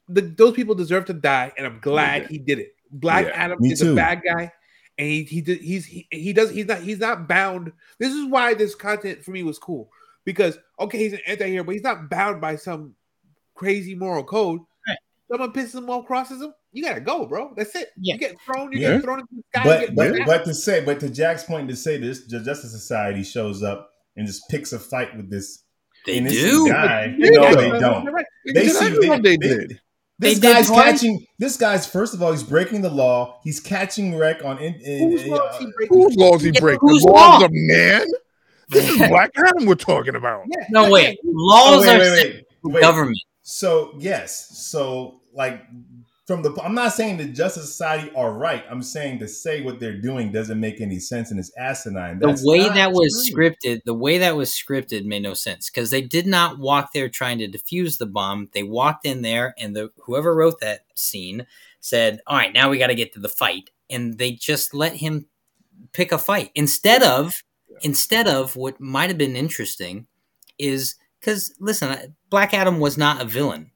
the, those people deserve to die, and I'm glad Yeah. he did it. Black Yeah, Adam me is too. a bad guy, and he he did, he's he, he does he's not he's not bound. This is why this content for me was cool because okay, he's an anti-hero, but he's not bound by some crazy moral code. Right. someone pisses him off, crosses him, you gotta go, bro. That's it. Yeah. You get thrown, you Yeah. get thrown into the sky. But but, but to say but to Jack's point to say this, the Justice Society shows up and just picks a fight with this They do. guy. Yeah, No, they don't. you're right. They see they, what they they- did? This They guy's catching. This guy's first of all, he's breaking the law. He's catching wreck on. In, in, Whose in, laws uh, he? Whose laws he Yeah, break? whose The laws law? of man. This is Black Adam we're talking about. Yeah, No, yeah, wait. Laws oh, wait, are wait, wait, wait. government. So yes, so like from the, I'm not saying the Justice Society are right. I'm saying to say what they're doing doesn't make any sense and it's asinine. The way that was true. scripted, the way that was scripted made no sense because they did not walk there trying to defuse the bomb. They walked in there, and the whoever wrote that scene said, "All right, now we got to get to the fight," and they just let him pick a fight instead of instead of what might have been interesting is because listen, Black Adam was not a villain;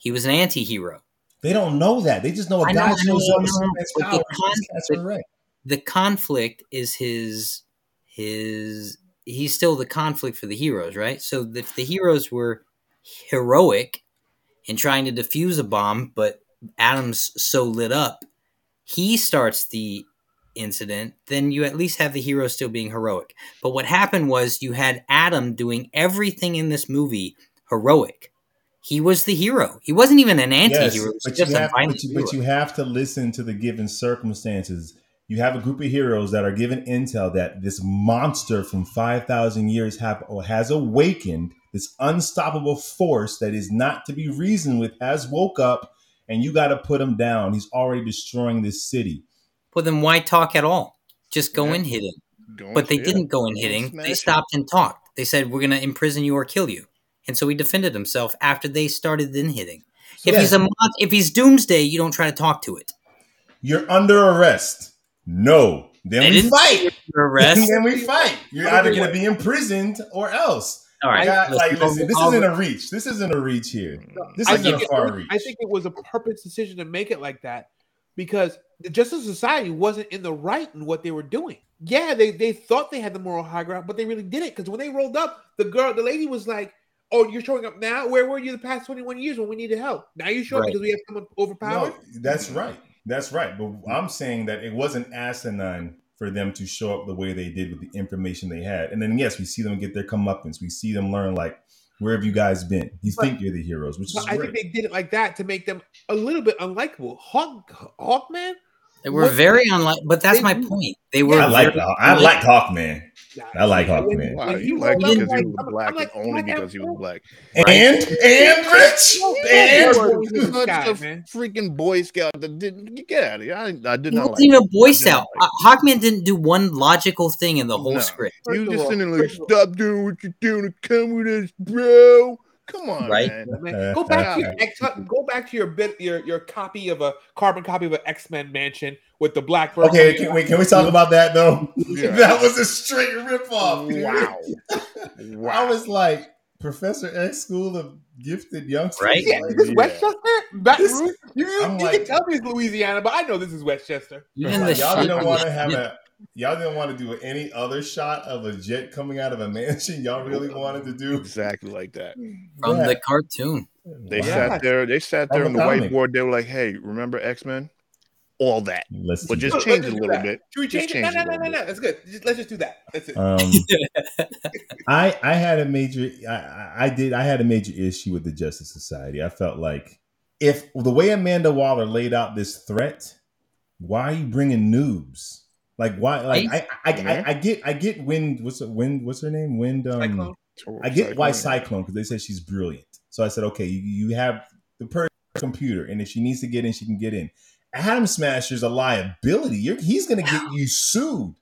he was an anti-hero. They don't know that. They just know a I guy know, I know, shows up I with know. Superman's But the con- and catches but- wreck. the conflict is his his he's still the conflict for the heroes right so if the heroes were heroic in trying to defuse a bomb but adam's so lit up he starts the incident then you at least have the hero still being heroic but what happened was you had adam doing everything in this movie heroic he was the hero he wasn't even an anti-hero he was but, just you have, violent but, you, hero. but you have to listen to the given circumstances. You have a group of heroes that are given intel that this monster from 5,000 years have, or has awakened, this unstoppable force that is not to be reasoned with, has woke up, and you got to put him down. He's already destroying this city. well then why talk at all just go Yeah. hit him. Don't But they you? didn't go and Don't hitting. They stopped and talked. They said, "We're going to imprison you or kill you." And so he defended himself after they started in hitting. If Yes. he's a mon- if he's Doomsday, you don't try to talk to it. You're under arrest. No. Then They we didn't fight. Arrest. [LAUGHS] then we fight. You're either going to be imprisoned or else. All right. God, like, listen, listen, this isn't a reach. This isn't a reach here. This I isn't think, a it far was, reach. I think it was a purpose decision to make it like that because the Justice Society wasn't in the right in what they were doing. Yeah, they, they thought they had the moral high ground, but they really didn't. Because when they rolled up, the girl, the lady was like, "Oh, you're showing up now? Where were you the past 21 years when we needed help? Now you show up Right. because we have someone overpowered." No, that's right. That's right. But I'm saying that it wasn't asinine for them to show up the way they did with the information they had. And then yes, we see them get their comeuppance. We see them learn like, where have you guys been? You But- think you're the heroes, which is I great. think they did it like that to make them a little bit unlikable. Hawk, Hawkman. They were What- very unlike, but that's They my point. They were. I like very I like Hawkman. Nah, I like Hawkman. Wow, you like up because he was black like, and only because he was Adam- black. And and Rich Yeah, and Lord, You're such Guy, a freaking Boy Scout that didn't get out of here. I, I did not. Like. He not wasn't like. even a Boy Scout. not Uh, Hawkman didn't do one logical thing in the whole No. script. You First just all- sitting like, first of all- stop doing what you're doing and come with us, bro. Come on, Right. man. Man, [LAUGHS] go back to your God. X, go back to your bit your your copy of a carbon copy of an X Men mansion with the black. bird Okay, can, wait, can we talk about that though? [LAUGHS] Yeah. that was a straight rip off. Wow. [LAUGHS] I was like, Professor X School of Gifted Youngsters. Right? Yeah, Like, is this Yeah. Westchester? Baton This- Rouge? You, you, I'm you like- can tell me it's Louisiana, but I know this is Westchester. Even like, the y'all shit didn't want to have a y'all didn't want to do any other shot of a jet coming out of a [LAUGHS] mansion. Y'all really wanted to do Exactly like that. from Yeah. the cartoon. They Wow. sat there. They sat there on the the comic. whiteboard. They were like, "Hey, remember X Men? All that, Let's but just change it a little bit." Should we Just change it? No, no, no, no, no. That's good. Just, let's just do that. That's it. Um, [LAUGHS] I I had a major I- I, I did I had a major issue with the Justice Society. I felt like if the way Amanda Waller laid out this threat, why are you bringing noobs? Like why? Like I I, I, I get I get Wind. What's her, Wind? What's her name? Wind. Um, Cyclone? I get why Cyclone. Cyclone because they said she's brilliant. So I said, okay, you, you have the per computer, and if she needs to get in, she can get in. Atom Smasher's a liability. You're, he's going to get you sued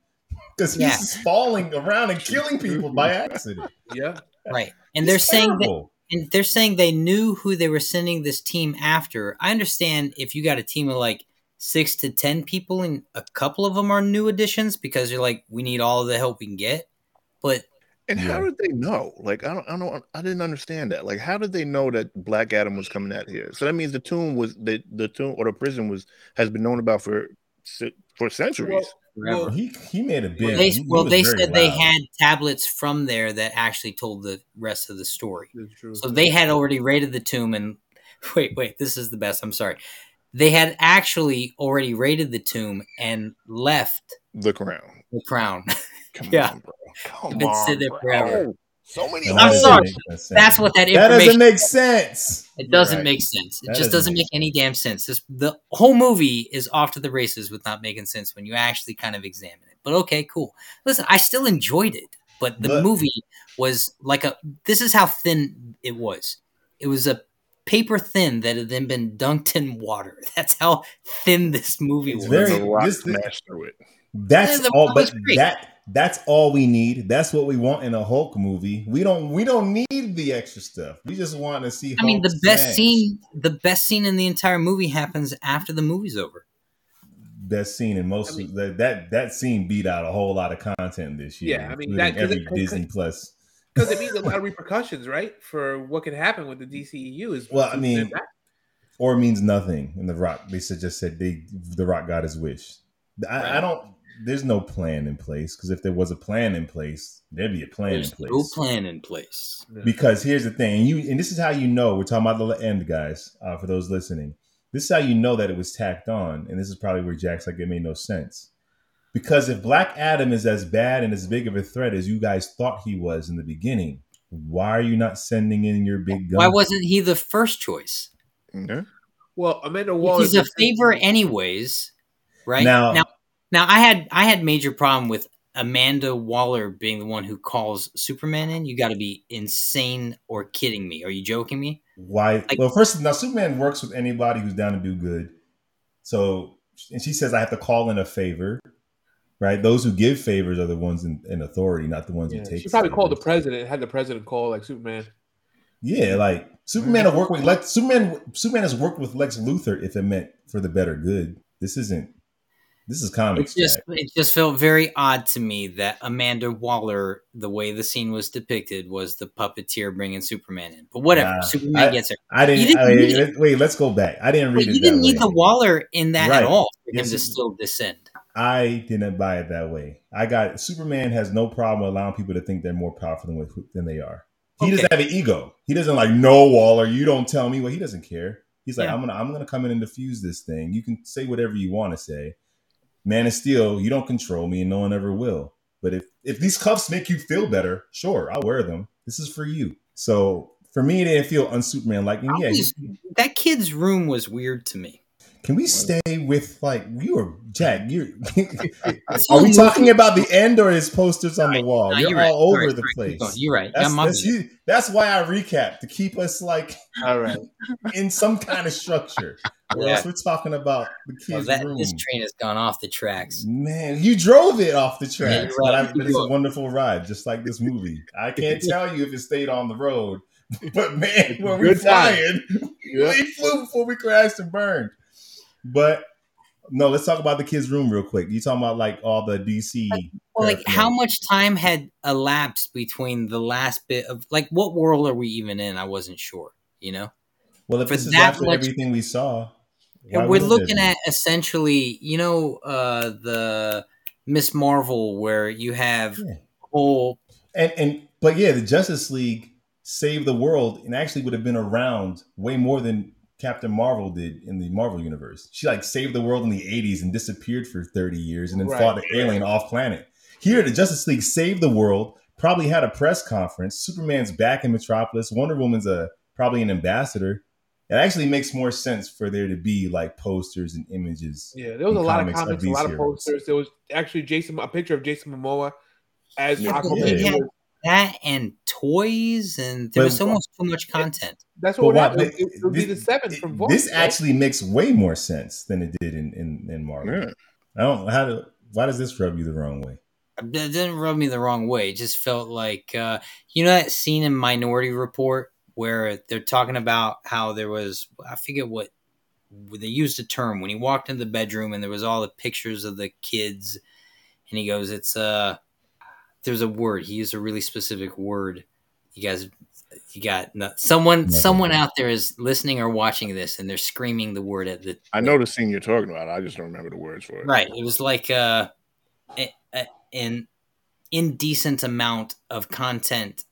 because he's Yeah. just falling around and killing people by accident. Yeah. Right. And It's they're saying that and they're saying they knew who they were sending this team after. I understand if you got a team of like six to ten people and a couple of them are new additions because you're like, we need all the help we can get. But And how Yeah. did they know? Like, I don't, I don't, I didn't understand that. Like, how did they know that Black Adam was coming out here? So that means the tomb was the the tomb or the prison was has been known about for for centuries. forever. Well, he he made a big. Well, they, he- he well, was they very said they had tablets from there that actually told the rest of the story. That's. So they had already raided the tomb and [LAUGHS] wait, wait. This is the best. I'm sorry. They had actually already raided the tomb and left The crown. the crown. [LAUGHS] Come Yeah. on, bro. Come Been on, sitting there bro. forever. Oh, so many. That I'm doesn't sorry. make sense. That's what that That information. doesn't make sense. it doesn't Right. make sense. It That just doesn't doesn't make make any damn sense. This the whole movie is off to the races with not making sense when you actually kind of examine it. But okay, cool. Listen, I still enjoyed it, but the But- movie was like a. This is how thin it was. It was a paper thin that had then been dunked in water. [LAUGHS] That's how thin this movie It's was. very- The this- smashed through it. That's Yeah, all. Rock But great. that that's all we need. That's what we want in a Hulk movie. We don't we don't need the extra stuff. We just want to see. I mean, Hulk the best smash. scene, the best scene in the entire movie happens after the movie's over. best scene in most I mean- that, that that scene beat out a whole lot of content this year. Yeah, I mean, that- every it- Disney Plus. Because it means a lot of repercussions, right, for what can happen with the DCEU. Is Well, I mean, or it means nothing. In the Rock, they said just said they the Rock got his wish. I, I don't. There's no plan in place because if there was a plan in place, there'd be a plan There's in place. no plan in place. Because here's the thing, and you and this is how you know we're talking about the end, guys. Uh, for those listening, this is how you know that it was tacked on, and this is probably where Jack's like it made no sense. Because if Black Adam is as bad and as big of a threat as you guys thought he was in the beginning, why are you not sending in your big gun? Why wasn't he the first choice? Yeah. well, Amanda Waller. he's a favor anyways, right? Now- now, now I had I had major problem with Amanda Waller being the one who calls Superman in. You got to be insane or kidding me? Are you joking me? Why? Like- well, first, now Superman works with anybody who's down to do good. So, and she says I have to call in a favor, right? Those who give favors are the ones in, in authority, not the ones Yeah, who take. she probably called the president. Had the president call like Superman. Yeah, like Superman will work with Lex. Superman. Superman has worked with Lex Luthor if it meant for the better good. This isn't. This is It comics. just Jack. it just felt very odd to me that Amanda Waller, the way the scene was depicted, was the puppeteer bringing Superman in. But whatever, Nah, Superman I- gets her. I didn't. Didn't I- need wait, let's go back. I didn't read But it. you didn't that need way. the Waller in that Right. at all for Yes, him to it- still descend. I didn't buy it that way. I got Superman has no problem allowing people to think they're more powerful than than they are. He Okay. doesn't have an ego. He doesn't like no Waller. You don't tell me what he doesn't care. He's like Yeah. I'm gonna I'm gonna come in and defuse this thing. You can say whatever you want to say. Man of Steel, you don't control me, and no one ever will. But if if these cuffs make you feel better, sure, I'll wear them. This is for you. So for me, it didn't feel unsuperman like. Yeah, was- that kid's room was weird to me. Can we stay with like you were Jack? You [LAUGHS] [LAUGHS] are we talking about the end or his posters on the wall? No, You're, you're right. all over Sorry, the place. going. You're right. That's, that's, you, that's why I recap to keep us like All right. [LAUGHS] in some kind of structure. Or Yeah. else we're talking about the Well, kid's that, room. this train has gone off the tracks. Man, you drove it off the Yeah, tracks, you're but, right. I, but it's a wonderful ride, just like this movie. I can't tell you if it stayed on the road, but man, when we Good time. flying, Yeah. we flew before we crashed and burned. But no, let's talk about the kids' room real quick. You talking about like all the DC? Well, like how much time had elapsed between the last bit of like what world are we even in? I wasn't sure. You know, Well, if for this is after much- everything we saw, we're looking at essentially, you know, uh the Miss Marvel where you have Yeah. whole and and but yeah, the Justice League saved the world and actually would have been around way more than Captain Marvel did in the Marvel universe. She like saved the world in the 80s and disappeared for 30 years and then Right. fought an alien off planet. Here, the Justice League saved the world, probably had a press conference. Superman's back in Metropolis. Wonder Woman's a probably an ambassador. It actually makes more sense for there to be like posters and images. Yeah, there was a lot of comics of a lot of heroes. posters. There was actually Jason, a picture of Jason Momoa as Yeah, Aquaman. yeah. Yeah. Was- that and toys and there But- was almost too much content. That's But what would why- It, it would be the this- seven from Boys. This right? actually makes way more sense than it did in in, in Marvel. Yeah. I don't how do why does this rub you the wrong way? It didn't rub me the wrong way. It just felt like uh, you know that scene in Minority Report where they're talking about how there was I forget what they used a term when he walked into the bedroom and there was all the pictures of the kids and he goes it's uh there's a word he used a really specific word you guys you got no, someone Never someone mind. out there is listening or watching this and they're screaming the word at the I know the scene you're talking about. I just don't remember the words for it. Right. It was like uh, a, a, an indecent amount of content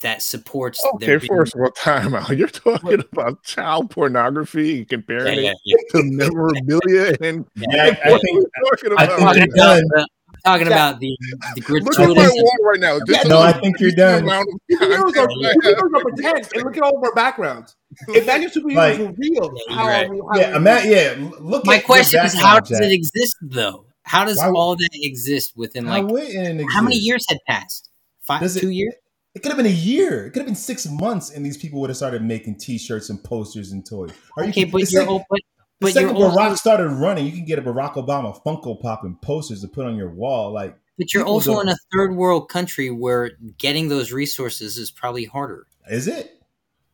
that supports Okay, their first of all, time out. You're talking about child pornography and comparing Yeah, it yeah, to memorabilia and Yeah, I what think are you talking I about? think talking you're about, done. The, talking about the, the Look at my gratuitous. wall right now. This no, I think you're done. Superheroes are, superheroes are pretend, and look at all of our backgrounds. [LAUGHS] Imagine superheroes Like- were real. Yeah, how you're right. we- how Yeah, are I'm we- at, yeah. Look My at question is, how does it exist though? How does Why- all that exist within like wouldn't how many years had passed? Five, Does it- two years. It could have been a year. It could have been six months, and these people would have started making T-shirts and posters and toys. Are you Okay, the but you're second, o- but the but you're second also Barack started running, you can get a Barack Obama Funko Pop and posters to put on your wall. Like, but you're also don't- in a third world country where getting those resources is probably harder. is it?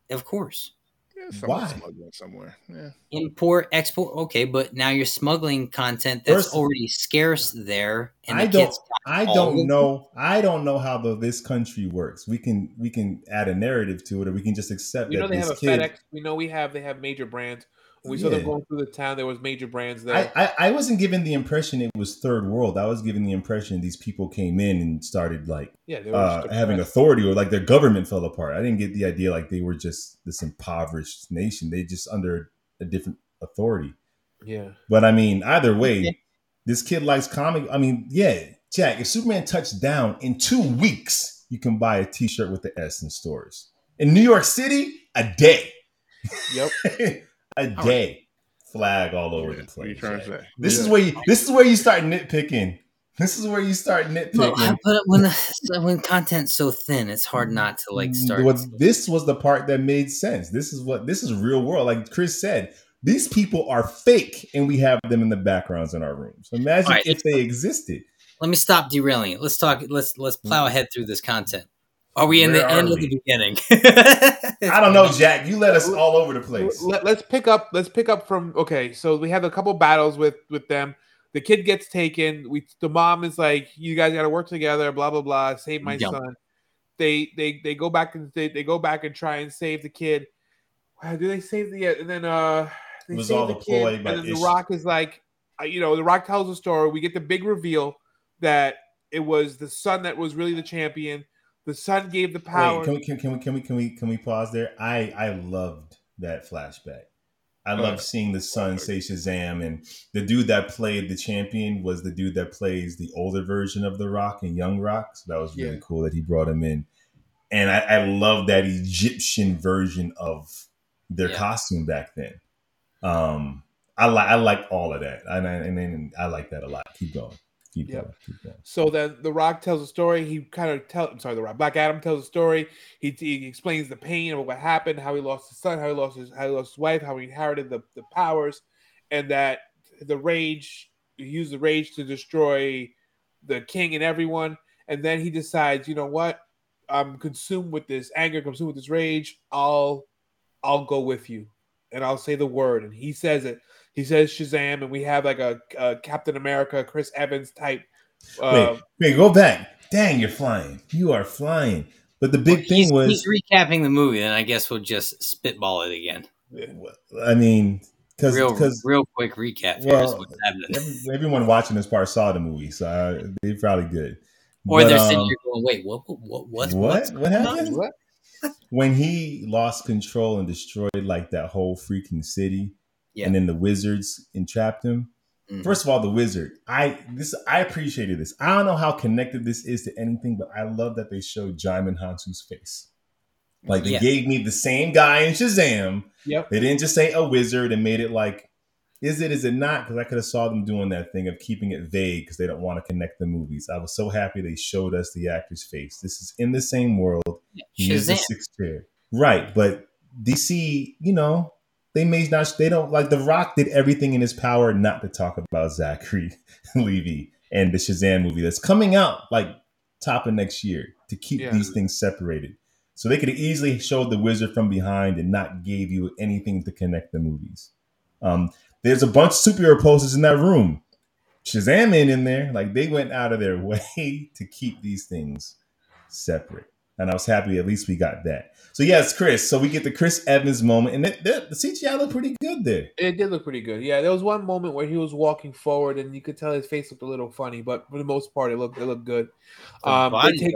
Of course. Yeah, Why? smuggling somewhere. Yeah. Import, export. Okay, but now you're smuggling content that's First- already scarce there, and I the don't. I don't know. I don't know how the, this country works. We can we can add a narrative to it, or we can just accept We know that they this have a kid. FedEx. We know we have they have major brands. When we saw them going through the town, there was major brands there. I, I, I wasn't given the impression it was third world. I was given the impression these people came in and started like yeah, they were uh, having authority or like their government fell apart. I didn't get the idea like they were just this impoverished nation. They just under a different authority. yeah. But I mean, either way, this kid likes comic. I mean, yeah, Jack. If Superman touched down in two weeks, you can buy a T-shirt with the S in stores. In New York City, a day, Yep. [LAUGHS] a day. Flag all over Yeah, the what are you place. trying to Jack. say? This is where you. This is where you start nitpicking. This is where you start nitpicking. No, but when the, [LAUGHS] when content's so thin, it's hard not to like start. What, this was the part that made sense. This is what this is real world. Like Chris said, these people are fake, and we have them in the backgrounds in our rooms. Imagine All right, if they existed. Let me stop derailing it. Let's talk. Let's let's mm. plow ahead through this content. Are we in Where the end we? of the beginning? [LAUGHS] I don't know, Jack. You let us all over the place. Let, us pick up. Let's pick up from. Okay, so we have a couple battles with with them. The kid gets taken. We the mom is like, "You guys got to work together." Blah blah blah. Save my Yep. son. They they they go back and they, they go back and try and save the kid. Wow, do they save the? And then uh, they It was save all the deployed kid. by And then the Rock is like, uh, you know, the Rock tells the story. We get the big reveal that it was the son that was really the champion. The son gave the power. Wait, can we can, can we can we can we can we pause there? I I loved that flashback. I Go loved seeing the son say Shazam, and the dude that played the champion was the dude that plays the older version of the Rock and Young Rock. So that was really Yeah. cool that he brought him in. And I, I love that Egyptian version of their Yeah. costume back then. Um, I like I like all of that, and I, and then I like that a lot. Keep going, keep Yep. going, keep going. So then The Rock tells a story. He kind of tell. I'm sorry, The Rock. Black Adam tells a story. He, he explains the pain of what happened, how he lost his son, how he lost his how he lost his wife, how he inherited the, the powers, and that the rage he used the rage to destroy the king and everyone. And then he decides, you know what? I'm consumed with this anger, consumed with this rage. I'll I'll go with you, and I'll say the word. And he says it. He says Shazam, and we have like a, a Captain America, Chris Evans type. Uh, Wait, wait, go back. Dang, you're flying. You are flying. But the big he's, thing was, he's recapping the movie, and I guess we'll just spitball it again. I mean, because Real, real quick recap. Well, what's every, everyone watching this part saw the movie, so I, they're probably good. Or But, they're sitting um, here going, "Wait, what? What? What? What's, what? What happened? What? When he lost control and destroyed like that whole freaking city, Yeah. and then the wizards entrapped him. Mhm. First of all, the wizard. I this I appreciated this. I don't know how connected this is to anything, but I love that they showed Djimon Hounsou's face. Like they Yeah. gave me the same guy in Shazam. Yep. They didn't just say a wizard and made it like, is it, is it not? Because I could have saw them doing that thing of keeping it vague because they don't want to connect the movies. I was so happy they showed us the actor's face. This is in the same world. He is the Shazam. sixth chair. Right. But DC, you know, they may not they don't like the rock did everything in his power not to talk about Zachary [LAUGHS] Levi and the Shazam movie that's coming out like top of next year to keep Yeah. these things separated. So they could have easily showed the wizard from behind and not gave you anything to connect the movies. Um, there's a bunch of superhero posters in that room. Shazam ain't in there. Like they went out of their [LAUGHS] way to keep these things separate. And I was happy at least we got that. So yes, Chris. So we get the Chris Evans moment, and it, the, the CGI looked pretty good there. It did look pretty good. Yeah, there was one moment where he was walking forward, and you could tell his face looked a little funny, but for the most part, it looked it looked good. The Um, they body take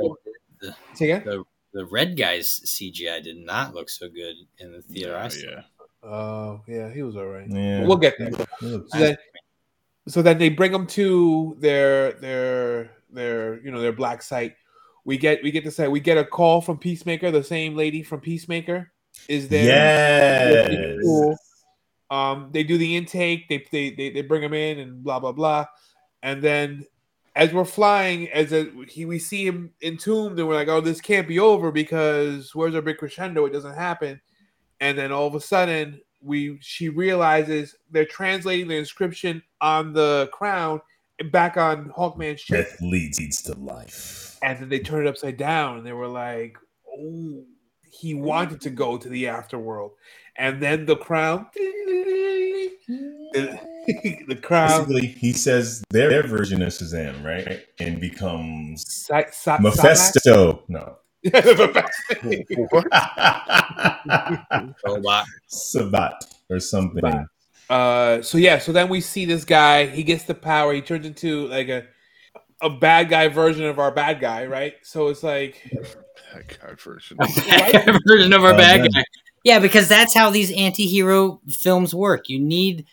the, say again? the, the red guy's CGI did not look so good in the theater. I Yeah, saw. yeah. Oh yeah, he was all right. Yeah. We'll get there. So then, so then they bring them to their their their you know their black site. We get we get to say we get a call from Peacemaker, the same lady from Peacemaker is there. Yes. Cool. Um, they do the intake. They they they, they bring him in and blah blah blah, and then as we're flying, as a, he we see him entombed, and we're like, oh, this can't be over because where's our big crescendo? It doesn't happen, and then all of a sudden we she realizes they're translating the inscription on the crown back on Hawkman's chest, Death leads, leads to life. and then they turn it upside down, and they were like, oh, he wanted to go to the afterworld, and then the crown. the, [LAUGHS] the crown Basically, he says their, their version of Shazam, right? And becomes Sa- Sa- Mephisto. No. [LAUGHS] Sabbac. [LAUGHS] Robot. Sabbac or something. Sabbac. Uh, so yeah, so then we see this guy. He gets the power. He turns into like a a bad guy version of our bad guy, right? So it's like [LAUGHS] That guy version. version of our Oh, bad man. guy. Yeah, because that's how these anti-hero films work. You need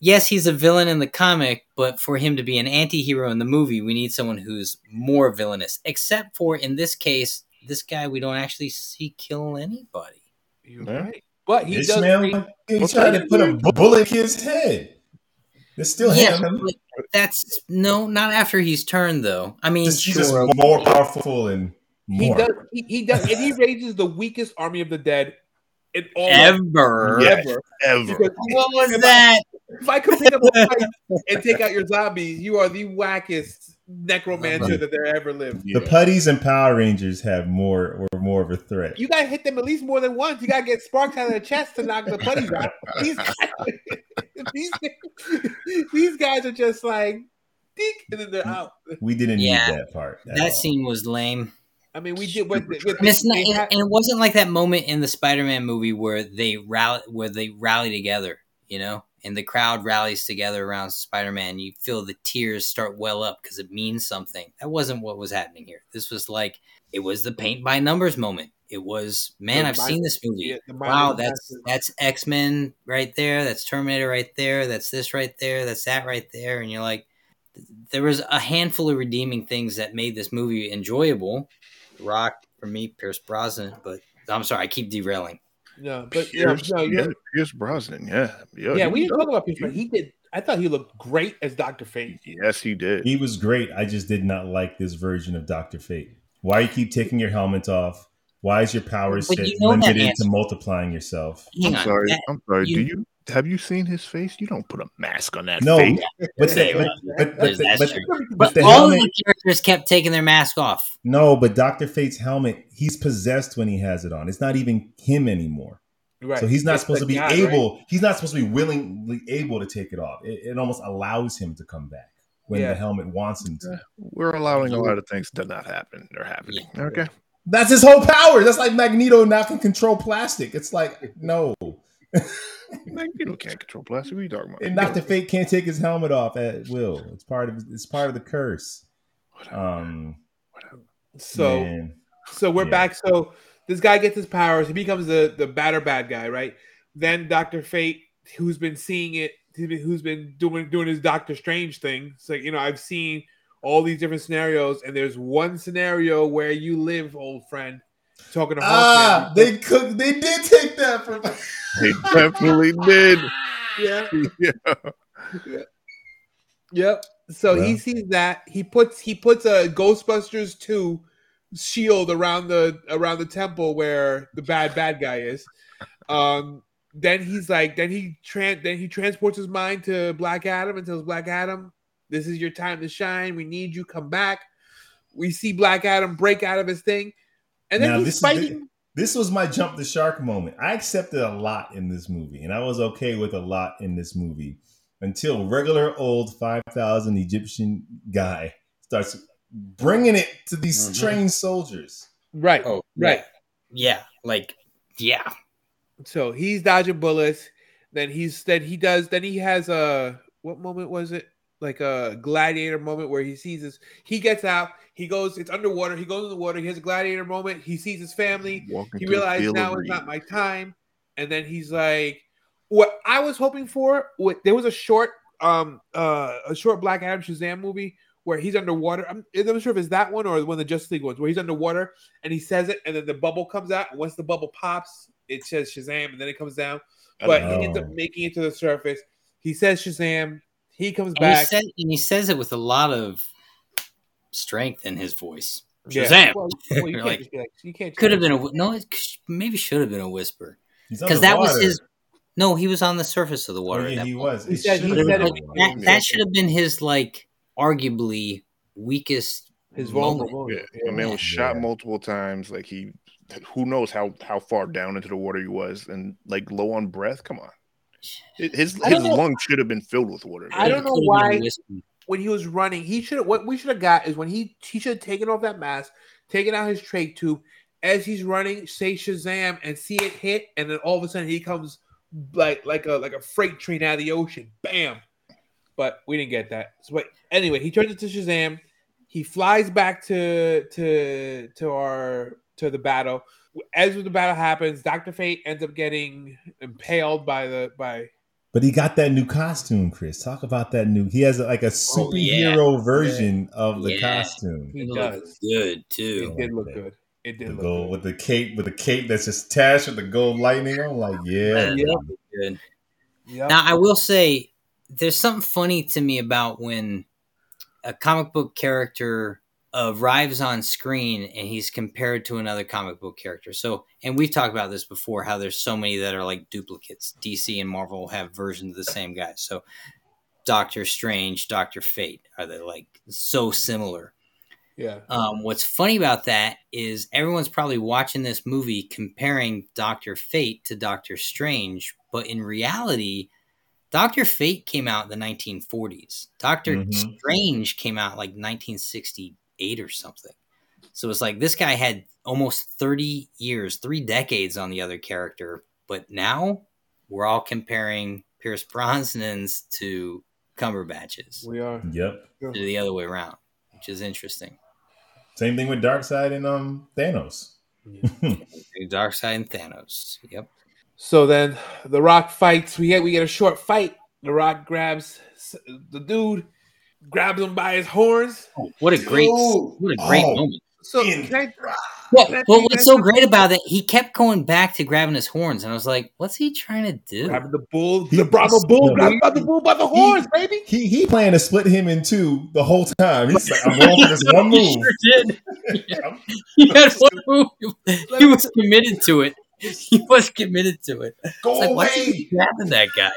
yes, he's a villain in the comic, but for him to be an anti-hero in the movie, we need someone who's more villainous. Except for in this case, this guy we don't actually see kill anybody. you're Yeah. right, but he does. Ishmael, bring- he What's tried that? to put a bullet in his head. It's still Yeah, him. but that's no, not after he's turned though. I mean, Just, he's just sure, more powerful and He does. He, he does, and he raises the weakest army of the dead in all of ever. Yeah. ever. Ever. Because What was if that? I, if I complete a whole fight and take out your zombies, you are the wackest necromancer that there ever lived. The putties and Power Rangers have more or more of a threat. You gotta hit them at least more than once. You gotta get sparks out of the chest to knock the putties out. These guys, [LAUGHS] these, these guys are just like, dink, and then they're out. We didn't Yeah. need that part. That all. scene was lame. I mean, we did what. what And it's not, they and, had- and it wasn't like that moment in the Spider-Man movie where they rally, where they rally together, you know, and the crowd rallies together around Spider-Man. You feel the tears start well up because it means something. That wasn't what was happening here. This was like it was the paint by numbers moment. It was, man, The I've seen this movie. yeah, Wow, that's that's X Men right there. That's Terminator right there. That's this right there. That's that right there. And you're like, there was a handful of redeeming things that made this movie enjoyable. Rock for me, Pierce Brosnan, but I'm sorry, I keep derailing. No, but yeah, Pierce, no, yeah, yeah, Pierce Brosnan. Yeah. Yeah. yeah. We didn't talk about Pierce, but he did. I thought he looked great as Doctor Fate. Yes, he did. He was great. I just did not like this version of Doctor Fate. Why you keep taking your helmet off? Why is your power set you know limited to multiplying yourself? Hang I'm on, sorry. that- I'm sorry. you- Do you have you seen his face? You don't put a mask on that No, face. but, the, but, but, but, but, but but the all helmet. of the characters kept taking their mask off. No, but Doctor Fate's helmet. He's possessed when he has it on. It's not even him anymore. Right. So he's not It's supposed to be guy, right? able. He's not supposed to be willingly able to take it off. It, it almost allows him to come back when Yeah. the helmet wants him to. We're allowing a lot of things to not happen. They're happening. Okay. That's his whole power. That's like Magneto now can control plastic. It's like no, [LAUGHS] Magneto can't control plastic. What are you talking about? and Doctor Fate can't take his helmet off at will. It's part of it's part of the curse. Whatever. Um, Whatever. So man. So we're Yeah. back. So this guy gets his powers. He becomes the the batter bad guy, right? Then Doctor Fate, who's been seeing it, who's been- doing doing his Doctor Strange thing. It's like you know, I've seen all these different scenarios, and there's one scenario where you live, old friend. Talking to Ah, Hawkman. they cook. They did take that from. [LAUGHS] They definitely did. [LAUGHS] yeah, Yeah. yep. So he sees that he puts he puts a Ghostbusters two shield around the around the temple where the bad bad guy is. Um, then he's like, then he tran then he transports his mind to Black Adam and tells Black Adam, "This is your time to shine. We need you. Come back." We see Black Adam break out of his thing, and then Now, he's this is. This was my jump the shark moment. I accepted a lot in this movie, and I was okay with a lot in this movie until regular old five thousand Egyptian guy starts bringing it to these Mhm. trained soldiers. right, Oh, right. Yeah, like yeah. So he's dodging bullets. Then he's then he does. Then he has a what moment was it? Like a gladiator moment where he sees his he gets out, he goes, it's underwater, he goes in the water, he has a gladiator moment, he sees his family, Walking he through the realized field now is not my time, and then he's like, what I was hoping for, what there was a short, um, uh, a short Black Adam Shazam movie where he's underwater. I'm, I'm not sure if it's that one or one of the Justice League ones where he's underwater and he says it, and then the bubble comes out, and once the bubble pops, it says Shazam, and then it comes down, but he ends up making it to the surface. He says Shazam, he comes And he, back. said, and he says it with a lot of strength in his voice. Yeah. Well, [LAUGHS] well, you can't like, like, you can't. Could have been a no. It maybe should have been a whisper because that was his. No, he was on the surface of the Oh, water. at yeah, that he point. was. He said- he should've said been. That, that should have been his like arguably weakest his moment. vulnerable. Yeah, my man was Yeah. shot multiple times. Like he, who knows how how far down into the water he was, and like low on breath. Come on, It- his his don't lungs should have been filled with water. I don't know could've been a why- when he was running, he should have what we should have got is when he he should have taken off that mask, taken out his trach tube as he's running, say Shazam and see it hit, and then all of a sudden he comes like like a like a freight train out of the ocean, bam. But we didn't get that. So, but anyway, he turns into Shazam. He flies back to to to our to the battle. As the battle happens, Doctor Fate ends up getting impaled by the by But he got that new costume, Chris. Talk about that new. He has like a Oh, yeah. superhero version of the Yeah. costume. he It does. good too. It did look good. It The did look gold good. with the cape, with the cape that's just attached with the gold lightning. I'm like, yeah. That Yep. good. Yep. Now I will say there's something funny to me about when a comic book character arrives on screen and he's compared to another comic book character. So, and we've talked about this before how there's so many that are like duplicates. DC and Marvel have versions of the same guy. So, Doctor Strange, Doctor Fate are they like so similar? Yeah. Um, what's funny about that is everyone's probably watching this movie comparing Doctor Fate to Doctor Strange, but in reality, Doctor Fate came out in the 1940s. Doctor Mhm. Strange came out like 1968 or something. So it's like this guy had almost 30 years, three decades on the other character, but now we're all comparing Pierce Brosnan's to Cumberbatch's We are. Yep. to the other way around, which is interesting. Same thing with Darkseid and um Thanos. [LAUGHS] Darkseid and Thanos. Yep. So then the Rock fights. We get we get a short fight. The Rock grabs the dude, grabs him by his horns. Oh, what a great, Dude. what a great Oh. moment. So In- can I- Well, Can well, what's so great about it, he kept going back to grabbing his horns, and I was like, "What's he trying to do?" grabbing the bull, He- the Brahma bull, Yo, grabbing the bull by the horns, baby. He he planned to split him in two the whole time. He's like, I'm going for this [LAUGHS] one move." He sure did. [LAUGHS] [LAUGHS] He had one move. He was committed to it. He was committed to it. It's Go like, why is he away. grabbing that guy?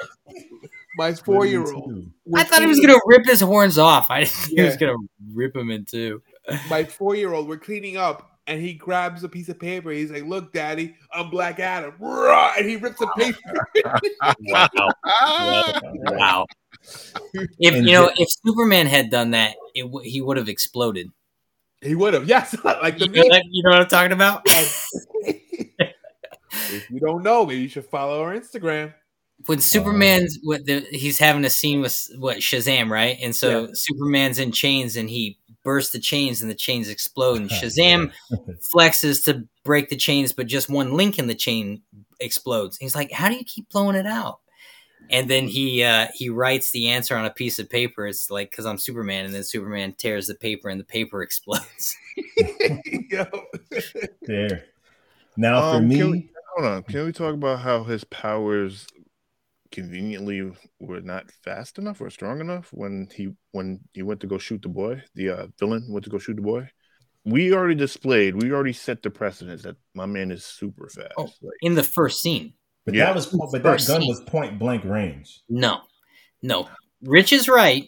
My four year old. I thought he was gonna rip his horns off. I didn't [LAUGHS] think he was gonna rip him in two. My four year old. We're cleaning up. And he grabs a piece of paper. He's like, "Look, Daddy, I'm Black Adam." [LAUGHS] And he rips the paper. [LAUGHS] Wow. Wow. If you know, if Superman had done that, it w- he would have exploded. he would have. Yes, like the You know, that- you know what I'm talking about? if you don't know, maybe you should follow our Instagram. When Superman's what the, he's having a scene with what Shazam, right? And so Yeah. Superman's in chains and he bursts the chains and the chains explode and [LAUGHS] Shazam [LAUGHS] flexes to break the chains, but just one link in the chain explodes. He's like, "How do you keep blowing it out?" And then he uh, he writes the answer on a piece of paper. It's like because I'm Superman, and then Superman tears the paper and the paper [LAUGHS] explodes. Yo. There. Now for Um, me, we- Hold on. Can we talk about how his powers conveniently were not fast enough or strong enough when he when he went to go shoot the boy, the uh, villain went to go shoot the boy? We already displayed, we already set the precedence that my man is super fast. Oh. Like, In the first scene, but Yeah. that was but that gun scene. was point blank range. no, no. Rich is right.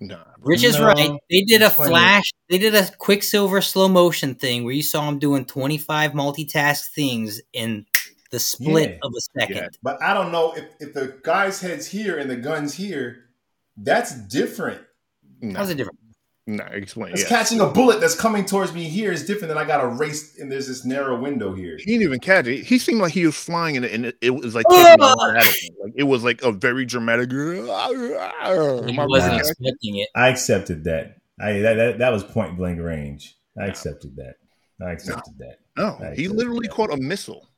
nah, Rich is No, right. They did a flash. They did a Quicksilver slow motion thing where you saw him doing twenty five multitask things in the split Yeah. of a second. But I don't know if, if the guy's head's here and the gun's here, that's different. nah, How's it different? Nah, explain. Because Yeah. catching a bullet that's coming towards me here is different than I got a race and there's this narrow window here. He didn't even catch it. He seemed like he was flying and it, and it, it was like taking off out of ah! him. like it was like a very dramatic. He ah, ah, wasn't bad. expecting it. I accepted that. I that, that, that was point blank range. I accepted that. I accepted that. No, I he literally that. caught a missile.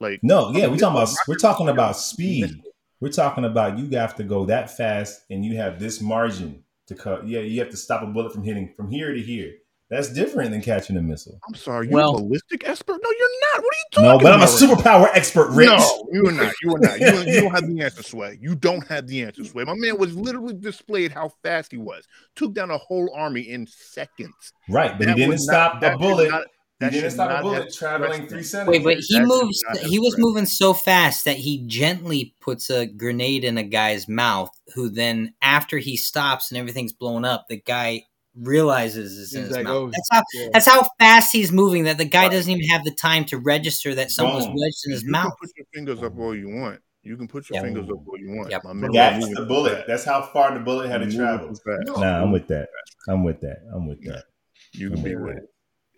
Like No, yeah, we're talking about we're talking about speed. We're talking about you have to go that fast and you have this margin to cut. Yeah, you have to stop a bullet from hitting from here to here. That's different than catching a missile. I'm sorry, you Well- a ballistic expert? No, you're not. What are you talking about? No, but I'm a about? superpower expert, Rich. No, you are not. You are not. You, don't- you don't have the answer, Sway. You don't have the answer, Sway. My man was literally displayed how fast he was. Took down a whole army in seconds. Right, but That he didn't stop not- that a bullet. not- he that didn't stop not a bullet traveling three centimeters. Wait, but he That moves. He was spread. moving so fast that he gently puts a grenade in a guy's mouth. Who then, after he stops and everything's blown up, the guy realizes it's in his like, mouth. oh, that's how. yeah. That's how fast he's moving. That the guy doesn't even have the time to register that someone's Boom. wedged in his you mouth. can put your fingers up all you want. You can put your Yep. fingers up all you want. Yep. My That's the bullet. fast. That's how far the bullet had to travel. too fast. Nah, I'm with that. I'm with that. I'm with that. You can be with it.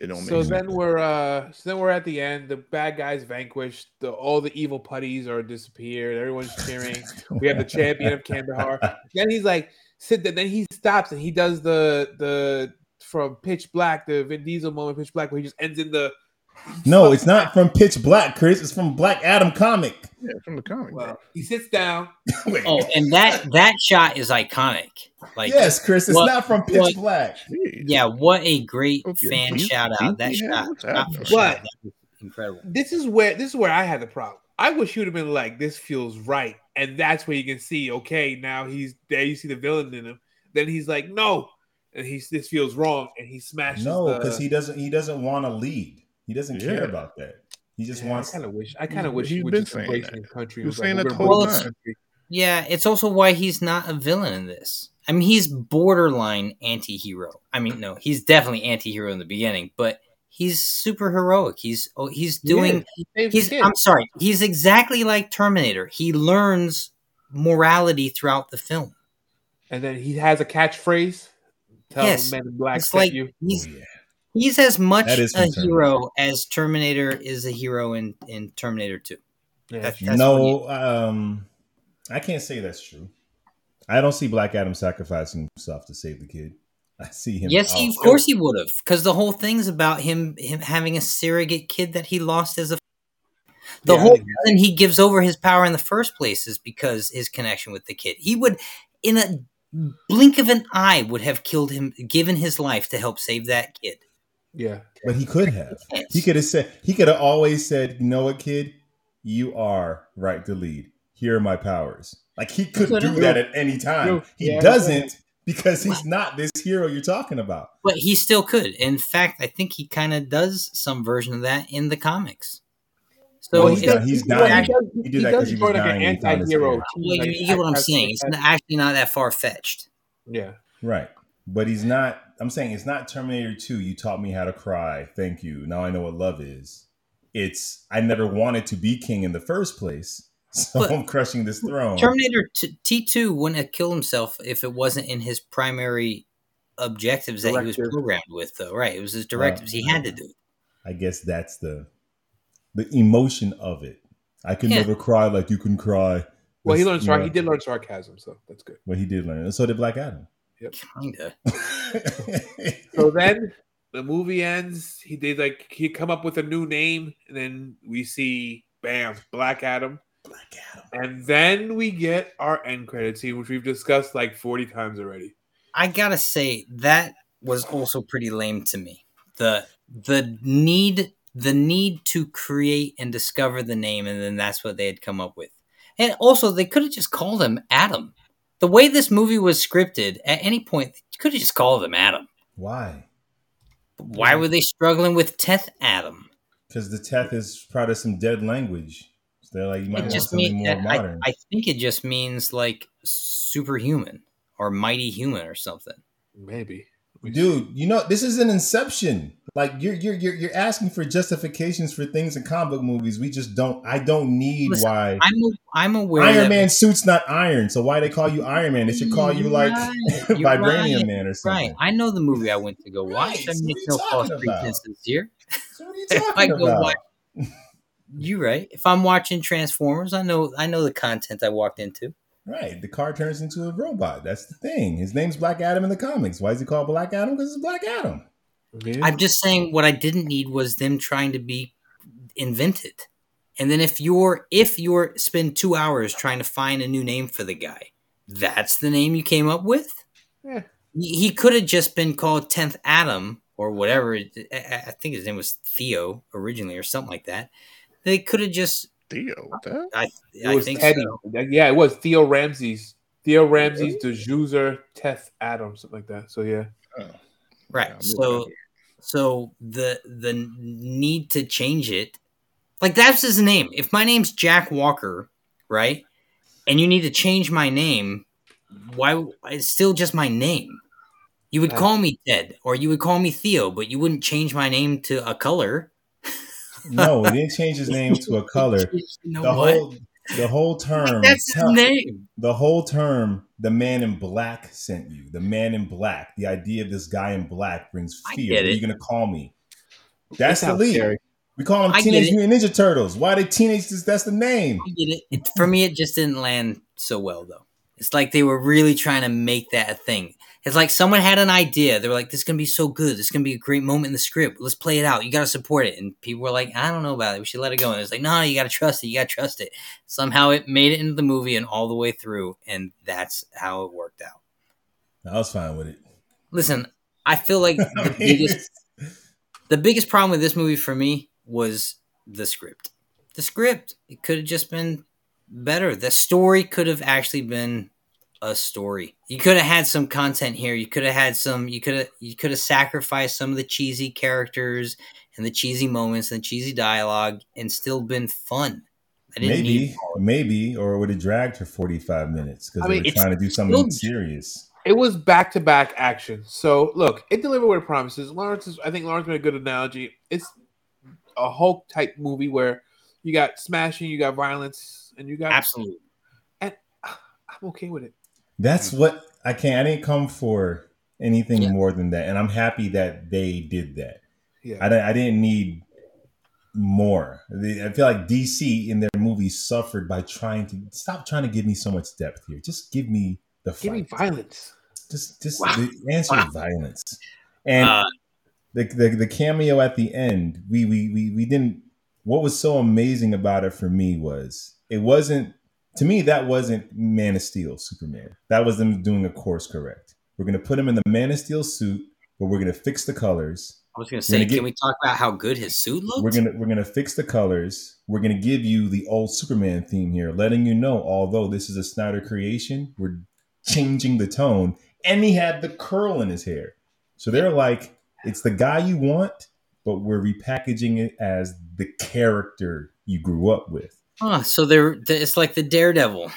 It don't So then sense. we're uh so then we're at the end. The bad guys vanquished. The all the evil putties are disappeared. Everyone's cheering. [LAUGHS] We have the champion of Kahndaq. [LAUGHS] Then he's like, sit there. Then he stops and he does the the from Pitch Black, the Vin Diesel moment, Pitch Black, where he just ends in the. No, it's not from Pitch Black, Chris. It's from Black Adam comic. Yeah, from the comic. Well, he sits down. [LAUGHS] Oh, and that that shot is iconic. Like, yes, Chris. It's what- not from Pitch what- Black. Jeez. yeah, what a great oh, Okay, fan he's- shout out. That he's- yeah, shot, what's shot happening? for shot, But- that incredible. This is where this is where I had the problem. I wish you'd have been like, "This feels right," and that's where you can see. Okay, now he's there. You see the villain in him. Then he's like, "No," and he's this feels wrong, and he smashes. No, because he doesn't. He doesn't want to lead. He doesn't care about that. He just Yeah, wants. I kind of wish. I kind of wish he he's would been just saying embrace that. his country. He was It saying like, that the whole time. Yeah, it's also why he's not a villain in this. I mean, he's borderline anti-hero. I mean, no, he's definitely anti-hero in the beginning, but he's super heroic. He's oh, he's doing. Yeah, he He's. kids. I'm sorry. He's exactly like Terminator. He learns morality throughout the film. and then he has a catchphrase. Tell Yes. men in black It's like you. he's Oh, yeah. He's as much a from hero as Terminator is a hero in in Terminator Two. Yeah, That's- that's no, um, I can't say that's true. I don't see Black Adam sacrificing himself to save the kid. I see him. Yes, he, of course he would have, because the whole thing's about him him having a surrogate kid that he lost as a. The Yeah, whole yeah. reason he gives over his power in the first place is because his connection with the kid. He would, in a blink of an eye, would have killed him, given his life to help save that kid. Yeah. But he could have. He [LAUGHS] could have said. He could have always said, "You know what, kid? You are right to lead. Here are my powers." Like he could do that at any time. He yeah, doesn't because he's not this hero you're talking about. But he still could. In fact, I think he kind of does some version of that in the comics. So Well, he's it- not- he's well, dying. does- He did that 'cause he was sort of dying an and he found his anti-hero. well, you, you get what I'm saying. It's actually not that far fetched. Yeah. Right. But he's not. I'm saying it's not Terminator 2. You taught me how to cry. Thank you. Now I know what love is. It's I never wanted to be king in the first place. [LAUGHS] So But- I'm crushing this throne. Terminator t- T2 wouldn't have killed himself if it wasn't in his primary objectives that he was programmed with, though. Right? It was his directives. he had to do. it. I guess that's the the emotion of it. I can Yeah. never cry like you can cry. Well, he learned. you Sar- he did learn sarcasm, so that's good. Well, he did learn, and so did Black Adam. Kinda. [LAUGHS] So then the movie ends. He did like he come up with a new name, and then we see bam, Black Adam, Black Adam. and then we get our end credit scene, which we've discussed like forty times already. I gotta say that was also pretty lame to me. The the need the need to create and discover the name, and then that's what they had come up with. And also, they could have just called him Adam. The way this movie was scripted, at any point, you could have just called him Adam. Why? But why were they struggling with Teth Adam? Because the Teth is part of some dead language. So they're like, you might It want just something mean, more I, modern. I think it just means like superhuman or mighty human or something. Maybe. Dude, you know this is an inception. Like you're you're you're, you're asking for justifications for things in comic book movies. We just don't. I don't need Listen, why I'm I'm aware Iron Man suit's not iron. So why they call you Iron Man? They should call you like right, [LAUGHS] Vibranium right, Man or something. Right. I know the movie I went to go watch. Right, I make no false about? pretenses here. So what are you [LAUGHS] talking go about? watch, you right. If I'm watching Transformers, I know I know the content I walked into. Right, the car turns into a robot. That's the thing. His name's Black Adam in the comics. Why is he called Black Adam? Because it's Black Adam. Yeah. I'm just saying what I didn't need was them trying to be invented. And then if you're if you're spend two hours trying to find a new name for the guy, that's the name you came up with. Yeah. He he could have just been called Teth Adam or whatever. I I- I think his name was Theo originally or something like that. They could have just. Theo, what the? I It was think Teddy. so. Yeah, it was Theo Ramses. Theo Ramses, the Juicer, Teth Adam, something like that. So yeah. Oh. Right. Yeah, so so the the need to change it like that's his name. If my name's Jack Walker, right? And you need to change my name, why it's still just my name. You would Yeah. call me Ted or you would call me Theo, but you wouldn't change my name to a color. No, he didn't change his name to a color. [LAUGHS] You know The what? whole the whole term That's his name. the whole term the man in black sent you. The man in black. The idea of this guy in black brings fear. What are you gonna call me? That's That the lead. scary. We call them Teenage. Mutant Ninja Turtles. Why they teenage? That's the name. I get it. it. For me, it just didn't land so well, though. It's like they were really trying to make that a thing. It's like someone had an idea. They were like, "This is gonna be so good. This is gonna be a great moment in the script. Let's play it out. You gotta support it." And people were like, "I don't know about it. We should let it go." And it's like, "No, you gotta trust it. You gotta trust it." Somehow, it made it into the movie and all the way through, and that's how it worked out. I was fine with it. Listen, I feel like [LAUGHS] the biggest the biggest problem with this movie for me was the script. The script it could have just been better. The story could have actually been a story. You could have had some content here. You could have had some. You could have you could have sacrificed some of the cheesy characters and the cheesy moments and the cheesy dialogue and still been fun. Maybe, maybe, or would have dragged for forty five minutes because they mean, were trying to do something still- serious. It was back to back action. So look, it delivered what it promises. Lawrence is I think Lawrence made a good analogy. It's a Hulk type movie where you got smashing, you got violence, and you got absolutely. And ah, I'm okay with it. That's what I can't. I didn't come for anything Yeah. more than that, and I'm happy that they did that. Yeah. I, didn't- I didn't need more. I feel like DC in their movies suffered by trying to stop trying to give me so much depth here. Just give me the fight. Give me violence. Just just Wow. the answer Wow. is violence. And Uh, the, the the cameo at the end, we we we we didn't. What was so amazing about it for me was it wasn't to me that wasn't Man of Steel Superman. That was them doing a course correct. We're gonna put him in the Man of Steel suit, but we're gonna fix the colors. I was gonna say, gonna get- can we talk about how good his suit looked? We're gonna we're gonna fix the colors. We're gonna give you the old Superman theme here, letting you know although this is a Snyder creation, we're changing the tone. And he had the curl in his hair, so they're like, it's the guy you want, but we're repackaging it as the character you grew up with. So they're it's like the Daredevil.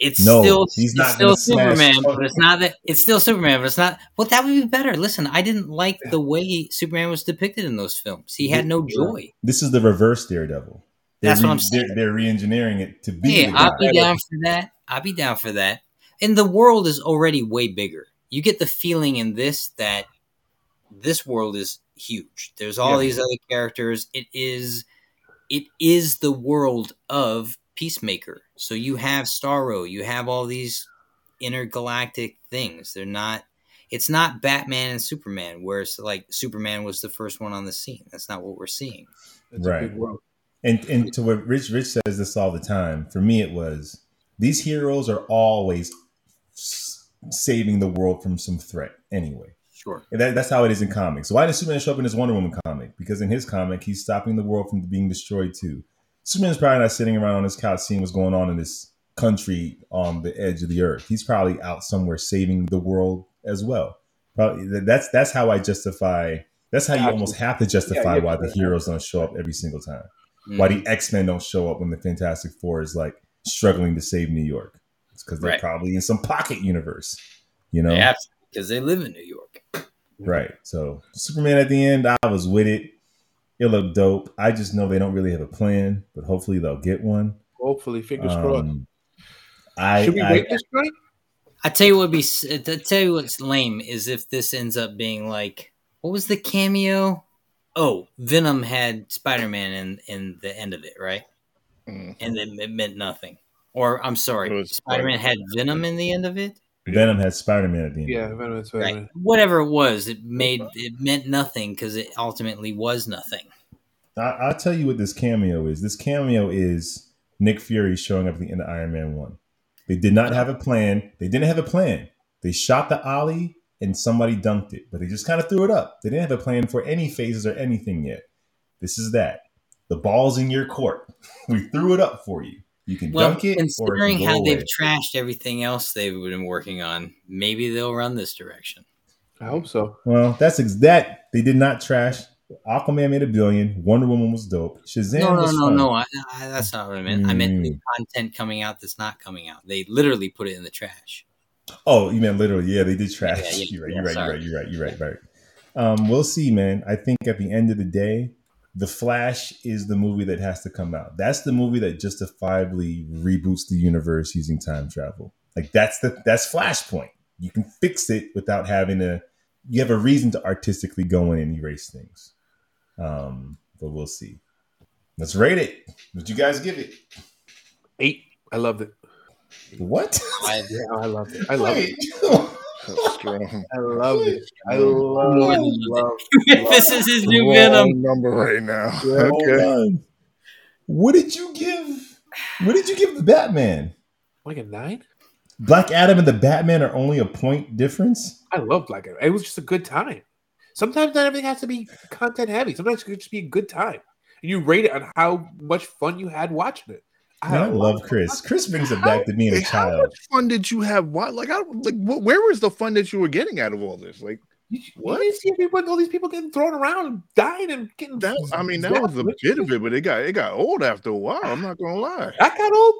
It's No, still he's it's not still Superman, but it's not that it's still Superman, but it's not. Well, that would be better. Listen, I didn't like the way Superman was depicted in those films. He had no joy. This is the reverse Daredevil. They're That's what I'm saying. They're, they're re-engineering it to be. The I'll be down for that. I'll be down for that. And the world is already way bigger. You get the feeling in this that this world is huge. There's all Yeah. these other characters. It is it is the world of Peacemaker. So you have Starro, you have all these intergalactic things. They're not it's not Batman and Superman, where it's like Superman was the first one on the scene. That's not what we're seeing. It's Right. a world. And and to what Rich Rich says this all the time. For me, it was these heroes are always saving the world from some threat anyway. Sure. And that, that's how it is in comics. So why does Superman show up in his Wonder Woman comic? Because in his comic, he's stopping the world from being destroyed too. Superman's probably not sitting around on his couch seeing what's going on in this country on the edge of the earth. He's probably out somewhere saving the world as well. Probably that's that's how I justify. That's how you almost have to justify Yeah, yeah, why the heroes don't show up every single time. Mm. Why the X Men don't show up when the Fantastic Four is like struggling to save New York? It's because they're Right. probably in some pocket universe. You know, Yeah, because they live in New York. Right. So Superman at the end, I was with it. It looked dope. I just know they don't really have a plan, but hopefully they'll get one. Hopefully, fingers crossed. Um, I, Should we I rate this joint? I tell you what be s- I tell you what's lame is if this ends up being like what was the cameo? Oh, Venom had Spider Man in in the end of it, right? Mm. And it, it meant nothing. Or I'm sorry, Spider Man had Venom in the end of it. Venom had Spider Man at the end. Yeah, Venom and Right. Spider-Man. Whatever it was, it made it meant nothing because it ultimately was nothing. I, I'll tell you what this cameo is. This cameo is Nick Fury showing up at the end of Iron Man 1. They did not have a plan. They didn't have a plan. They shot the Ollie and somebody dunked it, but they just kind of threw it up. They didn't have a plan for any phases or anything yet. This is that. The ball's in your court. [LAUGHS] We threw it up for you. You can Well, dunk it or it considering can go how away. they've trashed everything else they've been working on, maybe they'll run this direction. I hope so. Well, that's ex- that. They did not trash. Aquaman made a billion. Wonder Woman was dope. Shazam no, no, was no, fun. no. I, I, that's not what I meant. I meant new Mm. content coming out that's not coming out. They literally put it in the trash. Oh, you meant literally? Yeah, they did trash. Yeah, yeah, [LAUGHS] you're right. yeah, You're right. sorry. You're right. You're right. You're right. Right. Um, we'll see, man. I think at the end of the day, The Flash is the movie that has to come out. That's the movie that justifiably reboots the universe using time travel. Like that's the that's Flashpoint. You can fix it without having to. You have a reason to artistically go in and erase things. Um, but we'll see. Let's rate it. What you guys give it? Eight. I loved it. What? I, Yeah, I loved it. I loved it. Wait. So [LAUGHS] strong. I love it. I More love, than love, [LAUGHS] this is his new Venom. number right now. [LAUGHS] Yeah. Hold Okay. on. What did you give? What did you give the Batman? like a nine. Black Adam and the Batman are only a point difference. I love Black Adam. It was just a good time. Sometimes not everything has to be content heavy. Sometimes it could just be a good time. And you rate it on how much fun you had watching it. Man, I had love Chris. Chris brings it back to being a Hey, how child. much fun did you have? What like I like what, where was the fun that you were getting out of all this? Like You, What? you didn't see everyone, all these people getting thrown around and dying and getting. that I mean that was a bit of it, but it got it got old after a while. I'm not gonna lie. I got old.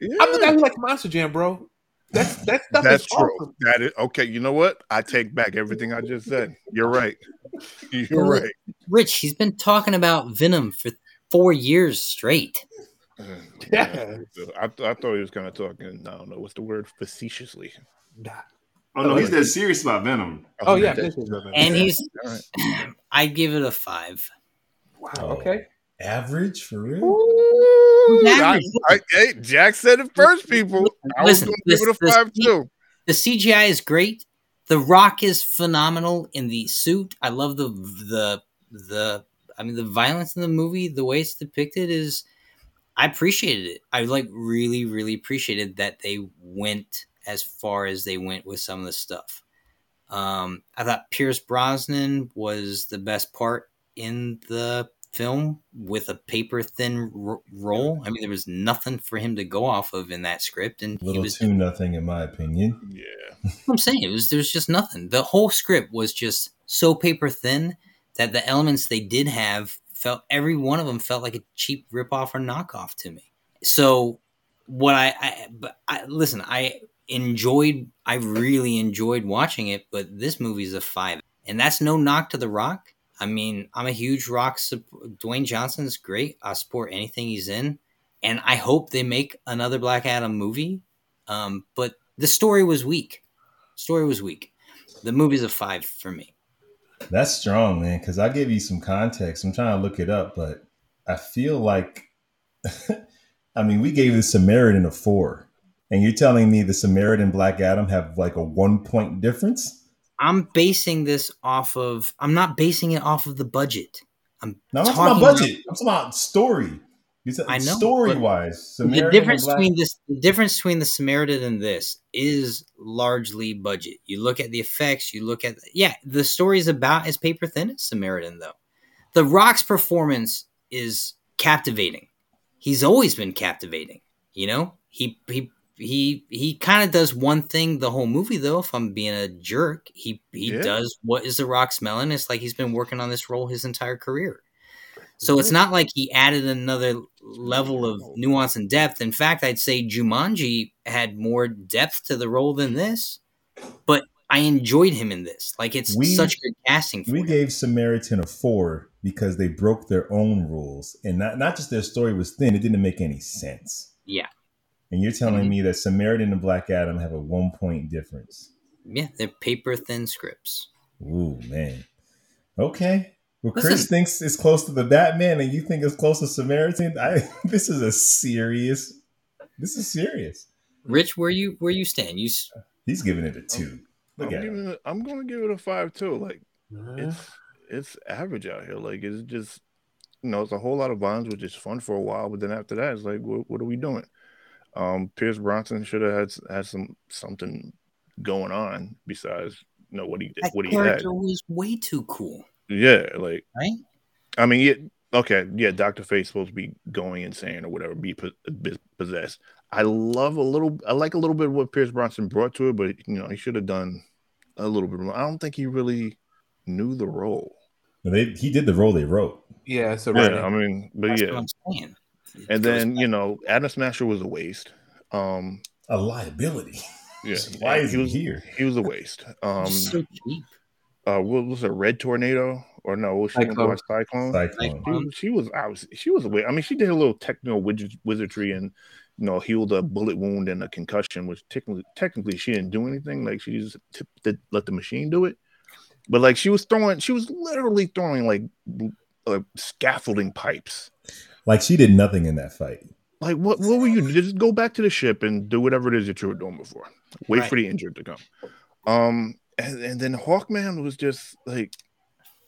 Yeah. I'm the guy who likes Monster Jam, bro. That's that's stuff That's true. awesome. That is okay. You know what? I take back everything I just said. You're right. [LAUGHS] You're right. Rich, he's been talking about Venom for four years straight. [LAUGHS] Yeah. I, I thought he was kind of talking. I don't know what's the word facetiously. Nah. Oh no, oh, he's that serious about Venom. Oh, oh yeah, this is Venom. And he's, All right. [CLEARS THROAT] I give it a five. wow. Oh. Okay. Average for real? Ooh, I, I, hey, Jack said it first, people. I was Listen, going to give it a five this- too. The CGI is great. The Rock is phenomenal in the suit. I love the the the. I mean, the violence in the movie, the way it's depicted is. I appreciated it. I like really, really appreciated that they went as far as they went with some of the stuff. Um, I thought Pierce Brosnan was the best part in the film with a paper thin r- role. I mean, there was nothing for him to go off of in that script, and he Little was too nothing, in my opinion. Yeah. [LAUGHS] I'm saying it was there's just nothing. The whole script was just so paper thin that the elements they did have felt every one of them felt like a cheap ripoff or knockoff to me. So what I, I but I listen, I enjoyed I really enjoyed watching it, but this movie's a five. And that's no knock to the rock. I mean, I'm a huge rock Dwayne Johnson's great. I support anything he's in. And I hope they make another Black Adam movie. Um, but the story was weak story was weak. The movie's a five for me. That's strong, man. Because I give you some context. I'm trying to look it up, but I feel like, [LAUGHS] I mean, we gave the Samaritan a four, and you're telling me the Samaritan Black Adam have like a one point difference? I'm basing this off of. I'm not basing it off of the budget. I'm No, I'm not talking talking about budget. I'm talking about story. I know, Story wise, the difference between this, the difference between the Samaritan and this is largely budget. You look at the effects. You look at yeah, the story is about as paper thin as Samaritan though. The Rock's performance is captivating. He's always been captivating. You know, he he he he kind of does one thing the whole movie though. If I'm being a jerk, he he Yeah. does what is the Rock's melon. It's like he's been working on this role his entire career. So it's not like he added another level of nuance and depth. In fact, I'd say Jumanji had more depth to the role than this. But I enjoyed him in this. Like it's We- such good casting for We him. gave Samaritan a four because they broke their own rules, and not not just their story was thin; it didn't make any sense. Yeah. And you're telling Mhm. me that Samaritan and Black Adam have a one point difference? yeah, they're paper thin scripts. Ooh man. Okay. Well, Listen. Chris thinks it's close to the Batman, and you think it's close to Samaritan. I [LAUGHS] this is a serious. This is serious. Rich, where you where you stand? You He's giving it a two. Look I'm, at giving it, I'm gonna give it a five too. Like Uh, it's it's average out here. Like it's just you know, it's a whole lot of violence, which is fun for a while, but then after that, it's like, what, what are we doing? Um, Pierce Bronson should have had had some something going on besides you know what he that what he had. character was way too cool, Yeah, like right? I mean, yeah, okay, yeah. Doctor Fate's supposed to be going insane or whatever, be, be possessed. I love a little. I like a little bit of what Pierce Bronson brought to it, but you know, he should have done a little bit more. I don't think he really knew the role. They, he did the role they wrote. yeah, so Yeah, right. I mean, but That's yeah, what I'm saying. And then back- you know, Atom Smasher was a waste. Um, A liability. [LAUGHS] yeah, Why is he he was here? he was a waste. Um, so cheap. Uh, what was it? Red tornado or no? What was she Cyclone. Cyclone. Cyclone. Cyclone. She, was- she was I was she was away. I mean, she did a little technical wizard, wizardry and you know healed a bullet wound and a concussion, which technically technically she didn't do anything. Like she just t- did, let the machine do it. But like she was throwing, she was literally throwing like uh, scaffolding pipes. Like she did nothing in that fight. Like what? What were you? Just go back to the ship and do whatever it is that you were doing before. Wait for the injured to come. Um, and, and then Hawkman was just like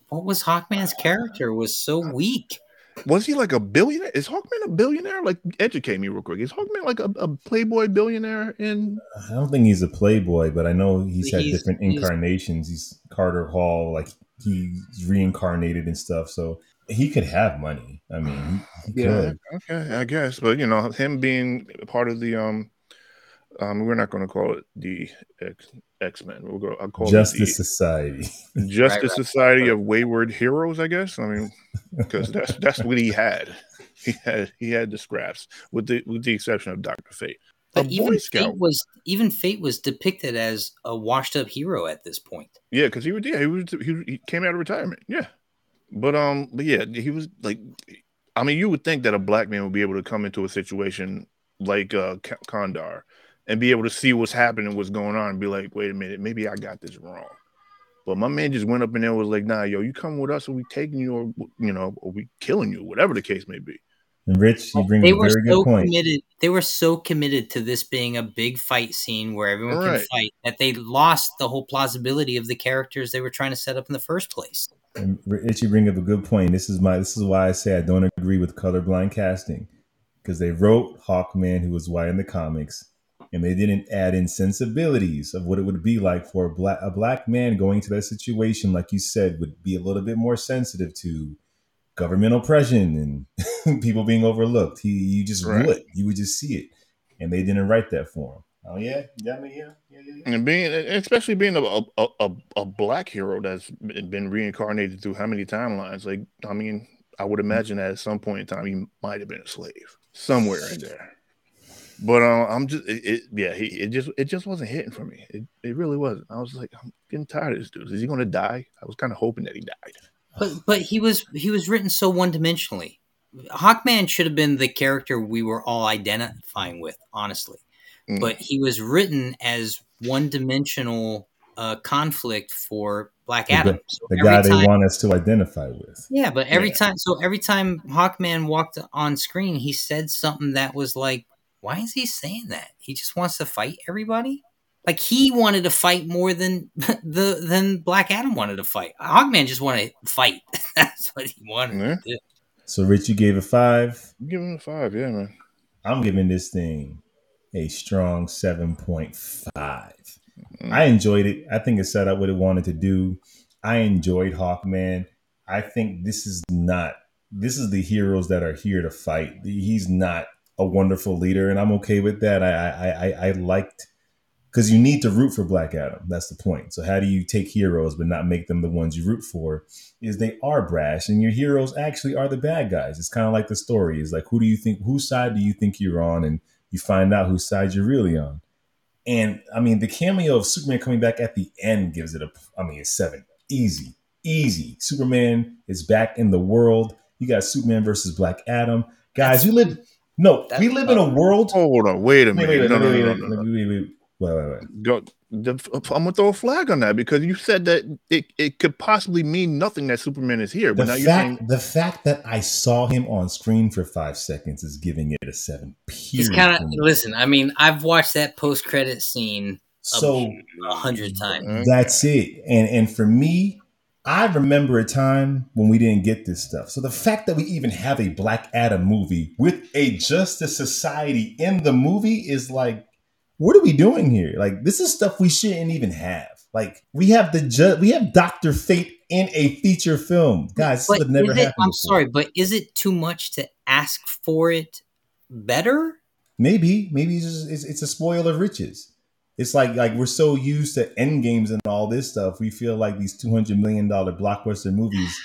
What was Hawkman's character? Was so weak. Was he like a billionaire? Is Hawkman a billionaire? Like, educate me real quick. Is Hawkman like a, a playboy billionaire? In I don't think he's a playboy, but I know he's had He's- different he's- incarnations. He's Carter Hall, like he's reincarnated and stuff. So he could have money. I mean, he, he Yeah. could. okay, I guess, but you know, him being part of the um, um, we're not going to call it the X X Men. We'll go. I'll call Justice it Society. the [LAUGHS] Justice Right, right. Society of Wayward Heroes. I guess. I mean, [LAUGHS] because that's that's what he had. He had he had the scraps, with the with the exception of Doctor Fate. A But Boy even Scout. Fate was even Fate was depicted as a washed up hero at this point. Yeah, because he was yeah he was he, he came out of retirement. Yeah, but um, but yeah, he was like, I mean, you would think that a black man would be able to come into a situation like uh K- Kahndaq and be able to see what's happening, what's going on, and be like, wait a minute, maybe I got this wrong. But my man just went up in there and was like, nah, yo, you come with us, or we taking you, or you know, or we killing you, whatever the case may be. And Rich, you bring They a were very so good point. committed. They were so committed to this being a big fight scene where everyone Right. can fight that they lost the whole plausibility of the characters they were trying to set up in the first place. And Rich, you bring up a good point. This is my. This is why I say I don't agree with colorblind casting because they wrote Hawkman, who was white in the comics, and they didn't add in sensibilities of what it would be like for a black a black man going to that situation. Like you said, would be a little bit more sensitive to government oppression and [LAUGHS] people being overlooked. He, you just Right. would, you would just see it, and they didn't write that for him. Oh yeah, yeah, yeah, yeah, yeah. yeah. And being, especially being a a, a, a black hero that's been reincarnated through how many timelines? Like, I mean, I would imagine that at some point in time he might have been a slave somewhere in [LAUGHS] there. But uh, I'm just, it, it, yeah, he, it just, it just wasn't hitting for me. It, it really wasn't. I was like, I'm getting tired of this dude. Is he going to die? I was kind of hoping that he died. But but he was he was written so one dimensionally. Hawkman should have been the character we were all identifying with, honestly. Mm. But he was written as one dimensional uh, conflict for Black The- Adam. So The every guy they want us to identify with. Yeah, but every Yeah. time, so every time Hawkman walked on screen, he said something that was like, "Why is he saying that? He just wants to fight everybody." Like he wanted to fight more than [LAUGHS] the than Black Adam wanted to fight. Hawkman just wanted to fight. [LAUGHS] That's what he wanted Yeah. to do. So Rich, you gave a five. I'm giving a five. Yeah, man. I'm giving this thing a strong 7.5. Mm. I enjoyed it. I think it set up what it wanted to do. I enjoyed Hawkman. I think this is not this is the heroes that are here to fight. He's not a wonderful leader, and I'm okay with that. I I I, liked because you need to root for Black Adam. That's the point. So how do you take heroes but not make them the ones you root for? Is they are brash, and your heroes actually are the bad guys. It's kind of like the story. Is like who do you think? Whose side do you think you're on? And you find out whose side you're really on. And I mean, the cameo of Superman coming back at the end gives it a, I mean, a seven. Easy, easy. Superman is back in the world. You got Superman versus Black Adam. Guys, you live, no, that's we live in a world. Hold on, wait a minute. wait, no, wait, no, wait, no, wait, no, no, no. wait, wait, wait, wait, wait, wait. Go. The, I'm gonna throw a flag on that because you said that it, it could possibly mean nothing that Superman is here, but The now you're fact, saying the fact that I saw him on screen for five seconds is giving it a seven. He's period kind for of me. listen. I mean, I've watched that post credit scene so. a hundred times. That's it. And and for me, I remember a time when we didn't get this stuff. So the fact that we even have a Black Adam movie with a Justice Society in the movie is like, what are we doing here? Like this is stuff we shouldn't even have. Like we have the ju- we have Doctor Fate in a feature film, guys. This But would never it, happen. I'm before. sorry, but is it too much to ask for it better? Maybe, maybe it's, just, it's it's a spoil of riches. It's like like we're so used to end games and all this stuff. We feel like these two hundred million dollar blockbuster movies.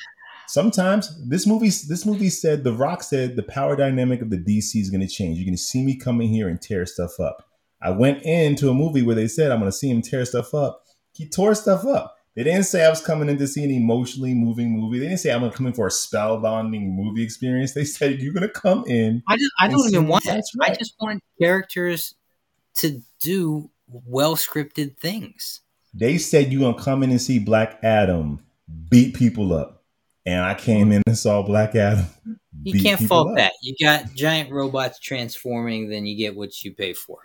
Sometimes this movie this movie said The Rock said the power dynamic of the DC is going to change. You're going to see me coming here and tear stuff up. I went into a movie where they said I'm going to see him tear stuff up. He tore stuff up. They didn't say I was coming in to see an emotionally moving movie. They didn't say I'm going to come in for a spellbinding movie experience. They said you're going to come in I just, I don't even want that. that's I just want characters to do well scripted things. They said you gonna come in and see Black Adam beat people up, and I came in and saw Black Adam. You can't fault up. that. You got giant robots transforming, then you get what you pay for.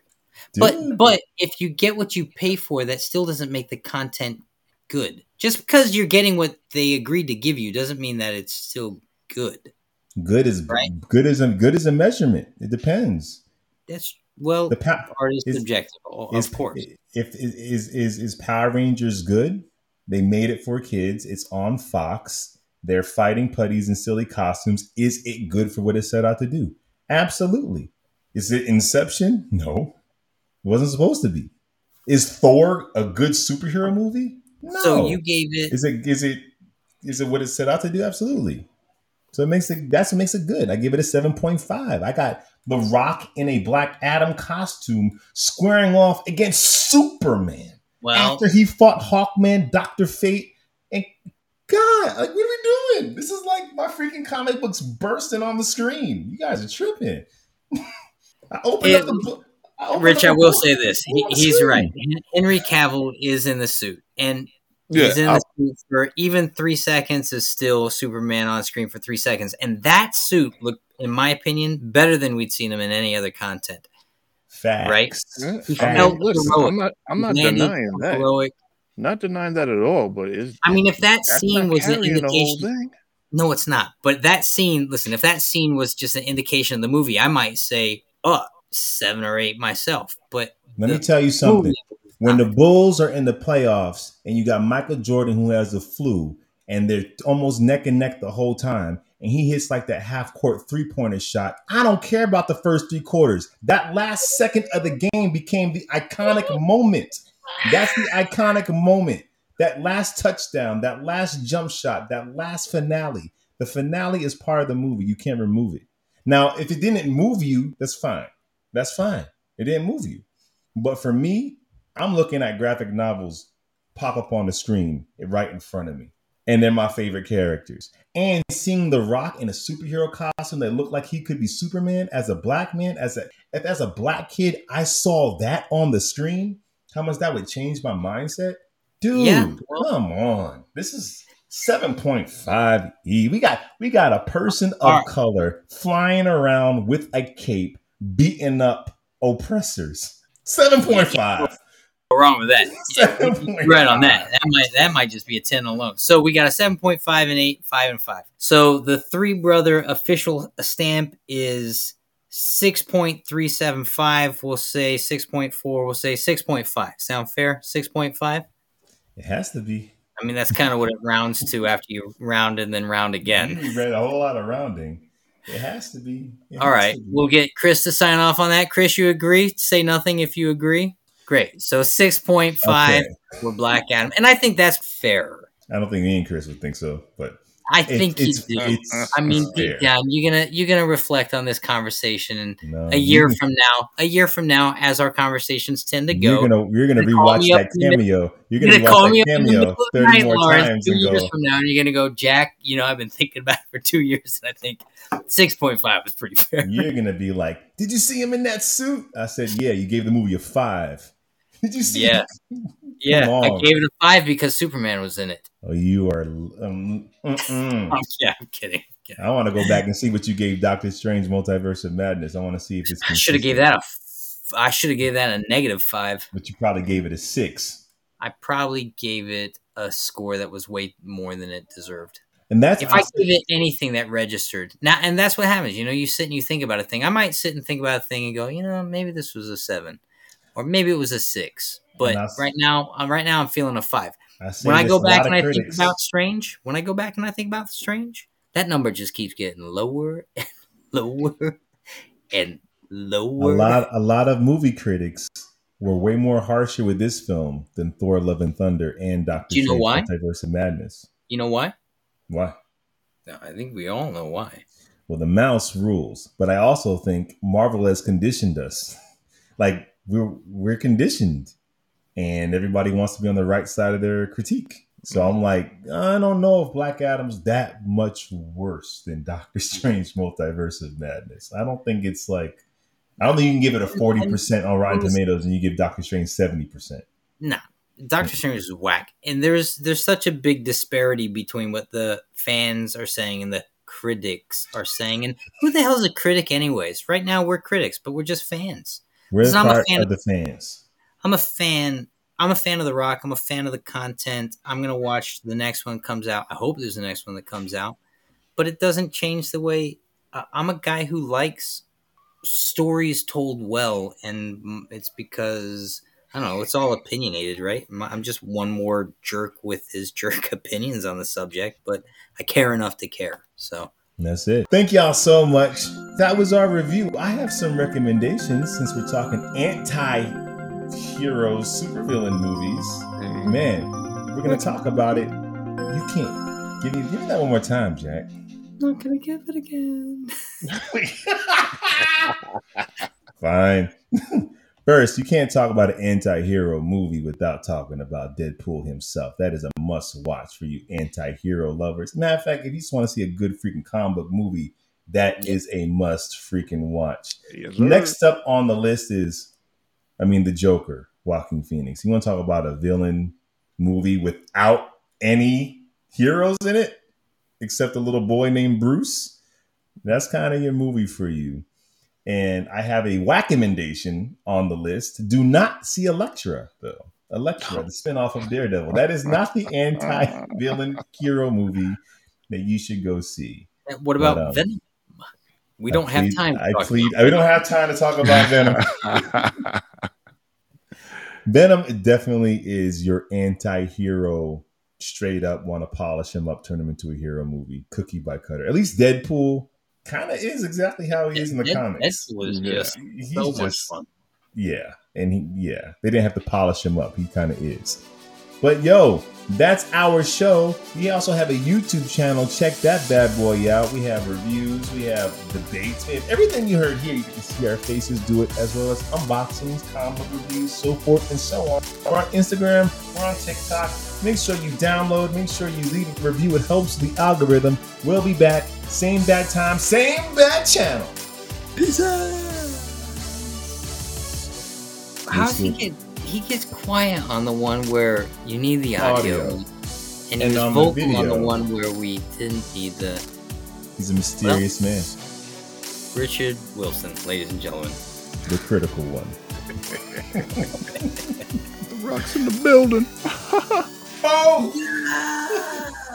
Dude, But but if you get what you pay for, that still doesn't make the content good. Just because you're getting what they agreed to give you doesn't mean that it's still good. good is Right. good is a good is a measurement. It depends. That's well, The pa- art is is- subjective, is, of course. If is is is Power Rangers good? They made it for kids. It's on Fox. They're fighting putties in silly costumes. Is it good for what it set out to do? Absolutely. Is it Inception? No. It wasn't supposed to be. Is Thor a good superhero movie? No. So you gave it. is it is it is it what it set out to do? Absolutely. So it makes it that's what makes it good. I give it a 7.5. I got The Rock in a Black Adam costume squaring off against Superman Well, after he fought Hawkman, Doctor Fate, and God, like what are we doing? This is like my freaking comic books bursting on the screen. You guys are tripping. [LAUGHS] I opened up the book. Rich, I will book say this: he, he's right. Henry Cavill is in the suit, and yeah, he's in I- the suit for even three seconds is still Superman on screen for three seconds, and that suit looked, in my opinion, better than we'd seen him in any other content. Facts. Right? yeah, He I mean, felt listen, heroic. I'm not, I'm not denying that. Heroic. Not denying that at all. But it's I mean, if that scene was an carrying the whole indication, thing. no, it's not. But that scene, listen, if that scene was just an indication of the movie, I might say, oh, seven or eight myself. But Let me tell you something. When the Bulls are in the playoffs and you got Michael Jordan who has the flu and they're almost neck and neck the whole time and he hits like that half court three pointer shot, I don't care about the first three quarters. That last second of the game became the iconic moment. That's the iconic moment. That last touchdown, that last jump shot, that last finale. The finale is part of the movie. You can't remove it. Now, if it didn't move you, that's fine. That's fine. It didn't move you. But for me, I'm looking at graphic novels pop up on the screen right in front of me. And they're my favorite characters. And seeing The Rock in a superhero costume that looked like he could be Superman as a black man, as a if as a black kid, I saw that on the screen. How much that would change my mindset? Dude, Yeah, come on. This is 7.5 E. We got we got a person of right. color flying around with a cape beating up oppressors. 7.5. Go wrong with that. [LAUGHS] Seven point right on that. That might that might just be a ten alone. So we got a seven point five and eight, five and five. So the three brother official stamp is six point three seven five. We'll say six point four. We'll say six point five. Sound fair? Six point five. It has to be. I mean that's kind of what it rounds to after you round and then round again. You read a whole lot of rounding. It has to be. It All has right, to be. we'll get Chris to sign off on that. Chris, you agree? Say nothing if you agree. Great. So six point five Okay. for Black Adam, and I think that's fair. I don't think me and Chris would think so, but I think you it's, do. it's- I mean, deep down, you're gonna you're gonna reflect on this conversation, and No, a year you- [LAUGHS] from now, a year from now, as our conversations tend to You're go, gonna you're gonna You're gonna rewatch that in the mid- cameo. You're gonna gonna call me watch that cameo middle of the thirty night, more Lawrence, times two years go. from now, and you're gonna go, Jack. You know, I've been thinking about it for two years, and I think six point five is pretty fair. You're [LAUGHS] gonna be like, "Did you see him in that suit?" I said, "Yeah." You gave the movie a five. [LAUGHS] Did you see? Yeah. Yeah, I gave it a five because Superman was in it. Oh, you are. Um. Oh, [LAUGHS] yeah, I'm kidding. I'm kidding. I want to go back and see what you gave Doctor Strange: Multiverse of Madness. I want to see if it's. I should have gave that a. F- I should have gave that a negative five. But you probably gave it a six, I probably gave it a score that was way more than it deserved. and that's. If I give it anything that registered now, and that's what happens. You know, you sit and you think about a thing. I might sit and think about a thing and go, you know, maybe this was a seven, or maybe it was a six. But right now, uh, right now, I'm feeling a five. I When I go back and I think about Strange, when I go back and I think about Strange, that number just keeps getting lower and [LAUGHS] lower and a lot, a lot of movie critics were way more harsher with this film than Thor: Love and Thunder and Doctor Do you know Strange: why? Multiverse of Madness. You know why? Why? I think we all know why. Well, the mouse rules, but I also think Marvel has conditioned us. [LAUGHS] Like we're we're conditioned, and everybody wants to be on the right side of their critique. So I'm like, I don't know if Black Adam's that much worse than Doctor [LAUGHS] Strange: Multiverse of Madness. I don't think it's like, I don't think you can give it a forty percent on Rotten Tomatoes and you give Doctor Strange seventy percent. Nah, Doctor Strange is whack, and there's there's such a big disparity between what the fans are saying and the critics are saying. And who the hell is a critic, anyways? Right now, we're critics, but we're just fans. We're I'm a fan of the fans. I'm a fan. I'm a fan of The Rock. I'm a fan of the content. I'm gonna watch the next one comes out. I hope there's the next one that comes out, but it doesn't change the way I- I'm a guy who likes stories told well, and it's because I don't know. It's all opinionated, right? I'm- just one more jerk with his [LAUGHS] jerk opinions on the subject, but I care enough to care. So that's it. Thank y'all so much. That was our review. I have some recommendations since we're talking anti-hero supervillain movies. Mm-hmm. Man, we're gonna talk about it. You can't give me give me that one more time, Jack. not gonna give it again. [LAUGHS] [LAUGHS] Fine. [LAUGHS] First, you can't talk about an anti-hero movie without talking about Deadpool himself. That is a must-watch for you anti-hero lovers. Matter of fact, if you just want to see a good freaking comic book movie, that is a must freaking watch. Yes. Next up on the list is, I mean, the Joker, Joaquin Phoenix. You want to talk about a villain movie without any heroes in it, except a little boy named Bruce? That's kind of your movie for you. And I have a whack-emendation on the list. Do not see Elektra, though. Elektra, the spinoff of Daredevil. That is not the anti-villain hero movie that you should go see. What about But, um, Venom? We I don't have plead- time. to I talk plead. about We don't have time to talk about Venom. [LAUGHS] Venom definitely is your anti-hero. Straight up, want to polish him up, turn him into a hero movie, cookie by cutter. At least Deadpool kind of is exactly how he is in the Dead- comics. Is Yeah. He's so just fun. yeah, and he yeah, they didn't have to polish him up. He kind of is. But yo, that's our show. We also have a YouTube channel. Check that bad boy out. We have reviews, we have debates, we have everything you heard here. You can see our faces do it, as well as unboxings, comic reviews, so forth and so on. We're on Instagram, we're on TikTok. Make sure you download, make sure you leave a review. It helps the algorithm. We'll be back, same bad time, same bad channel. Peace out. How does he get? He gets quiet on the one where you need the audio, Audio. and he And was on the vocal on the one where we didn't need the He's a mysterious man, Richard Wilson, ladies and gentlemen. the critical one. [LAUGHS] The Rock's in the building. [LAUGHS] pau! Ah.